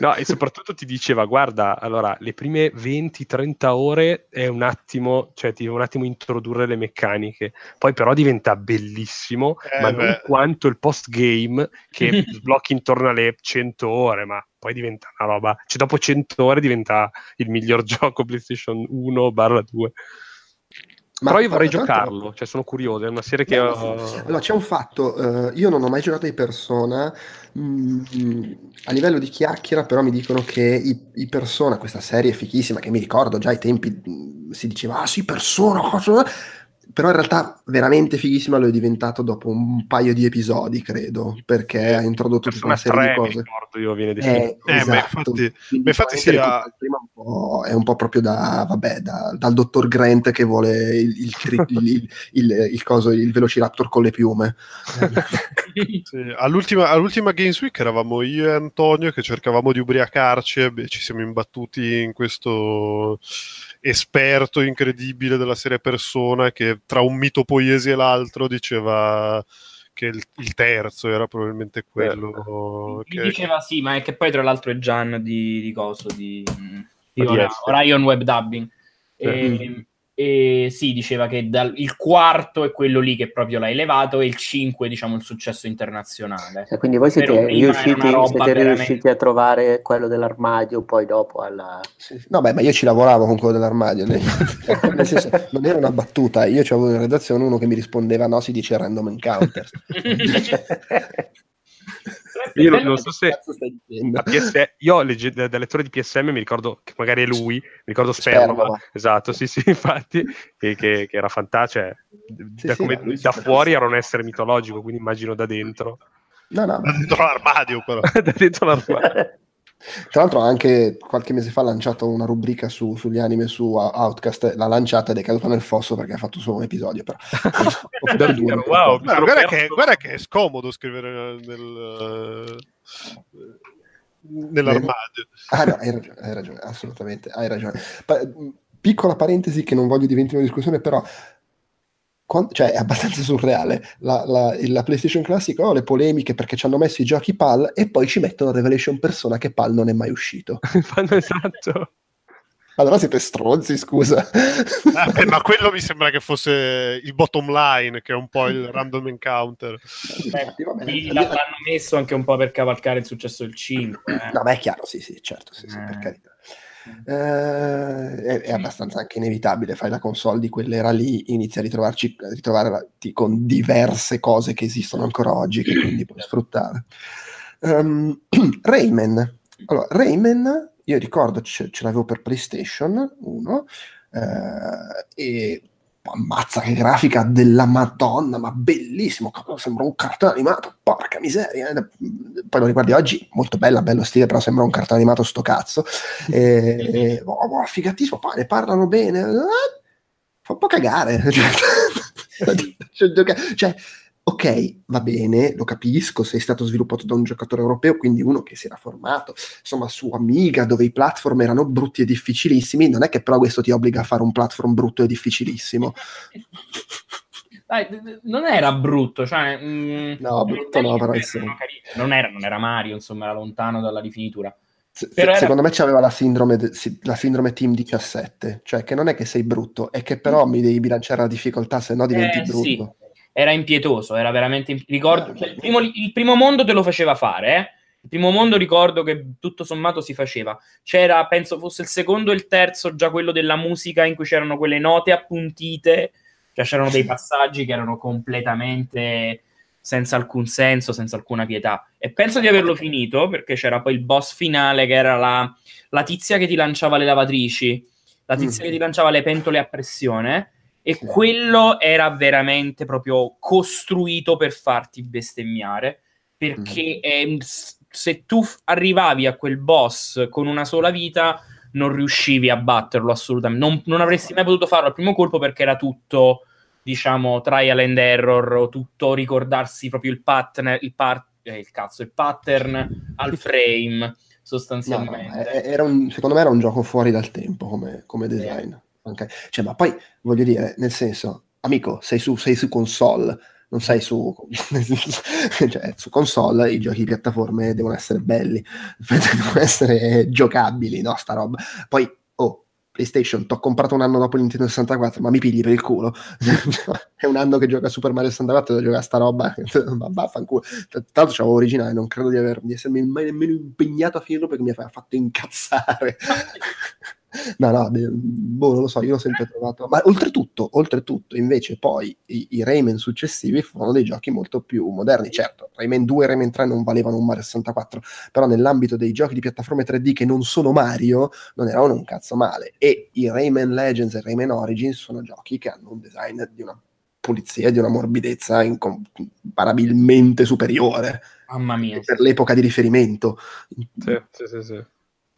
No, e soprattutto ti diceva, guarda, allora, le prime 20-30 ore è un attimo, cioè ti deve un attimo introdurre le meccaniche, poi però diventa bellissimo, eh, ma beh. non quanto il post-game che sblocchi intorno alle 100 ore, ma poi diventa una roba, cioè dopo 100 ore diventa il miglior gioco PlayStation 1-2. Ma Però io vorrei tanto... giocarlo, cioè sono curioso, è una serie che no, ho... Allora, c'è un fatto, uh, io non ho mai giocato di persona, mh, mm, a livello di chiacchiera però mi dicono che i, i, persona, questa serie è fichissima, che mi ricordo già ai tempi mm, si diceva, ah sì, persona, cosa però in realtà veramente fighissima lo è diventato dopo un paio di episodi, credo, perché ha introdotto tutta una serie di cose. Ricordo io viene eh, eh, esatto. infatti, infatti sì, ha... un è un po' proprio da, vabbè, da, dal dottor Grant che vuole il, il, il, il, il, coso, il Velociraptor con le piume. sì, all'ultima, all'ultima Games Week eravamo io e Antonio che cercavamo di ubriacarci e beh, ci siamo imbattuti in questo esperto incredibile della serie Persona che tra un mito poiesi e l'altro diceva che il, il terzo era probabilmente quello. Che... diceva sì, ma è che poi tra l'altro è Gian di, di coso, di, di Orion Web Dubbing. E, e sì, diceva che dal, il quarto è quello lì che proprio l'ha elevato e il 5 diciamo il successo internazionale. Cioè, quindi voi siete, riusciti, siete riusciti, a trovare quello dell'armadio poi dopo alla... No beh, ma io ci lavoravo con quello dell'armadio, nel, nel senso, non era una battuta, io avevo in redazione uno che mi rispondeva no, si dice random encounter. io non, non so se PS... io legge... da, da, lettore di PSM mi ricordo che magari è lui, mi ricordo Sperma, esatto, sì, sì, infatti, che, che, che era fantastico, cioè, sì, da, come, sì, da fuori era un essere mitologico, quindi immagino da dentro. No, no, da dentro l'armadio però. da dentro l'armadio. Tra l'altro anche qualche mese fa ha lanciato una rubrica su, sugli anime su Outcast, l'ha lanciata ed è caduta nel fosso perché ha fatto solo un episodio. Però. wow, no, guarda, che, guarda, che, è scomodo scrivere nel, nell'armadio. Ah no, hai ragione, hai ragione, assolutamente, hai ragione. Pa- piccola parentesi che non voglio diventare una discussione, però quando, cioè è abbastanza surreale. La, la, la, PlayStation Classic ha oh, le polemiche perché ci hanno messo i giochi PAL e poi ci mettono Revelation Persona che PAL non è mai uscito. esatto. Allora siete stronzi, scusa. Ah, beh, ma quello mi sembra che fosse il bottom line, che è un po' il random encounter. Beh, l'hanno messo anche un po' per cavalcare il successo del 5. Eh. No, beh, è chiaro, sì, sì, certo, sì, sì, eh. per carità. Eh, è, è, abbastanza anche inevitabile, fai la console di quell'era lì, inizi a ritrovarci a ritrovarti con diverse cose che esistono ancora oggi che quindi puoi sfruttare. Um, Rayman. Allora, Rayman, io ricordo ce, ce l'avevo per PlayStation 1 eh, e ammazza che grafica della Madonna, ma bellissimo, sembra un cartone animato, porca miseria. Eh. Poi lo riguardi oggi, molto bella, bello stile, però sembra un cartone animato sto cazzo. E, e, oh, oh, figatissimo, poi ne parlano bene, eh, fa un po' cagare. cioè ok, va bene, lo capisco, sei stato sviluppato da un giocatore europeo, quindi uno che si era formato, insomma, su Amiga, dove i platform erano brutti e difficilissimi, non è che però questo ti obbliga a fare un platform brutto e difficilissimo. Dai, non era brutto, cioè... Mh, mm, no, brutto no, però... Non era, non era Mario, insomma, era lontano dalla rifinitura. Se, era... Secondo me c'aveva la sindrome, la sindrome Team 17, cioè che non è che sei brutto, è che però mi devi bilanciare la difficoltà, se no diventi eh, brutto. Sì era impietoso, era veramente... Imp- ricordo, cioè, il, primo, il, primo, mondo te lo faceva fare, eh? Il primo mondo ricordo che tutto sommato si faceva. C'era, penso fosse il secondo e il terzo, già quello della musica in cui c'erano quelle note appuntite, cioè c'erano dei passaggi che erano completamente senza alcun senso, senza alcuna pietà. E penso di averlo finito perché c'era poi il boss finale che era la, la tizia che ti lanciava le lavatrici, la tizia mm. che ti lanciava le pentole a pressione. E sì. quello era veramente proprio costruito per farti bestemmiare perché mm. eh, se tu arrivavi a quel boss con una sola vita, non riuscivi a batterlo assolutamente. Non, non, avresti mai potuto farlo al primo colpo perché era tutto, diciamo, trial and error, o tutto ricordarsi proprio il pattern, il, par- eh, il, cazzo, il pattern al frame, sostanzialmente. No, no, un, secondo me era un gioco fuori dal tempo come, come design. Yeah. Okay. Cioè, ma poi, voglio dire, nel senso, amico, sei su, sei su console non sei su, cioè, su console, i giochi di piattaforme devono essere belli, devono essere giocabili, no? Sta roba. Poi, oh, PlayStation, ti ho comprato un anno dopo il Nintendo 64, ma mi pigli per il culo. è un anno che gioca Super Mario 64 devo giocare sta roba, ma vaffanculo. Tra l'altro c'avevo originale, non credo di, aver, di essermi mai nemmeno impegnato a finirlo perché mi ha fatto incazzare. No, no, boh, non lo so, io l'ho sempre trovato. Ma oltretutto, oltretutto invece, poi i, i, Rayman successivi furono dei giochi molto più moderni. Certo, Rayman 2 e Rayman 3 non valevano un Mario 64, però nell'ambito dei giochi di piattaforme 3D che non sono Mario, non erano un cazzo male. E i Rayman Legends e Rayman Origins sono giochi che hanno un design di una pulizia, di una morbidezza incomparabilmente superiore. Mamma mia. Per l'epoca di riferimento. Sì, sì, sì. sì.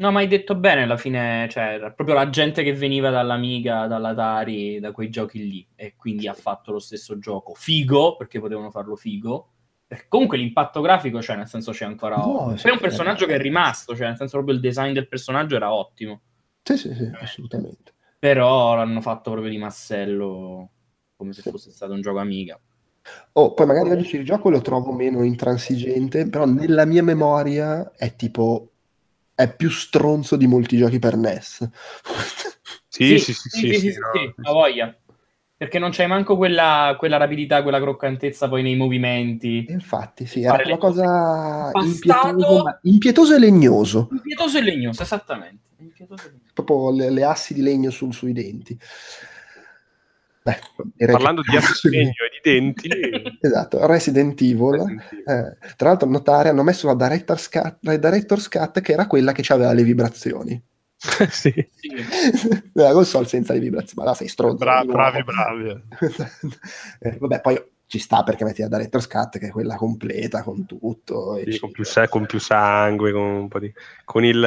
No, ma hai detto bene alla fine, cioè, era proprio la gente che veniva dall'Amiga, dall'Atari, da quei giochi lì, e quindi ha fatto lo stesso gioco. Figo, perché potevano farlo figo. Perché comunque l'impatto grafico, cioè, nel senso c'è ancora... No, Poi è un personaggio che è rimasto, cioè, nel senso proprio il design del personaggio era ottimo. Sì, sì, sì, assolutamente. Però l'hanno fatto proprio di massello, come se fosse stato un gioco Amiga. Oh, poi magari oggi il gioco lo trovo meno intransigente, però nella mia memoria è tipo è più stronzo di molti giochi per NES. sì, sì, sì, sì, sì, la voglia. Perché non c'hai manco quella, quella, rapidità, quella croccantezza poi nei movimenti. Infatti, sì, era una cosa impietoso, impietoso, e legnoso. Impietoso e legnoso, esattamente. E. Proprio le, le, assi di legno sul, sui denti. Beh, Parlando di assegno e di denti. esatto, Resident Evil. Resident Evil. Eh, tra l'altro notare, hanno messo la Director's Cut, la Director's Cut che era quella che aveva le vibrazioni. sì. la console senza le vibrazioni, ma là sei stronzo. Bra- bravi, bravi. eh, vabbè, poi ci sta perché metti la Director's Cut che è quella completa con tutto. Sì, con, più, con, più, sangue, con un po' di... con il...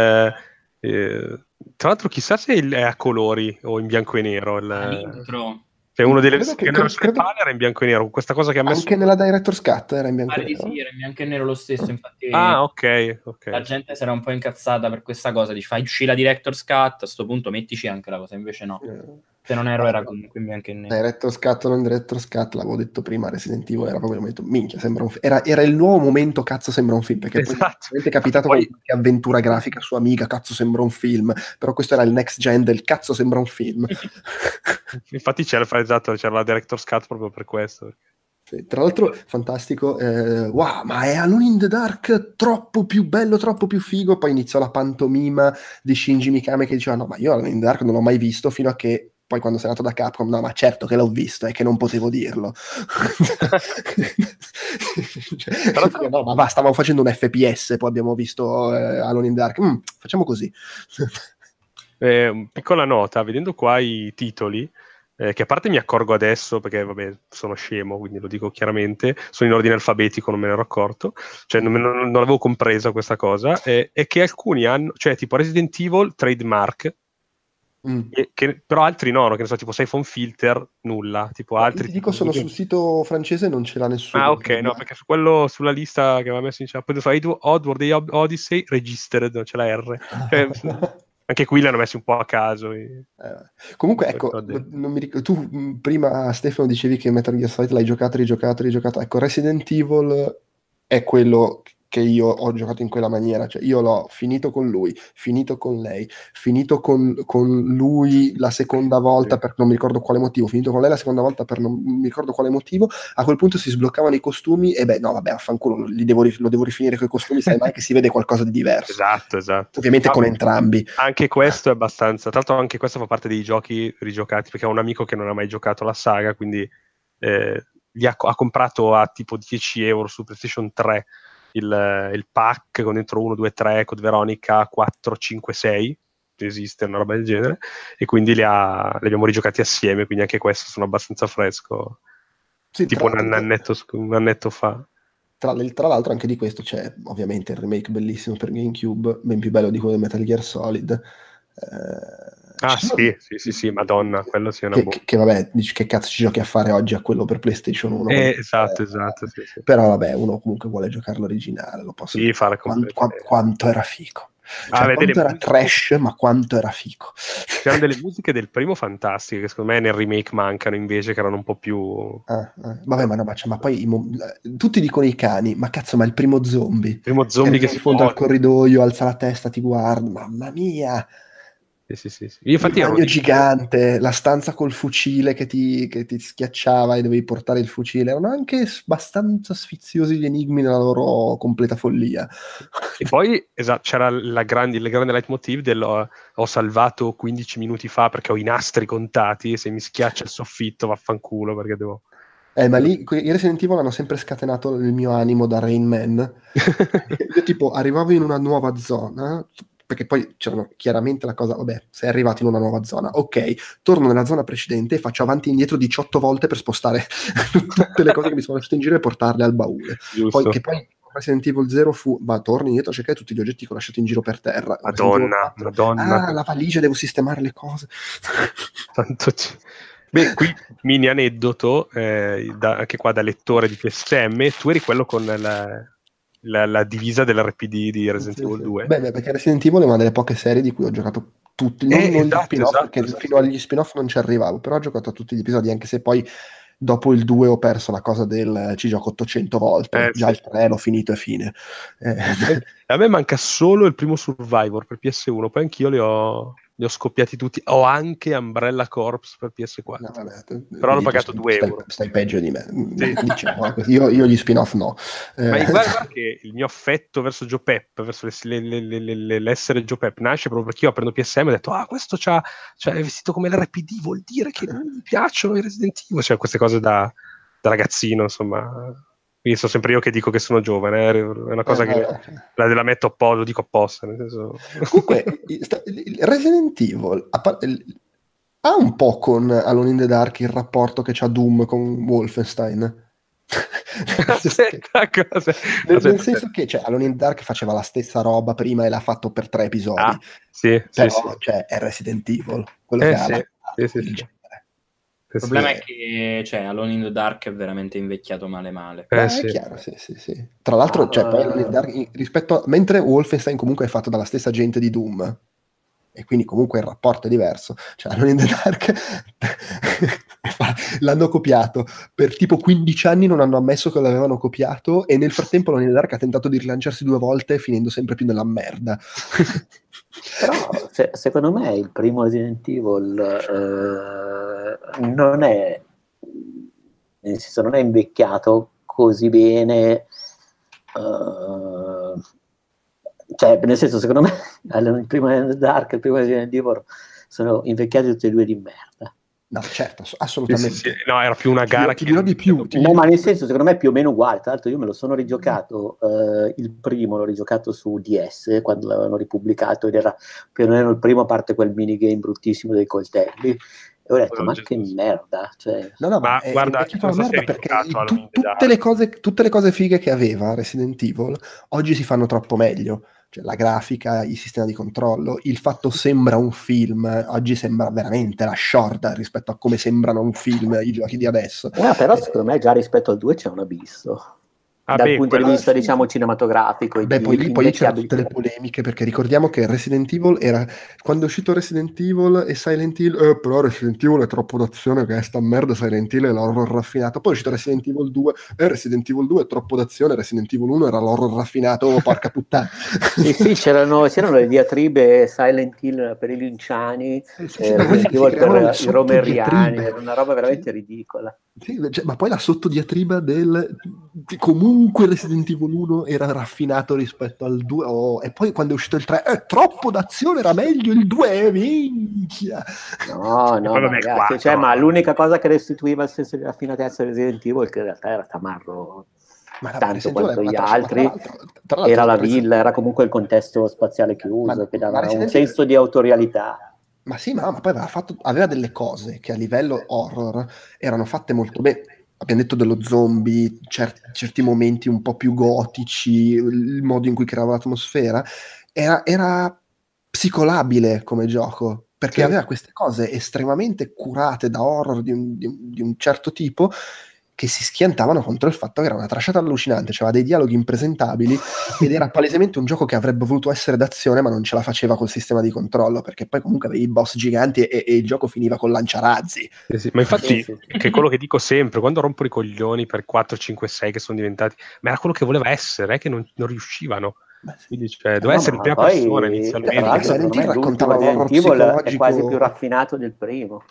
Eh, tra l'altro chissà se è a colori o in bianco e nero. Il... L'intro cioè uno delle che, che credo, credo... era in bianco e nero, questa cosa che ha messo... Anche nella Director's Cut era in bianco e nero? Sì, era in bianco e nero lo stesso, infatti... Ah, ok, ok. La gente si era un po' incazzata per questa cosa, dici fai uscire la Director's Cut, a questo punto mettici anche la cosa, invece no. Yeah. Se non ero era comunque in bianco e nero. Director's Cut o non Director's Cut, l'avevo detto prima, Resident Evil era proprio il momento, minchia, sembra un film. Era, era, il nuovo momento, cazzo sembra un film, perché esatto. poi è capitato poi... qualche avventura grafica su Amiga, cazzo sembra un film, però questo era il next gen del cazzo sembra un film. Infatti c'era, esatto, c'era la Director's Cut proprio per questo. Sì, tra l'altro, fantastico, eh, wow, ma è Alone in the Dark troppo più bello, troppo più figo. Poi iniziò la pantomima di Shinji Mikami che diceva: No, ma io Alone in the Dark non l'ho mai visto fino a che poi quando sei andato da Capcom, no, ma certo che l'ho visto, è che non potevo dirlo. cioè, Però... no, ma va, stavamo facendo un FPS, poi abbiamo visto eh, Alone in Dark. Mm, facciamo così. eh, piccola nota, vedendo qua i titoli, eh, che a parte mi accorgo adesso, perché vabbè, sono scemo, quindi lo dico chiaramente, sono in ordine alfabetico, non me ne ero accorto, cioè non, non, non avevo compresa questa cosa, eh, è che alcuni hanno, cioè tipo Resident Evil, trademark, Mm. Che, però altri no, che ne so, tipo Siphon Filter, nulla. Tipo altri, ti dico, sono sul sito francese non ce l'ha nessuno. Ah, ok, no, perché su quello, sulla lista che aveva messo in chat, poi so, Oddworld Odyssey Registered, non c'è la R. Cioè, anche qui li hanno messi un po' a caso. E... Eh, comunque, ecco, ric- tu mm, prima Stefano dicevi che Metal Gear Solid l'hai giocato, rigiocato, rigiocato. Ecco, Resident Evil è quello che io ho giocato in quella maniera, cioè io l'ho finito con lui, finito con lei, finito con, con lui la seconda volta per non mi ricordo quale motivo, finito con lei la seconda volta per non mi ricordo quale motivo, a quel punto si sbloccavano i costumi e beh no vabbè affanculo, li devo, lo devo rifinire con i costumi, sai mai che si vede qualcosa di diverso. Esatto, esatto. Ovviamente ah, con entrambi. Anche questo è abbastanza, tra l'altro anche questo fa parte dei giochi rigiocati, perché ho un amico che non ha mai giocato la saga, quindi eh, li ha, ha comprato a tipo 10 euro su PlayStation 3 il, il pack con dentro 1, 2, 3, Code Veronica 4, 5, 6 esiste una roba del genere e quindi li, ha, li abbiamo rigiocati assieme quindi anche questo sono abbastanza fresco. Sì, tipo un, annetto, un annetto fa. Tra, tra, l'altro anche di questo c'è ovviamente il remake bellissimo per GameCube ben più bello di quello di Metal Gear Solid eh, Ah sì, sì, sì, sì, madonna, quello sia una che, che, che, vabbè, dici che cazzo ci giochi a fare oggi a quello per PlayStation 1? Eh, esatto, eh, esatto, sì, sì. Però vabbè, uno comunque vuole giocare l'originale, lo posso sì, fare quanto, quanto, quanto era fico. Cioè, ah, quanto era trash, ma quanto era fico. C'erano delle musiche del primo fantastiche che secondo me nel remake mancano invece, che erano un po' più. Ah, ah. Vabbè, ma no, ma, cioè, ma poi mo... tutti dicono i cani, ma cazzo, ma il primo zombie. Il primo zombie che, che si fonda al corridoio, alza la testa, ti guarda, mamma mia. Sì, sì, sì. Io infatti il bagno gigante, la stanza col fucile che ti, che ti, schiacciava e dovevi portare il fucile, erano anche abbastanza sfiziosi gli enigmi nella loro completa follia. E poi esatto, c'era la grande, il grande leitmotiv del ho salvato 15 minuti fa perché ho i nastri contati e se mi schiaccia il soffitto vaffanculo perché devo... Eh, ma lì i Resident Evil hanno sempre scatenato il mio animo da Rain Man. Io tipo arrivavo in una nuova zona, perché poi c'erano chiaramente la cosa, vabbè, sei arrivato in una nuova zona, ok, torno nella zona precedente e faccio avanti e indietro 18 volte per spostare tutte le cose che mi sono lasciate in giro e portarle al baule. Poi, che poi Resident Evil 0 fu, va, torni indietro a cercare tutti gli oggetti che ho lasciato in giro per terra. Madonna, Madonna. Ah, la valigia, devo sistemare le cose. Tanto c- Beh, qui mini aneddoto, eh, da, anche qua da lettore di PSM, tu eri quello con la, la, la divisa dell'RPD di Resident sì, Evil sì. 2. Beh, beh, perché Resident Evil è una delle poche serie di cui ho giocato tutti, non, eh, non esatto, gli spin-off, esatto, perché esatto. fino agli spin-off non ci arrivavo, però ho giocato a tutti gli episodi, anche se poi dopo il 2 ho perso la cosa del ci gioco 800 volte, eh, già sì. il 3 l'ho finito e fine. Eh. A me manca solo il primo Survivor per PS1, poi anch'io li ho, li ho scoppiati tutti. Ho anche Umbrella Corps per PS4. No, vabbè, Però l'ho pagato 2 stai, euro. Stai peggio di me. Sì. Diciamo, io, io, gli spin-off no. Ma eh. guarda che il mio affetto verso Joe Pep, verso le, le, le, l'essere Joe Pep, nasce proprio perché io prendo PSM e ho detto, ah, questo c'ha, c'ha, è vestito come l'RPD, vuol dire che non mi piacciono i Resident Evil. Cioè, queste cose da, da ragazzino, insomma quindi sono sempre io che dico che sono giovane, eh? è una cosa eh, che eh. La, la, metto apposta, lo dico apposta. Nel senso... Comunque, Resident Evil ha un po' con Alone in the Dark il rapporto che c'ha Doom con Wolfenstein. Aspetta, cosa? Nel, nel senso che cioè, Alone in the Dark faceva la stessa roba prima e l'ha fatto per tre episodi. Ah, sì, Però, sì. Cioè, è Resident Evil. Quello eh, che sì, ha sì, sì, sì. Il problema è che cioè, Alone in the Dark è veramente invecchiato male male. Eh, sì. È chiaro, sì, sì, sì. Tra l'altro, cioè, poi Dark, rispetto a, mentre Wolfenstein comunque è fatto dalla stessa gente di Doom, e quindi comunque il rapporto è diverso. Cioè, Alone in the Dark l'hanno copiato, per tipo 15 anni non hanno ammesso che l'avevano copiato e nel frattempo Alone in the Dark ha tentato di rilanciarsi due volte finendo sempre più nella merda. Però se, secondo me il primo Resident Evil eh, non è nel senso non è invecchiato così bene uh, cioè nel senso secondo me il primo Dark e il primo Resident Evil sono invecchiati tutti e due di merda No, certo, assolutamente. Sì, sì, no, era più una gara. Ti, dirò di più. Ti no, ma nel senso, secondo me è più o meno uguale. Tra l'altro, io me lo sono rigiocato. Eh, il primo l'ho rigiocato su DS quando l'avevano ripubblicato ed era più o meno il primo, a parte quel minigame bruttissimo dei coltelli. Ho detto, ma che merda! Cioè... No, no, ma, ma guarda, è una merda perché tu, tutte, le cose, tutte le cose fighe che aveva Resident Evil oggi si fanno troppo meglio cioè la grafica, il sistema di controllo, il fatto sembra un film, oggi sembra veramente la short rispetto a come sembrano un film i giochi di adesso. Eh, però secondo me già rispetto al 2 c'è un abisso. Ah, dal beh, punto di vista, sì. diciamo, cinematografico. Beh, poi lì, poi c'erano tutte le polemiche, perché ricordiamo che Resident Evil era... Quando è uscito Resident Evil e Silent Hill, eh, però Resident Evil è troppo d'azione, che è sta merda, Silent Hill è l'horror raffinato. Poi è uscito Resident Evil 2, e eh, Resident Evil 2 è troppo d'azione, Resident Evil 1 era l'horror raffinato, oh, porca puttana. sì, sì, c'erano, c'erano, le diatribe Silent Hill per i linciani, sì, sì, eh, Resident Evil per i romeriani, era una roba veramente ridicola. Sì, cioè, ma poi la sottodiatriba del comunque Resident Evil 1 era raffinato rispetto al 2 oh, e poi quando è uscito il 3 è troppo d'azione era meglio il 2 minchia. No no ragazzi, cioè, ma l'unica cosa che restituiva il senso di raffinatezza di Resident Evil che in realtà era tamarro. Ma tanto quanto gli altri tra l'altro, tra l'altro, era la villa era comunque il contesto spaziale chiuso ma, che dava un senso di autorialità. Ma sì, ma, ma poi aveva, fatto, aveva, delle cose che a livello horror erano fatte molto bene. Abbiamo detto dello zombie, cer- certi momenti un po' più gotici, il modo in cui creava l'atmosfera. Era, era psicolabile come gioco, perché sì. aveva queste cose estremamente curate da horror di un, di un, di un certo tipo che si schiantavano contro il fatto che era una trasciata allucinante, aveva dei dialoghi impresentabili ed era palesemente un gioco che avrebbe voluto essere d'azione ma non ce la faceva col sistema di controllo perché poi comunque avevi i boss giganti e, e il gioco finiva con lanciarazzi. Sì, sì. Ma infatti che è quello che dico sempre, quando rompo i coglioni per 4, 5, 6 che sono diventati, ma era quello che voleva essere, eh, che non, non riuscivano. Quindi, cioè, doveva no, essere in prima persona inizialmente. Tra l'altro, Silent raccontava l'horror psicologico... è quasi più raffinato del primo.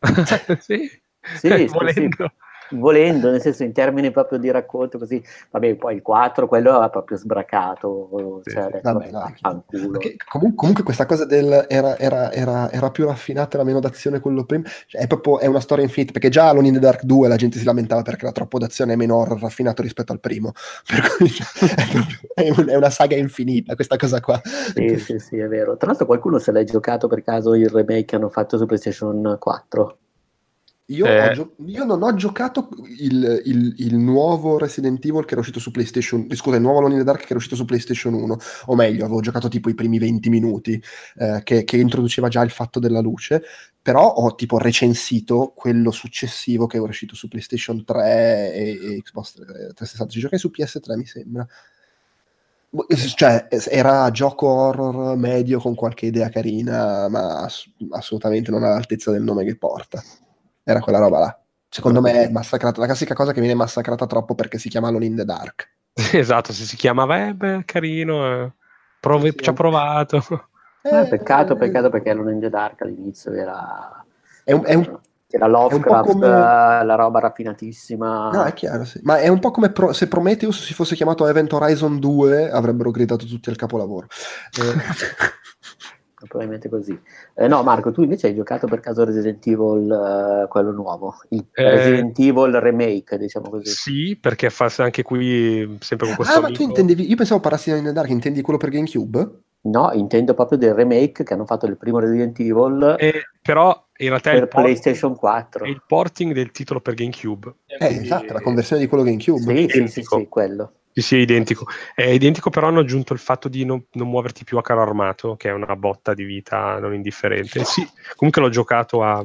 sì, sì, sì, sì, volendo, nel senso in termini proprio di racconto così, vabbè, poi il 4 quello era proprio sbracato, sì, cioè, vabbè, Perché, comunque, comunque, questa cosa del era, era, era, era, più raffinata, era meno d'azione quello prima, cioè, è proprio è una storia infinita, perché già Alone in the Dark 2 la gente si lamentava perché era troppo d'azione e meno horror raffinato rispetto al primo, per cui cioè, è, proprio, è, un, è, una saga infinita questa cosa qua. Sì, sì, sì, è vero. Tra l'altro qualcuno se l'è giocato per caso il remake che hanno fatto su PlayStation 4? Io, eh. gio- io, non ho giocato il, il, il, nuovo Resident Evil che era uscito su PlayStation scusa, il nuovo Alone in the Dark che era uscito su PlayStation 1 o meglio, avevo giocato tipo i primi 20 minuti eh, che, che, introduceva già il fatto della luce però ho tipo recensito quello successivo che era uscito su PlayStation 3 e, e Xbox 360 ci giocai su PS3 mi sembra. Boh, cioè era gioco horror medio con qualche idea carina ma ass- assolutamente non all'altezza del nome che porta era quella roba là. Secondo me è massacrata, la classica cosa che viene massacrata troppo perché si chiama Alone in the Dark. Esatto, se si chiama, eh, beh, carino, eh. Provi, sì, ci ha provato. Eh, eh, peccato, peccato perché Alone in the Dark all'inizio era... È un, è un, era Lovecraft, come... la roba raffinatissima. No, è chiaro, sì. Ma è un po' come pro... se Prometheus si fosse chiamato Event Horizon 2, avrebbero gridato tutti al capolavoro. Eh. probabilmente così. Eh, no, Marco, tu invece hai giocato per caso Resident Evil, uh, quello nuovo, il eh, Resident Evil Remake, diciamo così. Sì, perché fa anche qui sempre con questo. Ah, amico. ma tu intendevi, io pensavo parassi in Dark, intendi quello per GameCube? No, intendo proprio del remake che hanno fatto del primo Resident Evil. Eh, però in realtà per PlayStation 4. È il porting del titolo per GameCube. Eh, esatto, la conversione di quello GameCube. Sì, sì, sì, sì, quello. Sì, sì, è identico. È identico, però hanno aggiunto il fatto di non, non, muoverti più a carro armato, che è una botta di vita non indifferente. Sì, comunque l'ho giocato a,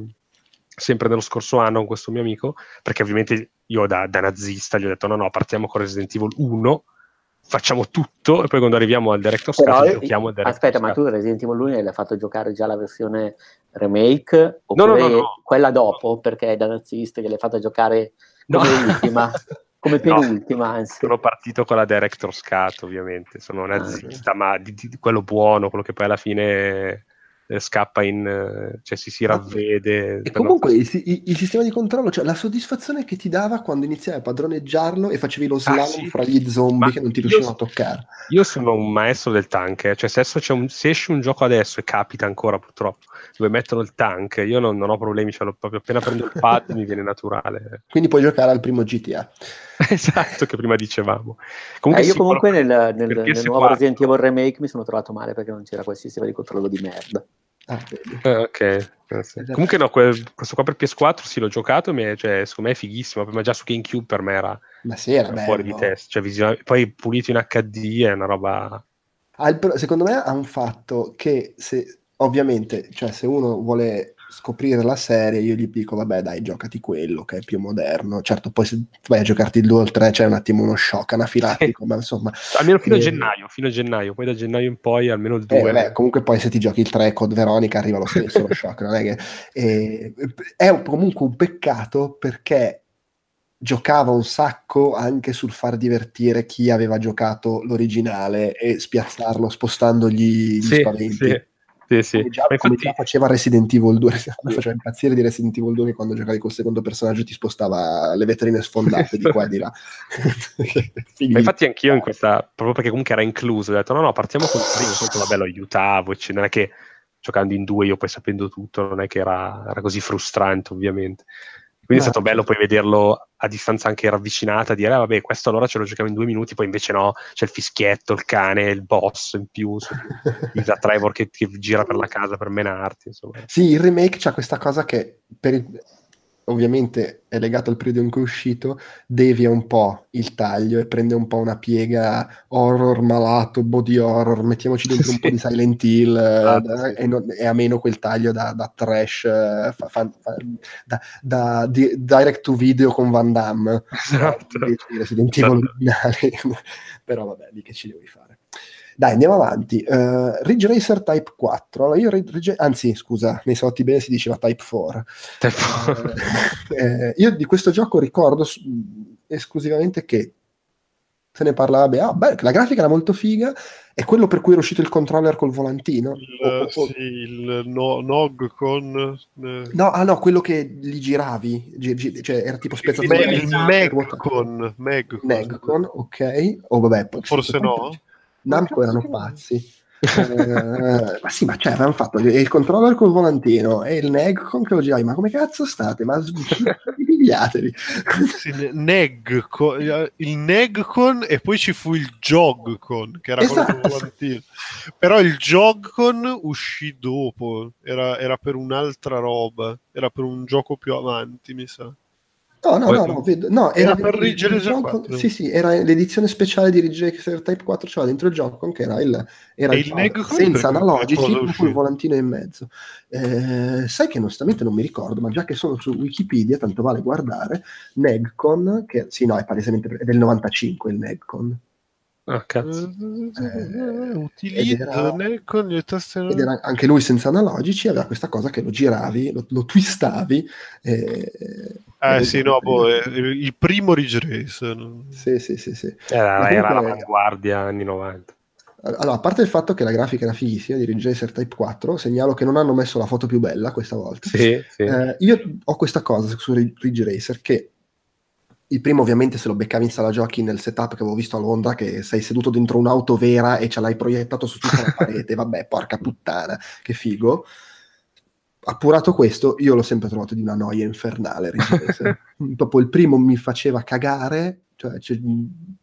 sempre nello scorso anno con questo mio amico, perché ovviamente io da, da, nazista gli ho detto no, no, partiamo con Resident Evil 1, facciamo tutto e poi quando arriviamo al Director's Cut giochiamo al Director's Aspetta, ma tu Resident Evil 1 l'hai fatto giocare già la versione remake? Oppure no, no, no, quella dopo, perché è da nazista che l'hai fatta giocare come ultima? come penultima, anzi. Sono partito con la Director's Cut, ovviamente. Sono nazista, ah, ma di, di, quello buono, quello che poi alla fine eh, scappa in... Eh, cioè si, si ravvede. E comunque il, il, il, sistema di controllo, cioè la soddisfazione che ti dava quando iniziavi a padroneggiarlo e facevi lo ah, slalom ah, sì. fra gli zombie ma che non ti riuscivano a toccare. Io sono un maestro del tank, eh. cioè se, un, se esce un gioco adesso, e capita ancora purtroppo, dove mettono il tank, io non, non ho problemi, cioè, proprio appena prendo il pad mi viene naturale. Quindi puoi giocare al primo GTA. esatto, che prima dicevamo. Comunque, eh, io comunque nel, nel, nel nuovo Resident Evil Remake mi sono trovato male perché non c'era quel sistema di controllo di merda. Ah, eh, ok, eh, esatto. comunque no, quel, questo qua per PS4 sì l'ho giocato, ma cioè, secondo me è fighissimo, ma già su GameCube per me era, ma sì, era, era fuori di testa, cioè, visione, poi pulito in HD è una roba... Ah, secondo me ha un fatto che se ovviamente, cioè se uno vuole scoprire la serie, io gli dico, vabbè dai, giocati quello che è più moderno. Certo, poi se vai a giocarti il Dual 3 c'è un attimo uno shock anafilattico, ma insomma... Almeno fino eh... a gennaio, fino a gennaio, poi da gennaio in poi almeno il 2. Eh, beh, comunque poi se ti giochi il 3 con Veronica arriva lo stesso lo shock, non è che... Eh, è un, comunque un peccato perché giocava un sacco anche sul far divertire chi aveva giocato l'originale e spiazzarlo spostandogli gli sì, spaventi. Sì. Sì, sì. Come già, come già faceva Resident Evil 2, mi faceva impazzire di Resident Evil 2 che quando giocavi col secondo personaggio ti spostava le vetrine sfondate di qua e di là. Ma infatti anch'io in questa, proprio perché comunque era incluso, ho detto no no, partiamo col primo, poi vabbè lo aiutavo, eccetera. non è che giocando in due io poi sapendo tutto, non è che era, era così frustrante ovviamente. Quindi è stato bello poi vederlo a distanza anche ravvicinata, dire, ah, vabbè, questo allora ce lo giochiamo in due minuti, poi invece no, c'è il fischietto, il cane, il boss in più, il da Trevor che, che, gira per la casa per menarti. Insomma. Sì, il remake c'ha questa cosa che per il, ovviamente è legato al periodo in cui è uscito, devia un po' il taglio e prende un po' una piega horror malato, body horror, mettiamoci dentro sì. un po' di Silent Hill ah, eh, e, non, e, a meno quel taglio da, da trash, eh, fa, fa, da, da di, direct to video con Van Damme, esatto. Resident Evil originale, però vabbè, lì che ci devi fare. Dai, andiamo avanti. Uh, Ridge Racer Type 4. Allora io Ridge... Anzi, scusa, nei saloti bene si diceva Type 4. Type 4. Uh, eh, io di questo gioco ricordo esclusivamente che se ne parlava bene. Ah, beh, la grafica era molto figa. È quello per cui era uscito il controller col volantino? Il, o, o, sì, il no, Nog con... Eh... No, ah no, quello che li giravi. Gi, gi, cioè era tipo spezzato. Il, il Megcon. Megcon. Megcon, ok. O oh, vabbè, Forse no. Namco erano pazzi. eh, ma sì, ma cioè, avevano fatto il controller col volantino e il Negcon che lo giravi, ma come cazzo state? Ma pigliatevi. sì, neg, il Negcon e poi ci fu il Jogcon, che era esatto. quello col volantino. Però il Jogcon uscì dopo, era, era per un'altra roba, era per un gioco più avanti, mi sa. No, no, no, no, vedo, no era, era per Ridge gioco, 4. Sì, sì, era l'edizione speciale di Ridge Racer Type 4, c'era dentro il gioco che era il, era il, il senza analogici con il volantino in mezzo. Eh, sai che onestamente non mi ricordo, ma già che sono su Wikipedia, tanto vale guardare, Negcon, che sì, no, è palesemente è del 95 il Negcon. Ah, cazzo. Eh, utilizza con le era anche lui senza analogici, aveva questa cosa che lo giravi, lo, lo twistavi. E, eh sì, no, boh, il primo Ridge Race. Sì, sì, sì. sì. Era, comunque, era l'avanguardia anni 90. Allora, a parte il fatto che la grafica era fighissima di Ridge Racer Type 4, segnalo che non hanno messo la foto più bella questa volta. Sì, sì. Eh, io ho questa cosa su Ridge Racer che il primo ovviamente se lo beccavi in sala giochi nel setup che avevo visto a Londra, che sei seduto dentro un'auto vera e ce l'hai proiettato su tutta la parete, vabbè, porca puttana, che figo. Appurato questo, io l'ho sempre trovato di una noia infernale. Dopo il primo mi faceva cagare, cioè, cioè,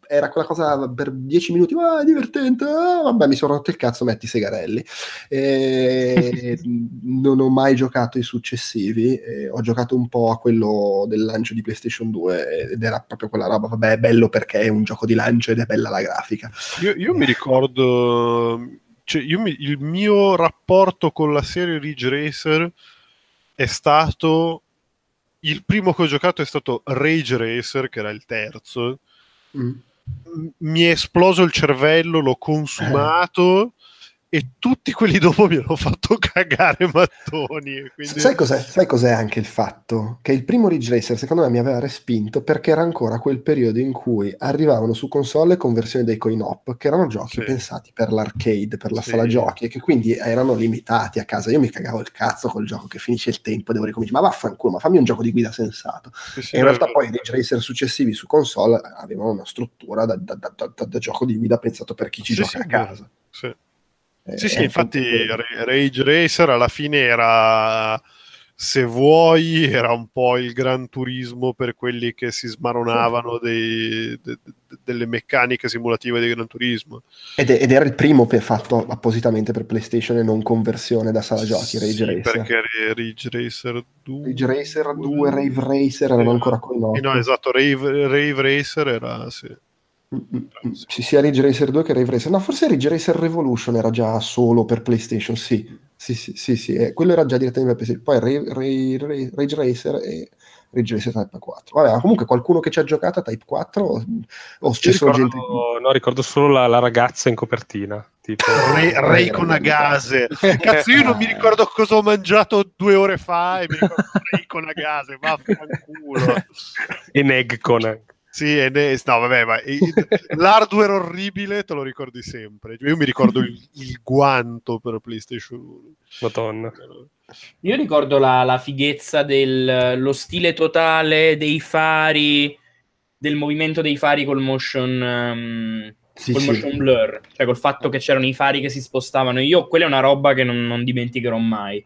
era quella cosa per dieci minuti, ah, divertente, ah, vabbè, mi sono rotto il cazzo, metti i segarelli. E non ho mai giocato i successivi, ho giocato un po' a quello del lancio di PlayStation 2 ed era proprio quella roba, vabbè, è bello perché è un gioco di lancio ed è bella la grafica. Io, io mi ricordo, cioè, mi, il mio rapporto con la serie Ridge Racer è stato il primo che ho giocato è stato Rage Racer, che era il terzo. Mm. Mi è esploso il cervello, l'ho consumato e tutti quelli dopo mi hanno fatto cagare mattoni. Quindi... Sai, cos'è? Sai cos'è anche il fatto? Che il primo Ridge Racer secondo me mi aveva respinto perché era ancora quel periodo in cui arrivavano su console conversioni dei coin-op che erano giochi sì. pensati per l'arcade, per la sì. sala giochi e che quindi erano limitati a casa. Io mi cagavo il cazzo col gioco che finisce il tempo, devo ricominciare, ma vaffanculo, ma fammi un gioco di guida sensato. Sì, e in realtà poi i Ridge Racer successivi su console avevano una struttura da, da, da, da gioco di guida pensato per chi ci gioca a casa. Sì. Sì, sì, infatti Rage Racer alla fine era, se vuoi, era un po' il gran turismo per quelli che si smaronavano dei, de, de, delle meccaniche simulative di gran turismo. Ed, ed, era il primo per, fatto appositamente per PlayStation e non conversione da sala giochi, Rage sì, Racer. perché Rage Racer 2... Ridge Racer 2, Rave Racer erano ancora con noi. No, esatto, Rave, Rave Racer era... Sì. Sì, sia Ridge Racer 2 che Rave Racer. No, forse Ridge Racer Revolution era già solo per PlayStation, sì. Sì, sì, sì, sì, eh, quello era già direttamente per PC. Poi Ray, Rage Racer e Ridge Racer Type 4. Vabbè, comunque qualcuno che ci ha giocato a Type 4 o, o c'è solo ricordo, gente... No, ricordo solo la, la ragazza in copertina. Tipo... Ray, Ray con Agase. Cazzo, io non mi ricordo cosa ho mangiato due ore fa e mi ricordo Ray con Agase, vaffanculo. e Negcon. Sì, e ne... no, vabbè, ma l'hardware orribile te lo ricordi sempre. Io mi ricordo il, il guanto per PlayStation 1. Madonna. Io ricordo la, la fighezza dello stile totale dei fari, del movimento dei fari col motion, um, sì, col sì. motion blur, cioè col fatto che c'erano i fari che si spostavano. Io quella è una roba che non, non dimenticherò mai.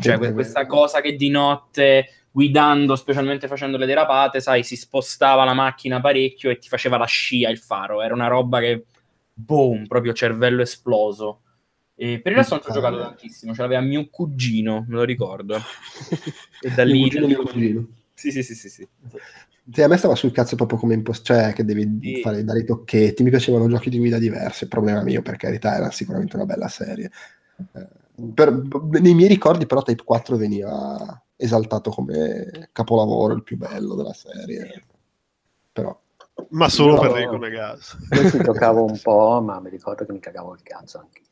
Cioè, sì, questa cosa che di notte guidando, specialmente facendo le derapate, sai, si spostava la macchina parecchio e ti faceva la scia il faro. Era una roba che, boom, proprio cervello esploso. E per il resto non ci ho giocato tantissimo, ce l'aveva mio cugino, me lo ricordo. e da lì... Cugino, mio cugino. Sì, sì, sì, sì, sì. Sì, a me stava sul cazzo proprio come imposto, cioè che devi sì. fare dare i tocchetti. Mi piacevano giochi di guida diversi, problema mio, per carità, era sicuramente una bella serie. Eh, per, nei miei ricordi, però, Type 4 veniva esaltato come capolavoro, il più bello della serie. Però. Ma solo no, per Rico Gas. Io ci giocavo un po', ma mi ricordo che mi cagavo il cazzo anche.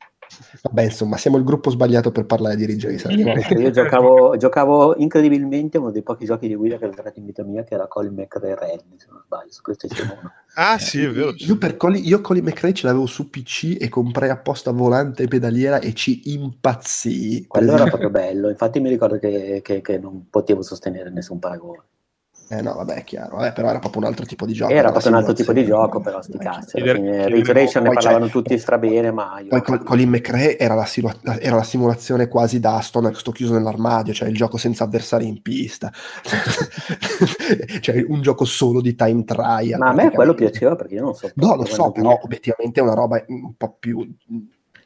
Vabbè, insomma, siamo il gruppo sbagliato per parlare di Ridge Racer. Io giocavo, giocavo, incredibilmente uno dei pochi giochi di guida che ho giocato in vita mia, che era Colin McRae Rally, se non sbaglio, su PlayStation 1. Ah, sì, è vero. Io, per Colin, io Colin McRae ce l'avevo su PC e comprai apposta volante e pedaliera e ci impazzii. Quello era proprio bello, infatti mi ricordo che, che, che non potevo sostenere nessun paragone. Eh no, vabbè, è chiaro, eh, però era proprio un altro tipo di gioco. Era proprio un altro tipo di gioco, però sti cazzi. Ridge Racer ne parlavano tutti strabene, ma... Io... Poi con, Colin McRae era la, era la, simulazione quasi da Aston, sto chiuso nell'armadio, cioè il gioco senza avversari in pista. cioè un gioco solo di time trial. Ma a me quello piaceva perché io non so... No, lo so, però obiettivamente è una roba un po' più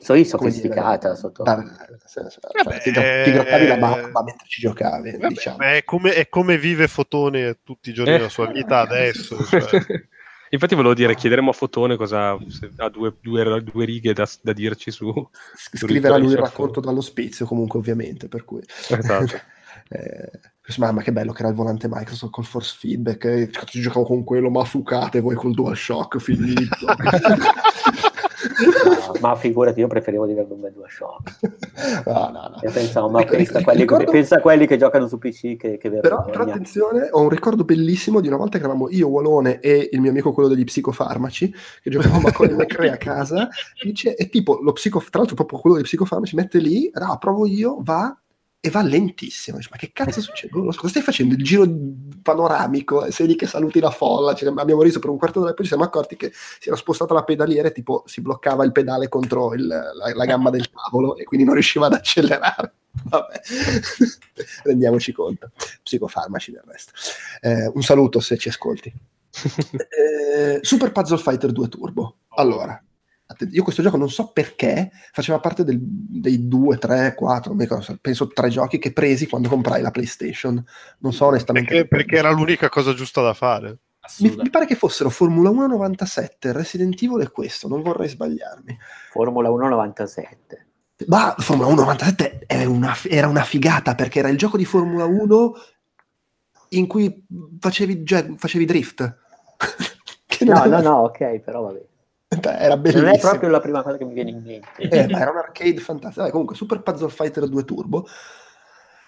sono sofisticata sotto. Da, cioè, ti, ti grattavi la barba mentre ci giocavi. Vabbè, diciamo. è, come, è, come, vive Fotone tutti i giorni della sua vita adesso. Cioè. Infatti volevo dire, chiederemo a Fotone cosa ha due, due, due righe da, da, dirci su... Scriverà lui il racconto dall'ospizio comunque ovviamente, per cui... Esatto. eh, mamma che bello che era il volante Microsoft col force feedback, eh, ci giocavo con quello, ma fucate voi col DualShock, finito. Ma figurati, io preferivo di bel DualShock. No, no, no. Io pensavo, ma pensa a, quelli, ricordo... pensa a quelli che giocano su PC che, che però, però attenzione, ho un ricordo bellissimo di una volta che eravamo io, Walone e il mio amico quello degli psicofarmaci, che giocavamo a Colin McRae a casa, dice, e tipo, lo psico, tra l'altro proprio quello dei psicofarmaci, mette lì, ah, provo io, va, e va lentissimo. Dice, ma che cazzo succede? Cosa stai facendo? Il giro panoramico, sei lì che saluti la folla. Cioè, abbiamo riso per un quarto d'ora e poi ci siamo accorti che si era spostata la pedaliera e tipo si bloccava il pedale contro il, la, la, gamba del tavolo e quindi non riusciva ad accelerare. Vabbè, rendiamoci conto. Psicofarmaci del resto. Eh, un saluto se ci ascolti. Eh, Super Puzzle Fighter 2 Turbo. Allora, io questo gioco non so perché faceva parte del, dei due, tre, quattro, penso tre giochi che presi quando comprai la PlayStation. Non so onestamente. Perché, perché era l'unica cosa giusta da fare. Mi, mi, pare che fossero Formula 1 97, Resident Evil e questo, non vorrei sbagliarmi. Formula 1 97. Ma Formula 1 97 una, era una figata perché era il gioco di Formula 1 in cui facevi, facevi drift. no, no, no, ok, però vabbè. Era bellissimo. Non è proprio la prima cosa che mi viene in mente. Eh, ma era un arcade fantastico. Vabbè, comunque, Super Puzzle Fighter 2 Turbo.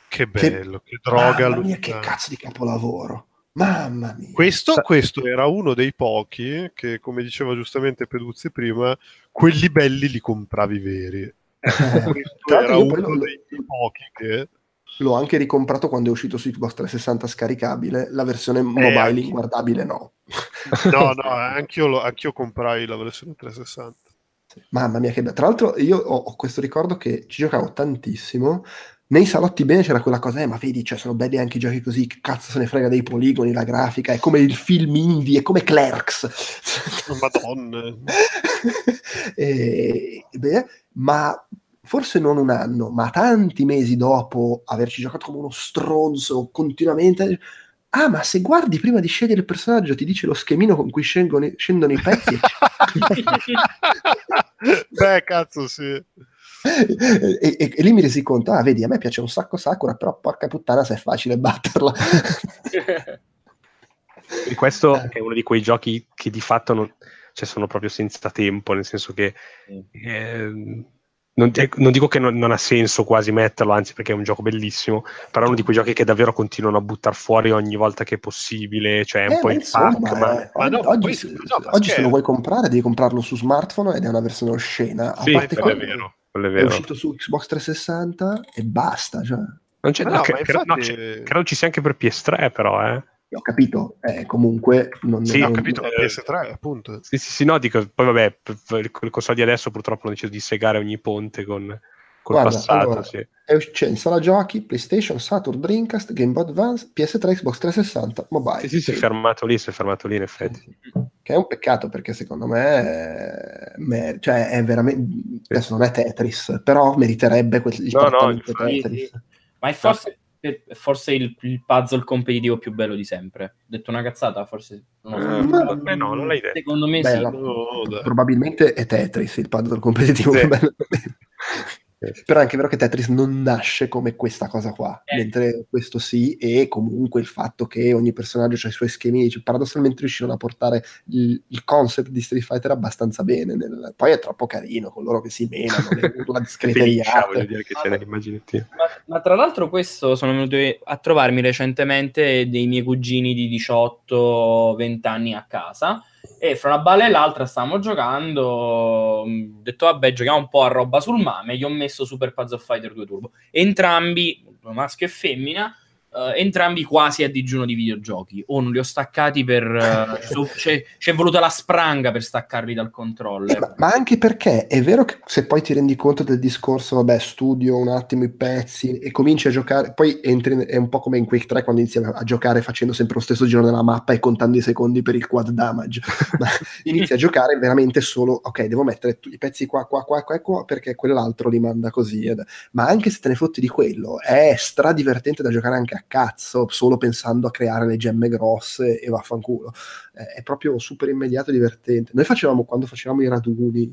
Che bello, che, che droga. Mamma mia, che cazzo di capolavoro. Mamma mia. Questo, questo, era uno dei pochi che, come diceva giustamente Peduzzi prima, quelli belli li compravi veri. Eh, questo era uno lo, dei pochi che L'ho anche ricomprato quando è uscito su Xbox 360 scaricabile, la versione eh, mobile eh, inguardabile no. no, no, anch'io, lo, anch'io comprai la versione 360. Mamma mia, che bello. Tra l'altro io ho, ho, questo ricordo che ci giocavo tantissimo. Nei salotti bene c'era quella cosa, eh, ma vedi, cioè, sono belli anche i giochi così, cazzo se ne frega dei poligoni, la grafica, è come il film indie, è come Clerks. Madonna. e, beh, ma forse non un anno, ma tanti mesi dopo averci giocato come uno stronzo continuamente, ah, ma se guardi prima di scegliere il personaggio ti dice lo schemino con cui scendono, scendono i pezzi. Beh, cazzo, sì. e, e, e, lì mi resi conto, ah vedi, a me piace un sacco Sakura, però porca puttana se è facile batterla. e questo è uno di quei giochi che di fatto non, cioè sono proprio senza tempo, nel senso che eh, non, non, dico che non, non, ha senso quasi metterlo, anzi perché è un gioco bellissimo, però è uno di quei giochi che davvero continuano a buttare fuori ogni volta che è possibile, cioè è un eh, po' il insomma, pack, ma... ma no, oggi, poi, no, oggi se lo vuoi comprare devi comprarlo su smartphone ed è una versione oscena. A sì, parte quello, è vero, quello è vero. È uscito su Xbox 360 e basta, cioè. Non c'è, no, che, infatti... credo ci sia anche per PS3 però, eh ho capito, eh, comunque non... Sì, non, ho capito, la PS3 appunto. Sì, sì, sì, no, dico, poi vabbè, con le console di adesso purtroppo hanno deciso di segare ogni ponte con, col Guarda, passato, allora, sì. C'è in sala giochi, PlayStation, Saturn, Dreamcast, Game Boy Advance, PS3, Xbox 360, mobile. Sì, sì, si è fermato lì, si è fermato lì in effetti. Che è un peccato perché secondo me, è, mer- cioè è veramente... Adesso non è Tetris, però meriterebbe quel, il no, no, Tetris. Ma è forse forse il, il, puzzle competitivo più bello di sempre. Detto una cazzata, forse non so. Eh, no, non l'hai detto. Secondo me Beh, sì. No, probabilmente è Tetris il puzzle competitivo sì. più bello. Però è anche vero che Tetris non nasce come questa cosa qua, eh. mentre questo sì, e comunque il fatto che ogni personaggio ha i suoi schemi, cioè, paradossalmente riuscirono a portare il, il, concept di Street Fighter abbastanza bene. Nel... Poi è troppo carino con loro che si menano, le urla scriteriate. ma, ma tra l'altro questo sono venuto a trovarmi recentemente dei miei cugini di 18-20 anni a casa e fra una balla e l'altra stavamo giocando. Ho detto, vabbè, giochiamo un po' a roba sul mame. Gli ho messo Super Puzzle Fighter 2 Turbo. Entrambi, maschio e femmina, Uh, entrambi quasi a digiuno di videogiochi. O non li ho staccati per uh, c'è, c'è, voluta la spranga per staccarli dal controller. Eh, ma, ma, anche perché è vero che se poi ti rendi conto del discorso vabbè studio un attimo i pezzi e cominci a giocare poi entri è un po' come in Quake 3 quando inizi a giocare facendo sempre lo stesso giro della mappa e contando i secondi per il quad damage. Ma inizi a giocare veramente solo ok devo mettere i pezzi qua qua qua qua, qua perché quell'altro li manda così. Ma anche se te ne fotti di quello è stra divertente da giocare anche a cazzo solo pensando a creare le gemme grosse e vaffanculo. Eh, è proprio super immediato e divertente. Noi facevamo, quando facevamo i raduni,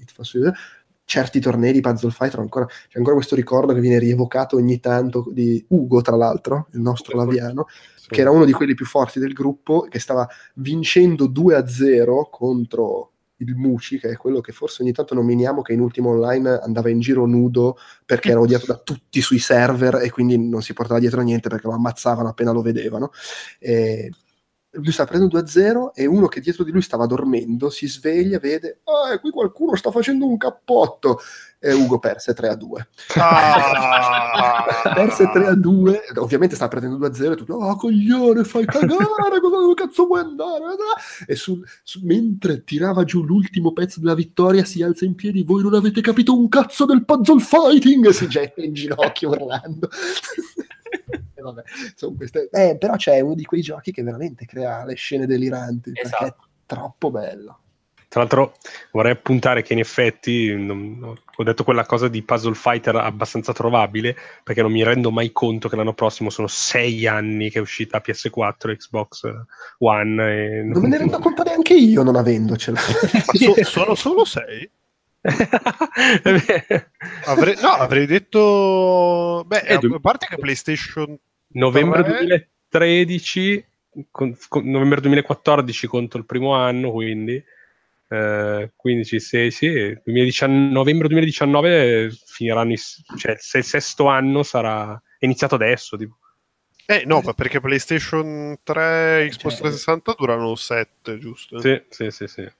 certi tornei di Puzzle Fighter, ancora, c'è ancora questo ricordo che viene rievocato ogni tanto di Ugo, tra l'altro, il nostro laviano, sì. che era uno di quelli più forti del gruppo, che stava vincendo 2-0 contro il Muci, che è quello che forse ogni tanto nominiamo, che in ultimo online andava in giro nudo perché era odiato da tutti sui server e quindi non si portava dietro niente perché lo ammazzavano appena lo vedevano. E lui sta prendendo 2-0 e uno che dietro di lui stava dormendo si sveglia, vede, ah, qui qualcuno sta facendo un cappotto e Ugo perse 3-2. Ah. perse 3-2, ovviamente sta prendendo 2-0 e tutto, oh, coglione, fai cagare, cosa cazzo vuoi andare? E sul, su, mentre tirava giù l'ultimo pezzo della vittoria si alza in piedi, voi non avete capito un cazzo del puzzle fighting e si getta in ginocchio urlando. vabbè, queste... eh, però c'è uno di quei giochi che veramente crea le scene deliranti esatto. perché è esatto. troppo bello. Tra l'altro vorrei appuntare che in effetti non, ho detto quella cosa di Puzzle Fighter abbastanza trovabile perché non mi rendo mai conto che l'anno prossimo sono sei anni che è uscita PS4 Xbox One. E... Non me ne rendo conto neanche io non avendocela. so, sono solo sei? avrei, no, avrei detto... Beh, eh, a parte che PlayStation... Novembre 2013, con, con, novembre 2014 contro il primo anno, quindi... Eh, 15, 6, sì, 2019, novembre 2019 finiranno, i, cioè il sesto anno sarà è iniziato adesso. Tipo. Eh no, ma perché PlayStation 3 e Xbox 360 durano 7, giusto? Sì, sì, sì, sì.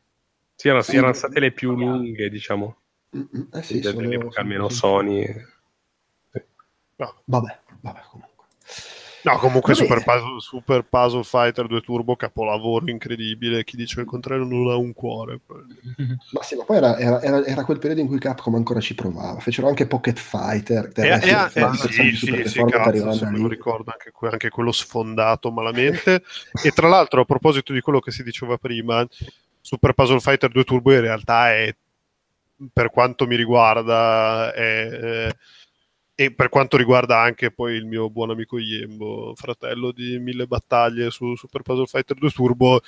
Sì, erano, sì, erano state le più lunghe, diciamo. Eh sì, dell'epoca, almeno Sony. Sì. No. Vabbè, vabbè, comunque. No, comunque Super Puzzle, Super Puzzle, Fighter 2 Turbo, capolavoro incredibile. Chi dice il contrario non ha un cuore. Ma sì, ma poi era, era, era, era, quel periodo in cui Capcom ancora ci provava. Fecero anche Pocket Fighter. E, e, e, sì, sì, sì, cazzo, me lo ricordo anche, anche quello sfondato malamente. e tra l'altro, a proposito di quello che si diceva prima, Super Puzzle Fighter 2 Turbo in realtà è, per quanto mi riguarda, è, è, e per quanto riguarda anche poi il mio buon amico Yembo, fratello di mille battaglie su Super Puzzle Fighter 2 Turbo,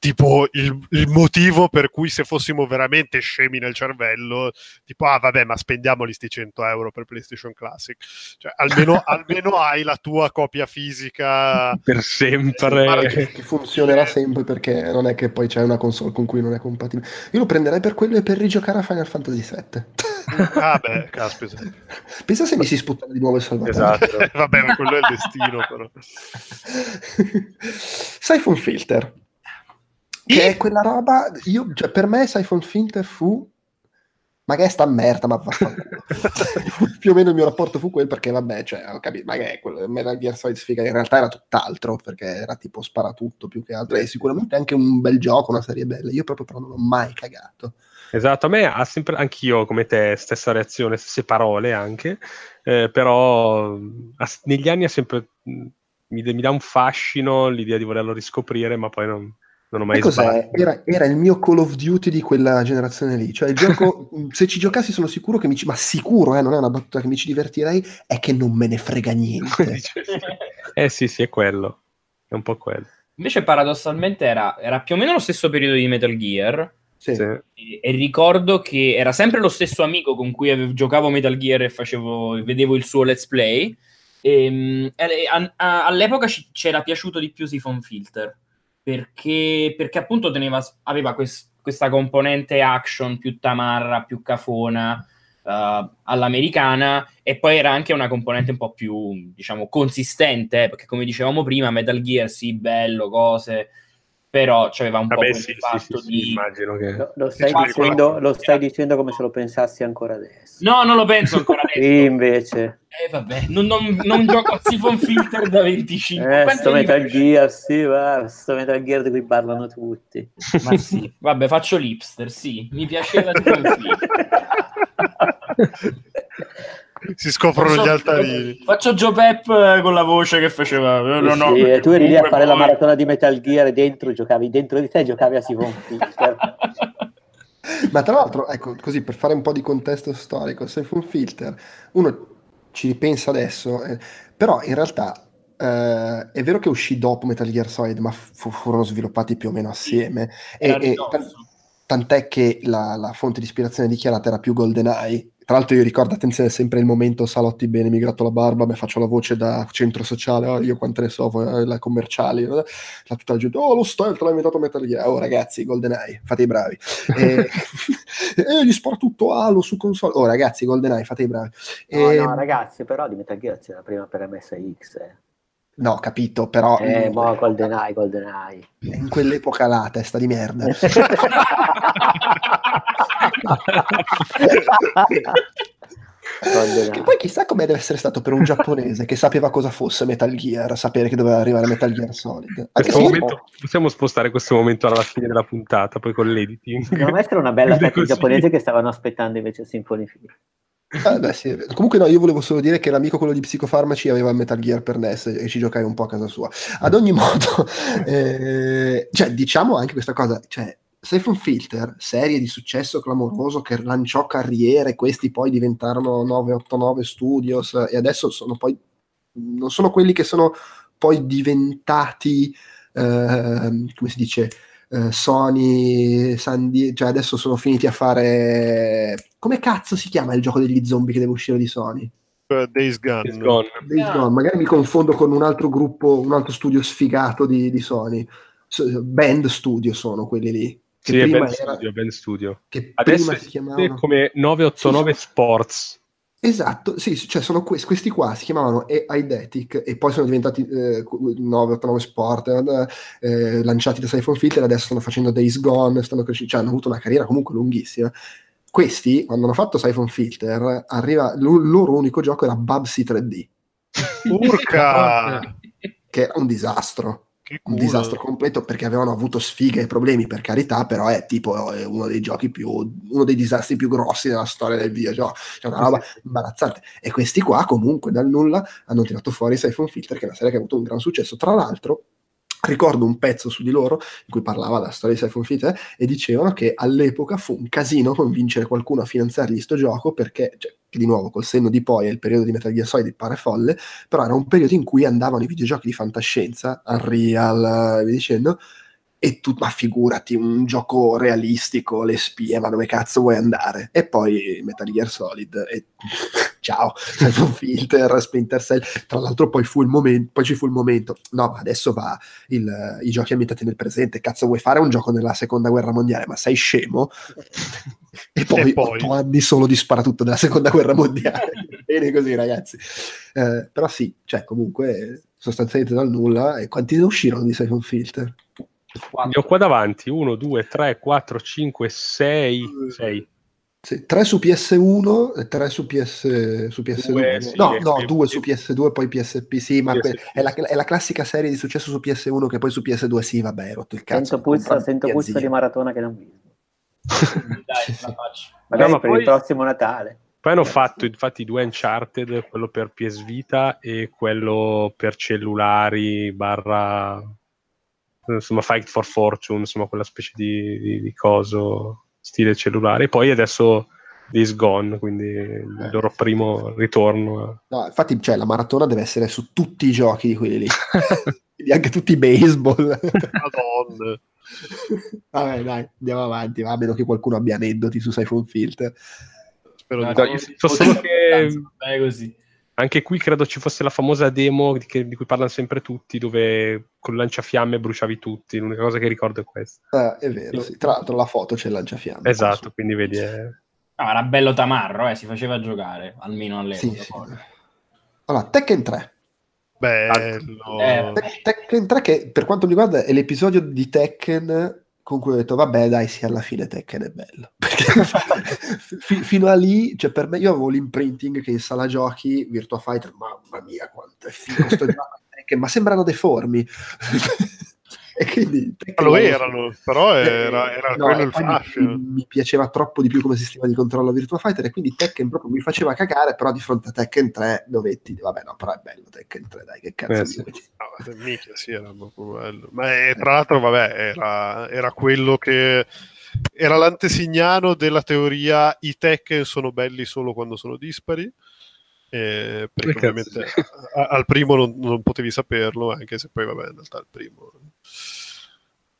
tipo il, il, motivo per cui se fossimo veramente scemi nel cervello, tipo, ah vabbè, ma spendiamoli sti 100 euro per PlayStation Classic. Cioè, almeno, almeno hai la tua copia fisica per sempre. Che, che, funzionerà sempre perché non è che poi c'è una console con cui non è compatibile. Io lo prenderei per quello e per rigiocare a Final Fantasy VII. Ah beh, caspita. Pensa se mi si sputtano di nuovo il salvataggio. Esatto. vabbè, ma quello è il destino però. Siphon Filter che è quella roba, io, cioè, per me Siphon Filter fu magari sta merda, ma vaffanculo. più o meno il mio rapporto fu quel perché vabbè, cioè, ho capito, magari quello Metal Gear Solid sfiga in realtà era tutt'altro, perché era tipo sparatutto più che altro, e sicuramente anche un bel gioco, una serie bella, io proprio però non l'ho mai cagato. Esatto, a me ha sempre, anch'io come te, stessa reazione, stesse parole anche, eh, però ha, negli anni ha sempre, mi, mi dà un fascino l'idea di volerlo riscoprire, ma poi non non ho mai sbagliato. Era, era, il mio Call of Duty di quella generazione lì. Cioè, il gioco, se ci giocassi sono sicuro che mi ci... Ma sicuro, eh, non è una battuta che mi ci divertirei, è che non me ne frega niente. eh sì, sì, è quello. È un po' quello. Invece paradossalmente era, era più o meno lo stesso periodo di Metal Gear. Sì. E, e, ricordo che era sempre lo stesso amico con cui avevo, giocavo Metal Gear e facevo, vedevo il suo let's play. Ehm, e, a, a, all'epoca ci, c'era piaciuto di più Siphon Filter perché, perché appunto teneva, aveva quest, questa componente action più tamarra, più cafona uh, all'americana e poi era anche una componente un po' più, diciamo, consistente, eh, perché come dicevamo prima, Metal Gear sì, bello, cose, però c'aveva un Vabbè, po' sì, fatto sì, di... immagino che... Lo, lo, stai, dicendo, lo stai dicendo come se lo pensassi ancora adesso. No, non lo penso ancora adesso. sì, invece. Eh vabbè, non, non, non gioco a Siphon Filter da 25. Eh, sto Metal Gear, sì, va, sto Metal Gear di cui parlano tutti. Ma sì, vabbè, faccio l'ipster, sì, mi piaceva Siphon Filter. si scoprono faccio, gli altarini. Faccio Joe Pep eh, con la voce che faceva. No, no, sì, tu eri lì a fare poi... la maratona di Metal Gear e dentro giocavi, dentro di te giocavi a Siphon Filter. Ma tra l'altro, ecco, così per fare un po' di contesto storico, Siphon Filter, uno ci ripensa adesso, eh, però in realtà Uh, è vero che uscì dopo Metal Gear Solid, ma fu- furono sviluppati più o meno assieme. Sì, e, e t- tant'è che la, la, fonte di ispirazione dichiarata era più GoldenEye, tra l'altro io ricordo, attenzione, sempre il momento salotti bene, mi gratto la barba, beh, faccio la voce da centro sociale, oh, io quante ne so, eh, la commerciali, la tutta la gente, oh lo stealth l'ha inventato Metal Gear, oh ragazzi, GoldenEye, fate i bravi. e, e gli spara tutto Halo su console, oh ragazzi, GoldenEye, fate i bravi. No, e... no ragazzi, però di Metal Gear c'è la prima per MSX, eh. No, capito, però... Eh, mo GoldenEye, GoldenEye. In quell'epoca là, testa di merda. che poi chissà come deve essere stato per un giapponese che sapeva cosa fosse Metal Gear, sapere che doveva arrivare Metal Gear Solid. Momento, possiamo spostare questo momento alla fine della puntata, poi con l'editing. Secondo me era una bella tecnica giapponese che stavano aspettando invece Symphony. Ah, beh, sì. Comunque no, io volevo solo dire che l'amico quello di psicofarmaci aveva il Metal Gear per NES e ci giocai un po' a casa sua. Ad ogni modo, eh, cioè, diciamo anche questa cosa, cioè, Siphon Filter, serie di successo clamoroso che lanciò carriere, questi poi diventarono 989 Studios e adesso sono poi, non sono quelli che sono poi diventati, eh, come si dice, eh, Sony, Sandy, cioè adesso sono finiti a fare... Come cazzo si chiama il gioco degli zombie che deve uscire di Sony? Uh, Days Gone. Days Gone. Days Gone. Magari mi confondo con un altro gruppo, un altro studio sfigato di, di Sony. Band Studio sono quelli lì. Che sì, prima Ben era... Studio, Ben Studio. Che Adesso prima si chiamavano... come 989 sì, Sports. Esatto, sì, cioè sono que- questi qua si chiamavano Eidetic e poi sono diventati eh, 989 Sport, eh, lanciati da Siphon Filter, adesso stanno facendo Days Gone, stanno crescendo, cioè hanno avuto una carriera comunque lunghissima. Questi, quando hanno fatto Siphon Filter, arriva, l- il loro unico gioco era Bubsy 3D. Urca! che era un disastro un disastro completo perché avevano avuto sfighe e problemi per carità però è tipo è uno dei giochi più uno dei disastri più grossi nella storia del videogioco. Cioè una roba imbarazzante. E questi qua comunque dal nulla hanno tirato fuori Siphon Filter che è una serie che ha avuto un gran successo. Tra l'altro ricordo un pezzo su di loro in cui parlava della storia di Siphon Filter e dicevano che all'epoca fu un casino convincere qualcuno a finanziargli sto gioco perché cioè, che di nuovo col senno di poi è il periodo di Metal Gear Solid pare folle, però era un periodo in cui andavano i videogiochi di fantascienza, Unreal, eh, vi dicendo, e tu, ma figurati, un gioco realistico, le spie, ma dove cazzo vuoi andare? E poi Metal Gear Solid, e ciao, Siphon Filter, Splinter Cell, tra l'altro poi, fu il momento, poi ci fu il momento, no, ma adesso va il, i giochi ambientati nel presente, cazzo vuoi fare un gioco nella seconda guerra mondiale, ma sei scemo? e poi, e poi... anni solo di sparatutto della seconda guerra mondiale, bene così ragazzi. Eh, però sì, cioè comunque sostanzialmente dal nulla, e quanti ne uscirono di Siphon Filter? Ne ho qua davanti 1, 2, 3, 4, 5, 6. 6. Sì, 3 su PS1 e 3 su, PS, su PS2. Due, sì, no, no, 2 su PS2 e poi PSP. Sì, ma PSP. È, la, è, la, classica serie di successo su PS1 che poi su PS2 sì, vabbè, rotto il cazzo. Sento puzza, sento puzza di maratona che non vedo. Dai, la faccio. Magari per poi, il prossimo Natale. Poi hanno fatto infatti due Uncharted, quello per PS Vita e quello per cellulari barra insomma Fight for Fortune, insomma quella specie di, di, di coso stile cellulare. E poi adesso Days Gone, quindi il eh, loro primo ritorno. No, infatti cioè, la maratona deve essere su tutti i giochi di quelli lì, quindi anche tutti i baseball. Madonna. Vabbè dai, andiamo avanti, a meno che qualcuno abbia aneddoti su Siphon Filter. Spero no, di no. So solo che... così anche qui credo ci fosse la famosa demo di, che, di, cui parlano sempre tutti, dove con il lanciafiamme bruciavi tutti. L'unica cosa che ricordo è questa. Ah, è vero, sì. tra l'altro la foto c'è il lanciafiamme. Esatto, posso. quindi vedi. È... No, era bello tamarro, eh, si faceva giocare, almeno all'epoca. Sì, sì. Allora, Tekken 3. Bello. Eh, Tekken 3 che per quanto mi riguarda è l'episodio di Tekken con cui ho detto vabbè dai sì alla fine Tekken è bello. Perché f- fino a lì cioè per me io avevo l'imprinting che in sala giochi Virtua Fighter mamma mia quanto è figo sto gioco Tekken ma sembrano deformi e quindi lo erano, però eh, era, era no, quello il fascino. Mi, mi, piaceva troppo di più come sistema di controllo Virtua Fighter e quindi Tekken proprio mi faceva cagare, però di fronte a Tekken 3 dovetti, vabbè no, però è bello Tekken 3, dai, che cazzo eh, sì. no, mica, sì, era proprio bello. Ma è, tra l'altro, vabbè, era, era quello che era l'antesignano della teoria i Tekken sono belli solo quando sono dispari. Eh, perché ovviamente a, al primo non, non, potevi saperlo, anche se poi, vabbè, in realtà il primo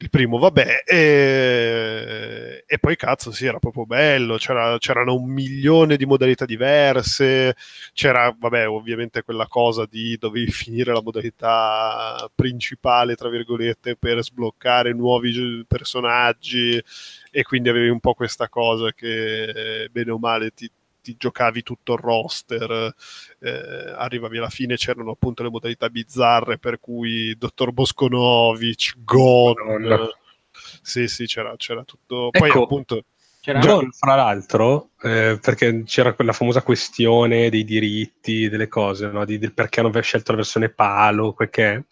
il primo, vabbè, e, e, poi cazzo, sì, era proprio bello. C'era, c'erano un milione di modalità diverse. C'era, vabbè, ovviamente quella cosa di dovevi finire la modalità principale, tra virgolette, per sbloccare nuovi personaggi. E quindi avevi un po' questa cosa che, bene o male, ti, ti giocavi tutto il roster, eh, arrivavi alla fine, c'erano appunto le modalità bizzarre per cui Dottor Bosconovic, Gon, sì sì c'era, c'era tutto, poi ecco. appunto... C'era John, fra l'altro, eh, perché c'era quella famosa questione dei diritti, delle cose, no? di, del perché hanno scelto la versione palo, perché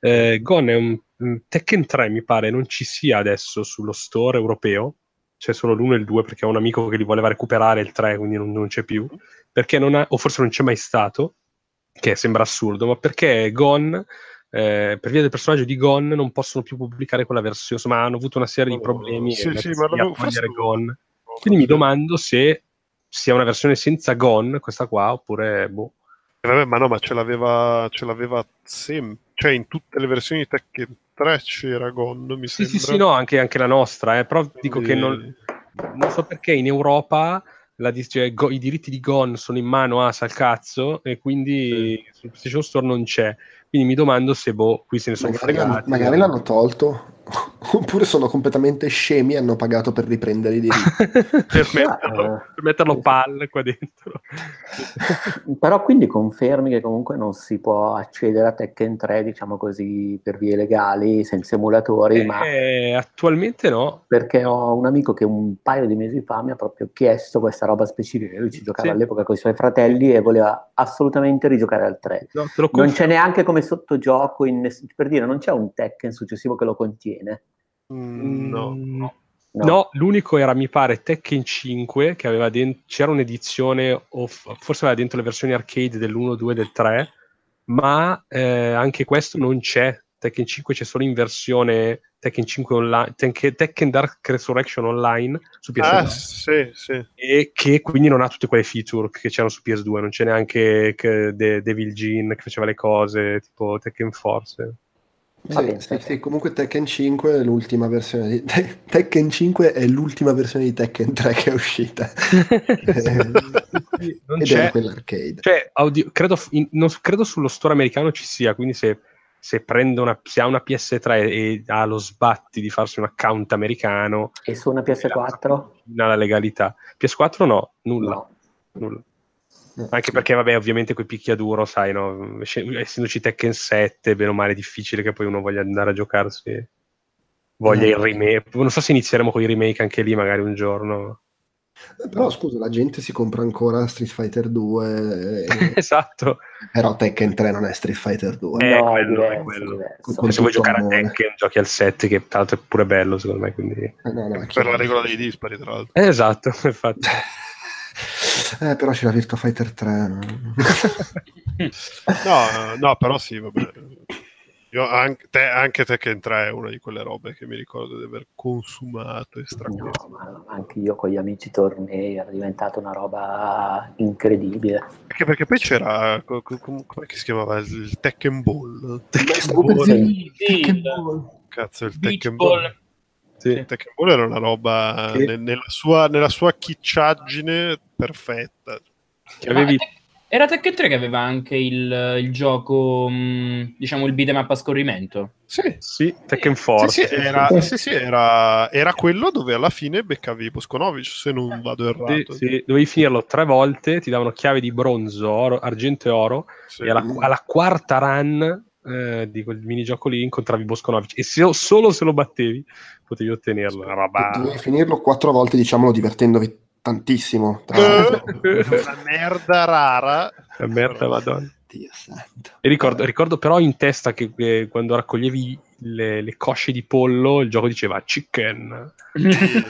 eh, Gon è un, un Tekken 3, mi pare, non ci sia adesso sullo store europeo, c'è solo l'1 e il 2 perché ho un amico che li voleva recuperare il 3, quindi non, non c'è più, perché non ha, o forse non c'è mai stato, che sembra assurdo, ma perché Gone, eh, per via del personaggio di Gone, non possono più pubblicare quella versione, insomma hanno avuto una serie di problemi sì, sì, ma a togliere Gone. Quindi mi domando se sia una versione senza Gone, questa qua, oppure boh. Eh, vabbè, ma no, ma ce l'aveva, ce l'aveva sempre, cioè in tutte le versioni Tekken 3 c'era Gon, mi sì, sembra. Sì, sì, no, anche, anche la nostra, eh, però Quindi... dico che non, non, so perché in Europa la, cioè, go, i diritti di Gon sono in mano a Salcazzo e quindi sì. sul PlayStation Store non c'è. Quindi mi domando se boh, qui se ne sono magari, fregati, magari l'hanno tolto. Oppure sono completamente scemi e hanno pagato per riprendere i diritti. per, metterlo, ah, per metterlo palle qua dentro. Però quindi confermi che comunque non si può accedere a Tekken 3, diciamo così, per vie legali, senza emulatori, eh, ma... Attualmente no. Perché ho un amico che un paio di mesi fa mi ha proprio chiesto questa roba specifica. Lui ci giocava sì. all'epoca con i suoi fratelli e voleva assolutamente rigiocare al 3. No, non c'è neanche come sottogioco, in... per dire, non c'è un Tekken successivo che lo contiene. Mm, no. no. No. l'unico era, mi pare, Tekken 5, che aveva dentro, c'era un'edizione, o forse aveva dentro le versioni arcade dell'1, 2 del 3, ma eh, anche questo non c'è. Tekken 5 c'è solo in versione Tekken 5 online, Tekken, Tekken Dark Resurrection online su PS2. Ah, sì, sì. E che quindi non ha tutte quelle feature che c'erano su PS2, non c'è neanche De- Devil Jin che faceva le cose, tipo Tekken Force. Sì, sì, sì, comunque Tekken 5 è l'ultima versione di Te- Tekken 5 è l'ultima versione di Tekken 3 che è uscita. non Ed c'è, quell'arcade. cioè, audio- credo, in- non credo sullo store americano ci sia, quindi se, se prende una, se ha una PS3 e ha lo sbatti di farsi un account americano, E su una PS4? ha la legalità. PS4 no, nulla. No. nulla. No. Anche perché, vabbè, ovviamente quei picchiaduro, sai, no? Essendoci Tekken 7, bene o male, è difficile che poi uno voglia andare a giocarsi. Voglia il No. remake. Non so se inizieremo con i remake anche lì, magari un giorno. Eh, Però scusa, la gente si compra ancora Street Fighter 2, e- esatto. però Tekken 3 non è Street Fighter 2. Eh, no, è quello, è quello. Con Se vuoi giocare a amore. Tekken, giochi al 7, che tra l'altro è pure bello, secondo me. Quindi... Eh, no, no, Per la regola dei dispari, tra l'altro. Eh, esatto, infatti. Eh, però c'è la Virtua Fighter 3. no? No, no, però sì, vabbè. Io anche, te, anche Tekken 3 è una di quelle robe che mi ricordo di aver consumato e No, stracosto. ma anche io con gli amici tornei era diventata una roba incredibile. Anche perché poi c'era, co- co- com- come si chiamava? Il, Tekken Ball. Per Ball. Tekken Ball. Cazzo, il Beach Tekken Ball. Sì. Tekken Ball era una roba Sì. ne- nella, sua, nella sua chicciaggine perfetta. Che avevi... Era Tekken 3 che aveva anche il, il gioco, mh, diciamo, il beat'em up a scorrimento. Sì, Sì, Tekken sì, Force. sì, era, sì, sì, era, era quello dove alla fine beccavi Boskonovic, se non vado errato. Sì, sì, dovevi finirlo tre volte, ti davano chiave di bronzo, oro- argento e oro, Sì. e alla, alla quarta run eh, di quel minigioco lì incontravi Boskonovic e se- solo se lo battevi potevi ottenerlo. Una roba... Dovevi finirlo quattro volte, diciamolo, divertendovi tantissimo. Tra Eh, una merda rara. La merda, madonna. Dio santo. E ricordo, ricordo però in testa che eh, quando raccoglievi le, le cosce di pollo, il gioco diceva chicken. Sì, sì,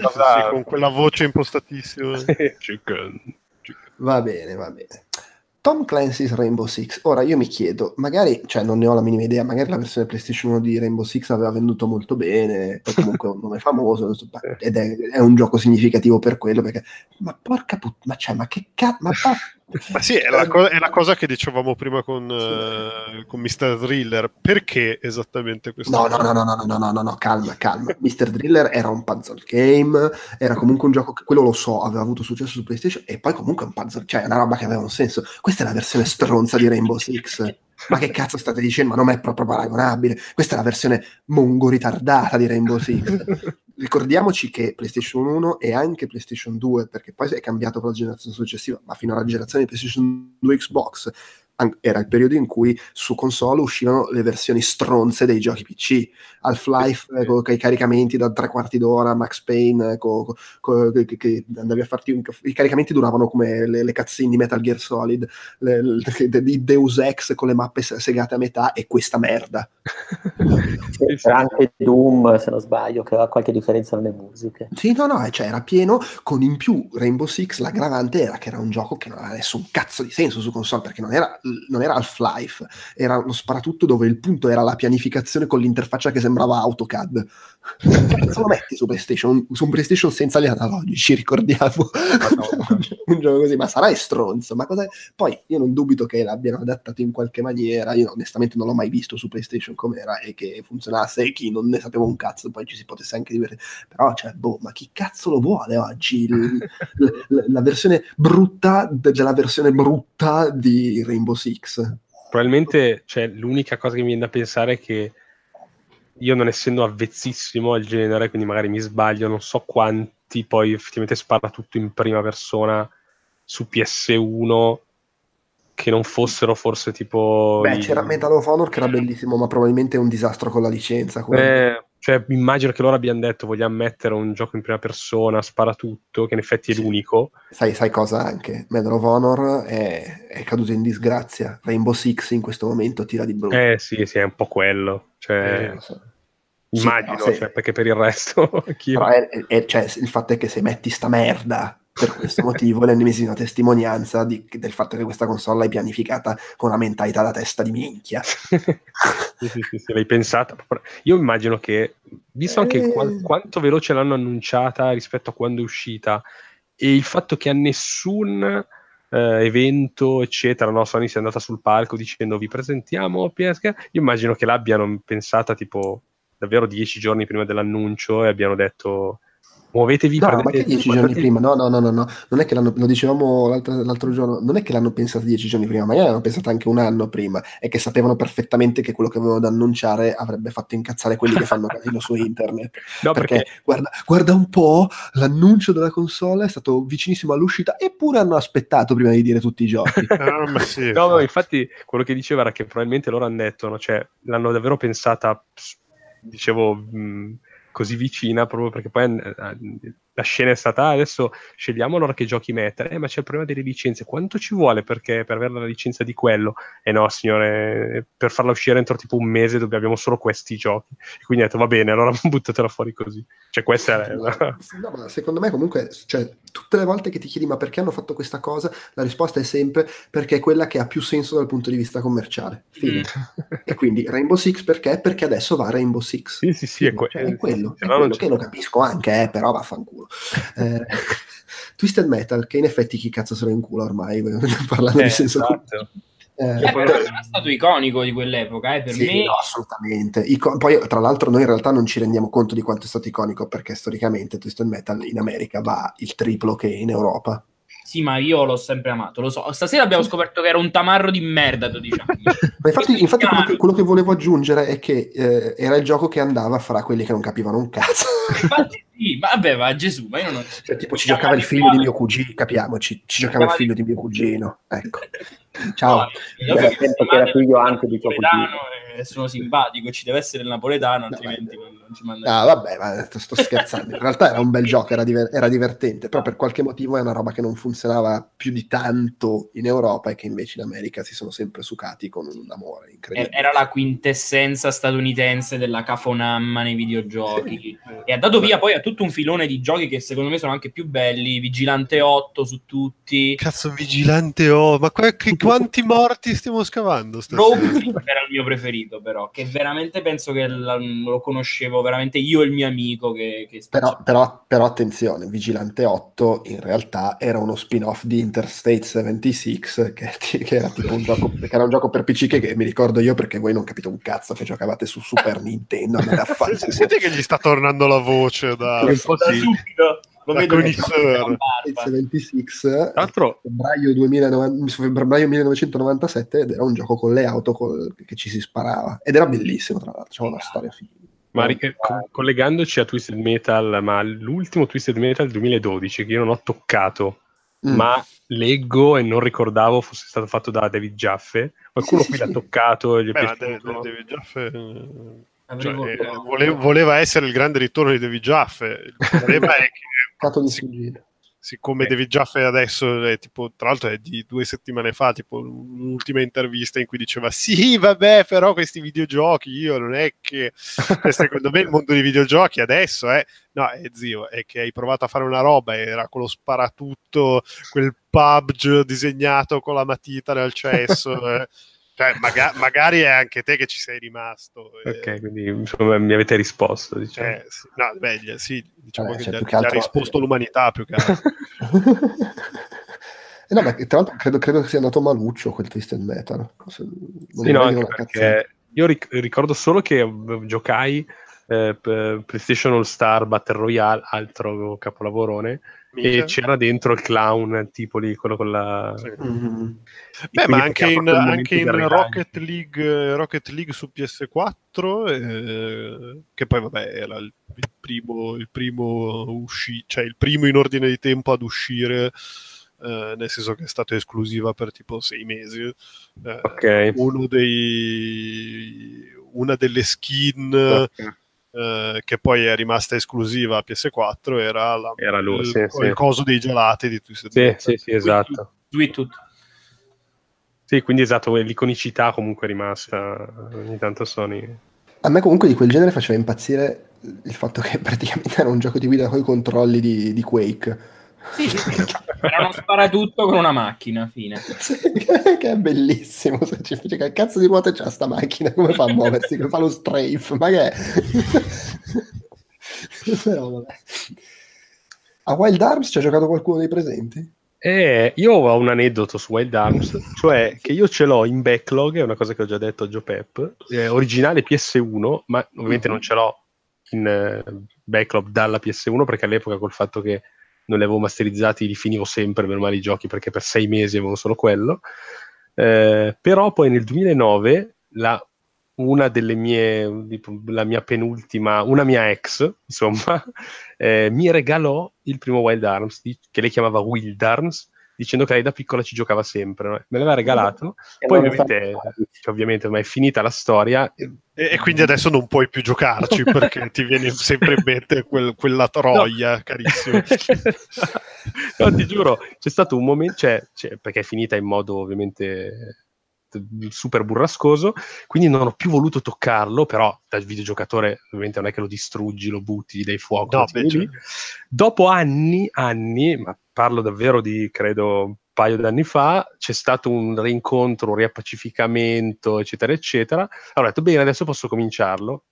con quella voce impostatissima. chicken. Va bene, va bene. Tom Clancy's Rainbow Six. Ora io mi chiedo, magari, cioè non ne ho la minima idea, magari la versione PlayStation 1 di Rainbow Six aveva venduto molto bene, poi comunque è un nome famoso, ed è, è un gioco significativo per quello, perché, ma porca puttana, ma, cioè, ma che cazzo, ma Ma sì, è la, co- è la cosa che dicevamo prima con, eh, con Mr. Thriller. Perché esattamente questo? No, no, no, no, no, no, no, no, no, calma, calma. Mr. Driller era un puzzle game, era comunque un gioco che quello lo so, aveva avuto successo su PlayStation e poi comunque un puzzle, cioè è una roba che aveva un senso. Questa è la versione stronza di Rainbow Six. Ma che cazzo state dicendo? Ma non è proprio paragonabile. Questa è la versione mongo ritardata di Rainbow Six. Ricordiamoci che PlayStation 1 e anche PlayStation 2, perché poi è cambiato con la generazione successiva, ma fino alla generazione di PlayStation 2 Xbox an- era il periodo in cui su console uscivano le versioni stronze dei giochi PC. Half-Life eh, con i caricamenti da tre quarti d'ora, Max Payne, eh, co- co- che, che andavi a farti un- i caricamenti duravano come le, le cutscene di Metal Gear Solid, le, le- di Deus Ex con le mappe se- segate a metà e questa merda. C'era anche Doom, se non sbaglio, che aveva qualche differenza nelle musiche. Sì, no, no, cioè era pieno, con in più Rainbow Six, l'aggravante era che era un gioco che non aveva nessun cazzo di senso su console, perché non era, non era Half-Life, era uno sparatutto dove il punto era la pianificazione con l'interfaccia che sembrava AutoCAD. Cazzo lo metti su PlayStation? Su un PlayStation senza gli analogici, ricordiamo. un gioco così, ma sarai stronzo, ma cosa... Poi io non dubito che l'abbiano adattato in qualche maniera, io onestamente non l'ho mai visto su PlayStation com'era e che funzionasse e chi non ne sapeva un cazzo, poi ci si potesse anche divertire però cioè, boh, ma chi cazzo lo vuole oggi? Il- l- la versione brutta de- della versione brutta di Rainbow Six. Probabilmente cioè, l'unica cosa che mi viene da pensare è che io non essendo avvezzissimo al genere, quindi magari mi sbaglio, non so quanti poi effettivamente spara tutto in prima persona su PS1 che non fossero forse tipo... Beh, i- c'era Medal of Honor che era bellissimo, ma probabilmente è un disastro con la licenza. Eh, cioè, immagino che loro abbiano detto vogliamo mettere un gioco in prima persona, spara tutto, che in effetti è Sì. l'unico. Sai, sai cosa anche? Medal of Honor è, è caduto in disgrazia. Rainbow Six in questo momento tira di brutto. Eh sì, sì, è un po' quello. Cioè, Eh, so. Immagino, Sì, se- cioè, perché per il resto... chi- è- è- cioè, il fatto è che se metti sta merda per questo motivo, è l'ennesima testimonianza di- del fatto che questa console è pianificata con una mentalità da testa di minchia. sì, sì, sì, sì, l'hai pensata. Io immagino che, visto anche Eh. qua- quanto veloce l'hanno annunciata rispetto a quando è uscita, e il fatto che a nessun eh, evento, eccetera, no? Sony si è andata sul palco dicendo vi presentiamo PSK, io immagino che l'abbiano pensata tipo davvero dieci giorni prima dell'annuncio e abbiano detto muovetevi no, ma che dieci giorni prima? No, no, no, no, no, non è che l'hanno, lo dicevamo l'altro, l'altro, giorno, non è che l'hanno pensato dieci giorni prima, magari l'hanno pensato anche un anno prima, è che sapevano perfettamente che quello che avevano da annunciare avrebbe fatto incazzare quelli che fanno casino su internet. No, perché, perché guarda, guarda, un po', l'annuncio della console è stato vicinissimo all'uscita, eppure hanno aspettato prima di dire tutti i giochi. no, sì. no, infatti quello che diceva era che probabilmente loro hanno detto, no? cioè l'hanno davvero pensata, dicevo... Mh, così vicina proprio perché poi eh, la scena è stata adesso scegliamo allora che giochi mettere. Eh, ma c'è il problema delle licenze. Quanto ci vuole perché, per avere la licenza di quello? E eh no signore per farla uscire entro tipo un mese dove abbiamo solo questi giochi. E quindi ho detto va bene allora buttatela fuori così. Cioè questa è no, no, secondo me comunque cioè, tutte le volte che ti chiedi ma perché hanno fatto questa cosa? la risposta è sempre perché è quella che ha più senso dal punto di vista commerciale. Fine. Mm. e quindi Rainbow Six perché? perché adesso va Rainbow Six. Sì sì sì è, que- cioè, è quello, è quello che lo capisco anche eh, però vaffanculo culo. Eh, Twisted Metal, che in effetti chi cazzo se lo in culo ormai, parlando eh, di senso esatto. Eh, eh, però è stato iconico di quell'epoca, eh, per sì, me. No, assolutamente. Ico- poi, tra l'altro, noi in realtà non ci rendiamo conto di quanto è stato iconico perché storicamente Twisted Metal in America va il triplo che in Europa. Sì, ma io l'ho sempre amato, lo so. Stasera abbiamo scoperto che era un tamarro di merda 12 anni. ma infatti, infatti quello, che, quello, che, volevo aggiungere è che eh, era il gioco che andava fra quelli che non capivano un cazzo. infatti sì, ma vabbè, ma Gesù, ma io non... Cioè, tipo ci giocava il figlio di mio cugino, capiamoci, ci giocava il figlio di mio cugino, ecco. Ciao. No, penso che era figlio anche di tuo cugino. E sono simpatico, ci deve essere il napoletano, altrimenti no, non ci manda. Ah, vabbè, ma sto scherzando. In realtà era un bel gioco, era, diver- era, divertente, però per qualche motivo è una roba che non funzionava più di tanto in Europa e che invece in America si sono sempre sucati con un amore incredibile. Era la quintessenza statunitense della cafonamma nei videogiochi sì. e ha dato via poi a tutto un filone di giochi che secondo me sono anche più belli, Vigilante 8 su tutti. Cazzo, Vigilante 8, ma que- che, quanti morti stiamo scavando? Rogue era il mio preferito, però, che veramente penso che la, lo conoscevo veramente io e il mio amico. Che, che però, però, però, attenzione, Vigilante 8 in realtà era uno spin-off di Interstate 76, che, che, era, tipo un gioco, che era un gioco per PC che, che, mi ricordo io perché voi non capite un cazzo che giocavate su Super Nintendo. Siete che gli sta tornando la voce da, sì. subito lo vedo 76 febbraio, 2009, febbraio 1997 ed era un gioco con le auto col, che ci si sparava. Ed era bellissimo tra l'altro c'era una storia figa. Ma ric- collegandoci a Twisted Metal ma l'ultimo Twisted Metal 2012 che io non ho toccato mm. ma leggo e non ricordavo fosse stato fatto da David Jaffe. Qualcuno sì, qui sì, l'ha sì. toccato e gli è Beh, David, David Jaffe cioè, eh, voleva, voleva, essere il grande ritorno di David Jaffe. Il problema è che sic- siccome eh. David Jaffe adesso è tipo, tra l'altro è di due settimane fa, tipo l'ultima intervista in cui diceva sì, vabbè, però questi videogiochi io non è che secondo me il mondo dei videogiochi adesso è no, è zio, è che hai provato a fare una roba era quello sparatutto, quel PUBG disegnato con la matita nel cesso. cioè, maga- magari è anche te che ci sei rimasto. Ok, eh. quindi insomma, mi avete risposto. Diciamo. Eh, sì. No, beh, sì, diciamo eh, che, cioè, ti, altro... ha risposto l'umanità più che altro. eh, no, ma tra l'altro credo, credo, sia andato maluccio quel Twisted Metal. Non sì, no, io ric- ricordo solo che giocai eh, PlayStation All Star Battle Royale, altro capolavorone e c'era dentro il clown tipo lì, quello con la... Sì. Mm-hmm. Beh, ma anche in, anche in Rocket, League, Rocket League su PS4, eh, che poi vabbè era il, il primo, il primo usci- cioè il primo in ordine di tempo ad uscire, eh, nel senso che è stato esclusiva per tipo sei mesi. Eh, okay. Uno dei una delle skin okay. Eh, che poi è rimasta esclusiva a PS4 era, la, era lui, il, sì, il sì. coso dei gelati di Twisted sì, sì, sì, esatto. Tweet Sì, quindi esatto, l'iconicità comunque è rimasta ogni tanto Sony. A me comunque di quel genere faceva impazzire il fatto che praticamente era un gioco di guida con i controlli di, di Quake sì, sì. Era uno sparatutto con una macchina, fine. Che è bellissimo. Se ci dice che cazzo di ruote c'ha sta macchina? Come fa a muoversi? Come fa lo strafe? Ma che è? Però vabbè. A Wild Arms ci ha giocato qualcuno dei presenti? Eh, io ho un aneddoto su Wild Arms, cioè che io ce l'ho in backlog, è una cosa che ho già detto a Joe Pep, eh, originale PS1, ma ovviamente non ce l'ho in eh, backlog dalla PS1 perché all'epoca col fatto che non li avevo masterizzati li finivo sempre per male i giochi perché per sei mesi avevo solo quello. Eh, però poi nel 2009 la una delle mie, la mia penultima, una mia ex, insomma, eh, mi regalò il primo Wild Arms, che lei chiamava Wild Arms, dicendo che lei da piccola ci giocava sempre. No? Me l'aveva regalato, e poi ovviamente, cioè, ovviamente ormai è finita la storia. E, e, quindi adesso non puoi più giocarci perché ti viene sempre in mente quel, quella troia, no. carissimo. no, ti giuro, c'è stato un momento, cioè, cioè, perché è finita in modo ovviamente super burrascoso, quindi non ho più voluto toccarlo, però da videogiocatore ovviamente non è che lo distruggi, lo butti, gli dai fuoco. No, Dopo anni, anni, ma parlo davvero di credo un paio d'anni fa, c'è stato un rincontro, un riappacificamento, eccetera, eccetera. Allora ho detto, bene, adesso posso cominciarlo.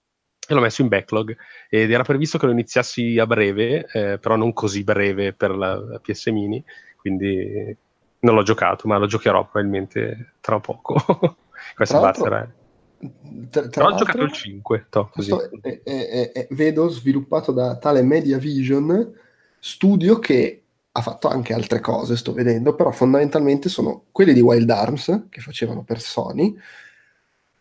E l'ho messo in backlog ed era previsto che lo iniziassi a breve, eh, però non così breve per la, la PS Mini, quindi non l'ho giocato, ma lo giocherò probabilmente tra poco. Questa. Tra, tra Però ho giocato il 5. To. È, è, è, vedo sviluppato da tale Media Vision studio che ha fatto anche altre cose, sto vedendo, però fondamentalmente sono quelli di Wild Arms che facevano per Sony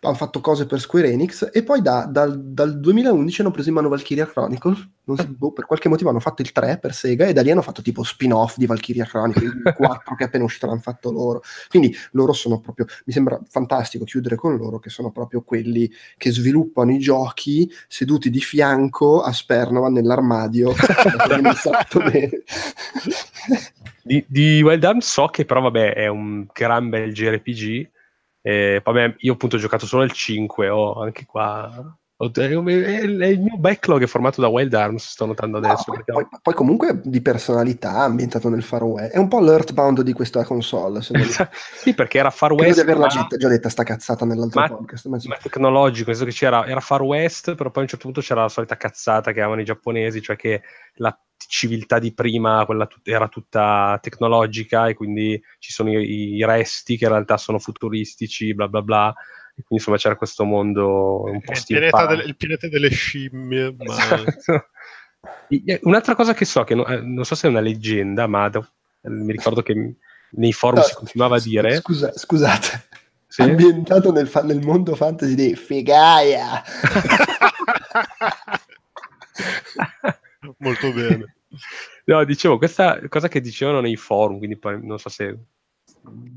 hanno fatto cose per Square Enix e poi da, dal, dal, 2011 hanno preso in mano Valkyria Chronicles. So, boh, per qualche motivo hanno fatto il 3 per Sega e da lì hanno fatto tipo spin-off di Valkyria Chronicles il 4 che è appena uscito l'hanno fatto loro. Quindi loro sono proprio mi sembra fantastico chiudere con loro che sono proprio quelli che sviluppano i giochi seduti di fianco a Spernova nell'armadio. Di, di Wild Arms so che però vabbè è un gran bel JRPG e, vabbè, io appunto ho giocato solo il 5, ho anche qua il mio backlog è formato da Wild Arms, sto notando adesso. No, poi, poi, poi, comunque di personalità ambientato nel Far West. È un po' l'Earthbound di questa console. sì, perché era Far West. Credo di averla ma... già detta sta cazzata nell'altro ma, podcast. Ma, ma tecnologico, nel senso che c'era, era Far West, però poi a un certo punto c'era la solita cazzata che avevano i giapponesi, cioè che la civiltà di prima quella tut- era tutta tecnologica e quindi ci sono i, i resti che in realtà sono futuristici, bla bla bla quindi insomma c'era questo mondo un po' il pianeta, del, il pianeta delle scimmie. Ma... Esatto. Un'altra cosa che so, che no, eh, non so se è una leggenda, ma do, mi ricordo che nei forum no, si continuava a dire... Scusa, scusate, sì? ambientato nel, fa- nel, mondo fantasy di Figaia. Molto bene. No, dicevo, questa cosa che dicevano nei forum, quindi non so se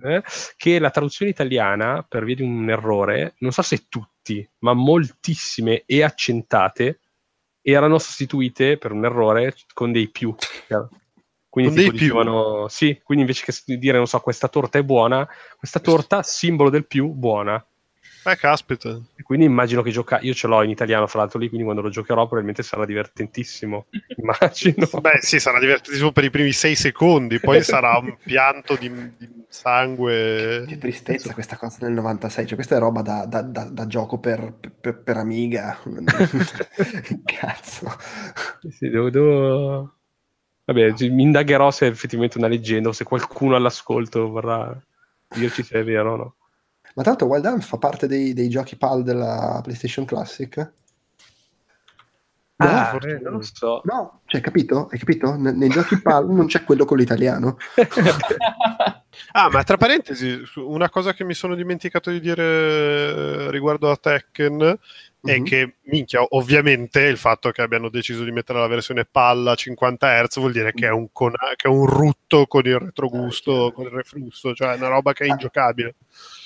eh, che la traduzione italiana, per via di un errore, non so se tutti, ma moltissime e accentate, erano sostituite per un errore con dei più. Quindi dei dicevano, più? sì, quindi invece che dire, non so, questa torta è buona, questa torta, simbolo del più, buona. Eh, caspita. E quindi immagino che gioca... Io ce l'ho in italiano, fra l'altro, lì, quindi quando lo giocherò probabilmente sarà divertentissimo. Immagino. Beh, sì, sarà divertentissimo per i primi sei secondi, poi sarà un pianto di, di, sangue. Che tristezza questa cosa del 96, cioè questa è roba da, da, da, da gioco per, per, per, Amiga. Cazzo. Sì, devo... devo... Vabbè, mi indagherò se è effettivamente una leggenda o se qualcuno all'ascolto vorrà dirci se è vero o no. Ma tanto Wild Arms fa parte dei, dei giochi PAL della PlayStation Classic? No, ah, eh, non lo so. No, cioè, capito? Hai capito? N- nei giochi PAL non c'è quello con l'italiano. ah, ma tra parentesi, una cosa che mi sono dimenticato di dire eh, riguardo a Tekken è mm-hmm. che, minchia, ovviamente il fatto che abbiano deciso di mettere la versione palla a 50 Hz vuol dire che è un, con- che è un rutto con il retrogusto, con il reflusso, cioè è una roba che è ah. ingiocabile.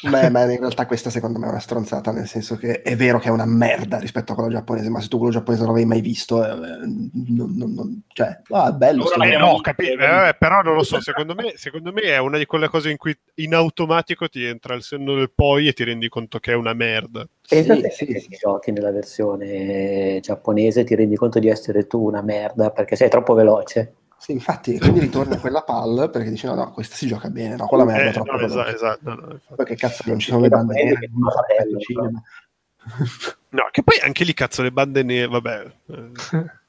Beh, ma in realtà questa secondo me è una stronzata, nel senso che è vero che è una merda rispetto a quello giapponese, ma se tu quello giapponese non l'avevi mai visto, eh, non, non, non, cioè, ah, è bello. Eh, no, capi- eh, però non lo so, secondo me, secondo me, è una di quelle cose in cui in automatico ti entra il senno del poi e ti rendi conto che è una merda. E sì, sì, sì. giochi nella versione giapponese ti rendi conto di essere tu una merda perché sei troppo veloce. Sì, infatti, quindi ritorna quella palla perché dice no, no, questa si gioca bene, no, quella merda è eh, troppo no, esatto, esatto, no, Perché cazzo non ci sono le bande nere, non fa No, che poi anche lì cazzo le bande nere, vabbè.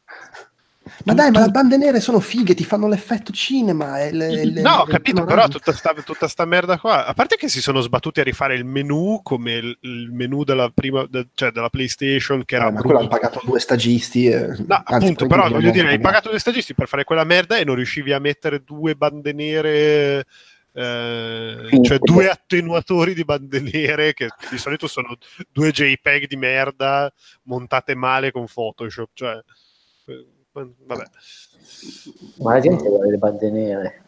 Ma dai, ma le bande nere sono fighe, ti fanno l'effetto cinema. E le, le, no, ho capito, però tutta sta, tutta sta merda qua. A parte che si sono sbattuti a rifare il menu come il, il menu della prima, de, cioè della PlayStation, che era. Eh, ma quello hanno pagato due stagisti. Eh. No, Anzi, appunto, però voglio dire, hai pagato due stagisti per fare quella merda e non riuscivi a mettere due bande nere. Eh, cioè due attenuatori di bande nere che di solito sono due JPEG di merda montate male con Photoshop. Cioè, vabbè. Ma la gente vuole le bande nere.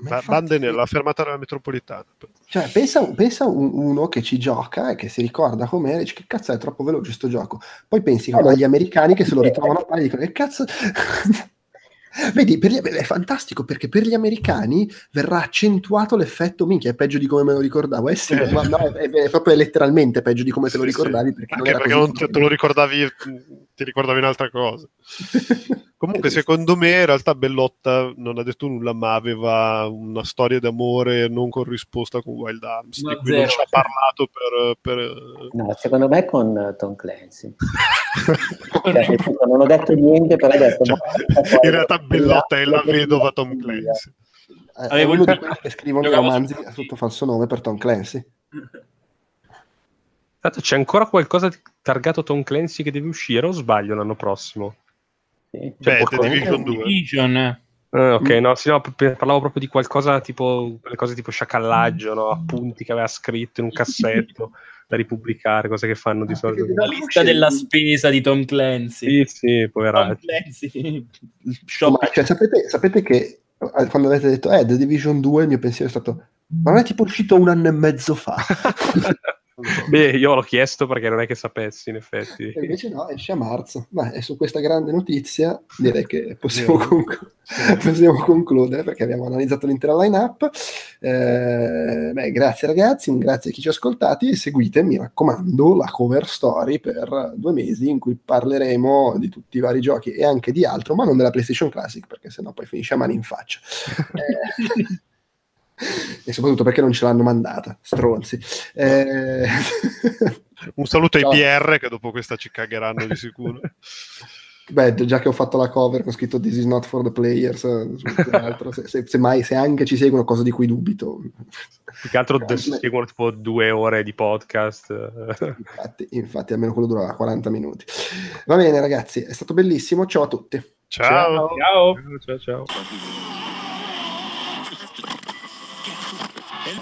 Ma bande nere, la fermata della metropolitana. Cioè, pensa, pensa uno che ci gioca e che si ricorda com'è, dice che cazzo è troppo veloce sto gioco. Poi pensi no, agli americani che se lo ritrovano a fare e dicono che cazzo... Vedi, gli, è fantastico perché per gli americani verrà accentuato l'effetto minchia, è peggio di come me lo ricordavo. Eh sì, ma no, è, è, proprio letteralmente peggio di come te lo ricordavi. Sì, perché Anche non perché non te, te, lo ricordavi, ti ricordavi un'altra cosa. Comunque, secondo me, in realtà Bellotta non ha detto nulla, ma aveva una storia d'amore non corrisposta con Wild Arms, no, di cui zero. non ci ha parlato per, per... No, secondo me con Tom Clancy. cioè, non ho detto niente, però detto... Cioè, in realtà Bellotta è la vedova Tom Clancy. Eh, è uno di quelli che scrivono i romanzi sotto falso nome per Tom Clancy. Tanto c'è ancora qualcosa targato Tom Clancy che deve uscire o sbaglio l'anno prossimo? Sì. Cioè, Beh, The Division 2. Division. Ah, ok, no, sì, no, parlavo proprio di qualcosa tipo quelle cose tipo sciacallaggio, no? appunti che aveva scritto in un cassetto da ripubblicare, cose che fanno di ah, solito. La lista della spesa di Tom Clancy. Sì, sì, poveraccio. Tom Clancy. Ma, cioè, sapete, sapete, che eh, quando avete detto eh, The Division 2, il mio pensiero è stato ma non è tipo uscito un anno e mezzo fa? Beh, io l'ho chiesto perché non è che sapessi, in effetti. E invece no, esce a marzo. Ma e su questa grande notizia direi che possiamo, conclu- possiamo concludere perché abbiamo analizzato l'intera line-up. Eh, beh, grazie ragazzi, un grazie a chi ci ha ascoltati e seguite, mi raccomando, la cover story per due mesi in cui parleremo di tutti i vari giochi e anche di altro, ma non della PlayStation Classic perché sennò poi finisce a mani in faccia. Eh, e soprattutto perché non ce l'hanno mandata, stronzi. Eh... Un saluto ai PR che dopo questa ci cagheranno di sicuro. Beh, già che ho fatto la cover con scritto This is not for the players, se, se, se, mai, se anche ci seguono, cosa di cui dubito. Più che altro eh, seguono tipo due ore di podcast. Infatti, infatti, almeno quello durava 40 minuti. Va bene, ragazzi, è stato bellissimo. Ciao a tutti. Ciao. Ciao. ciao. ciao, ciao.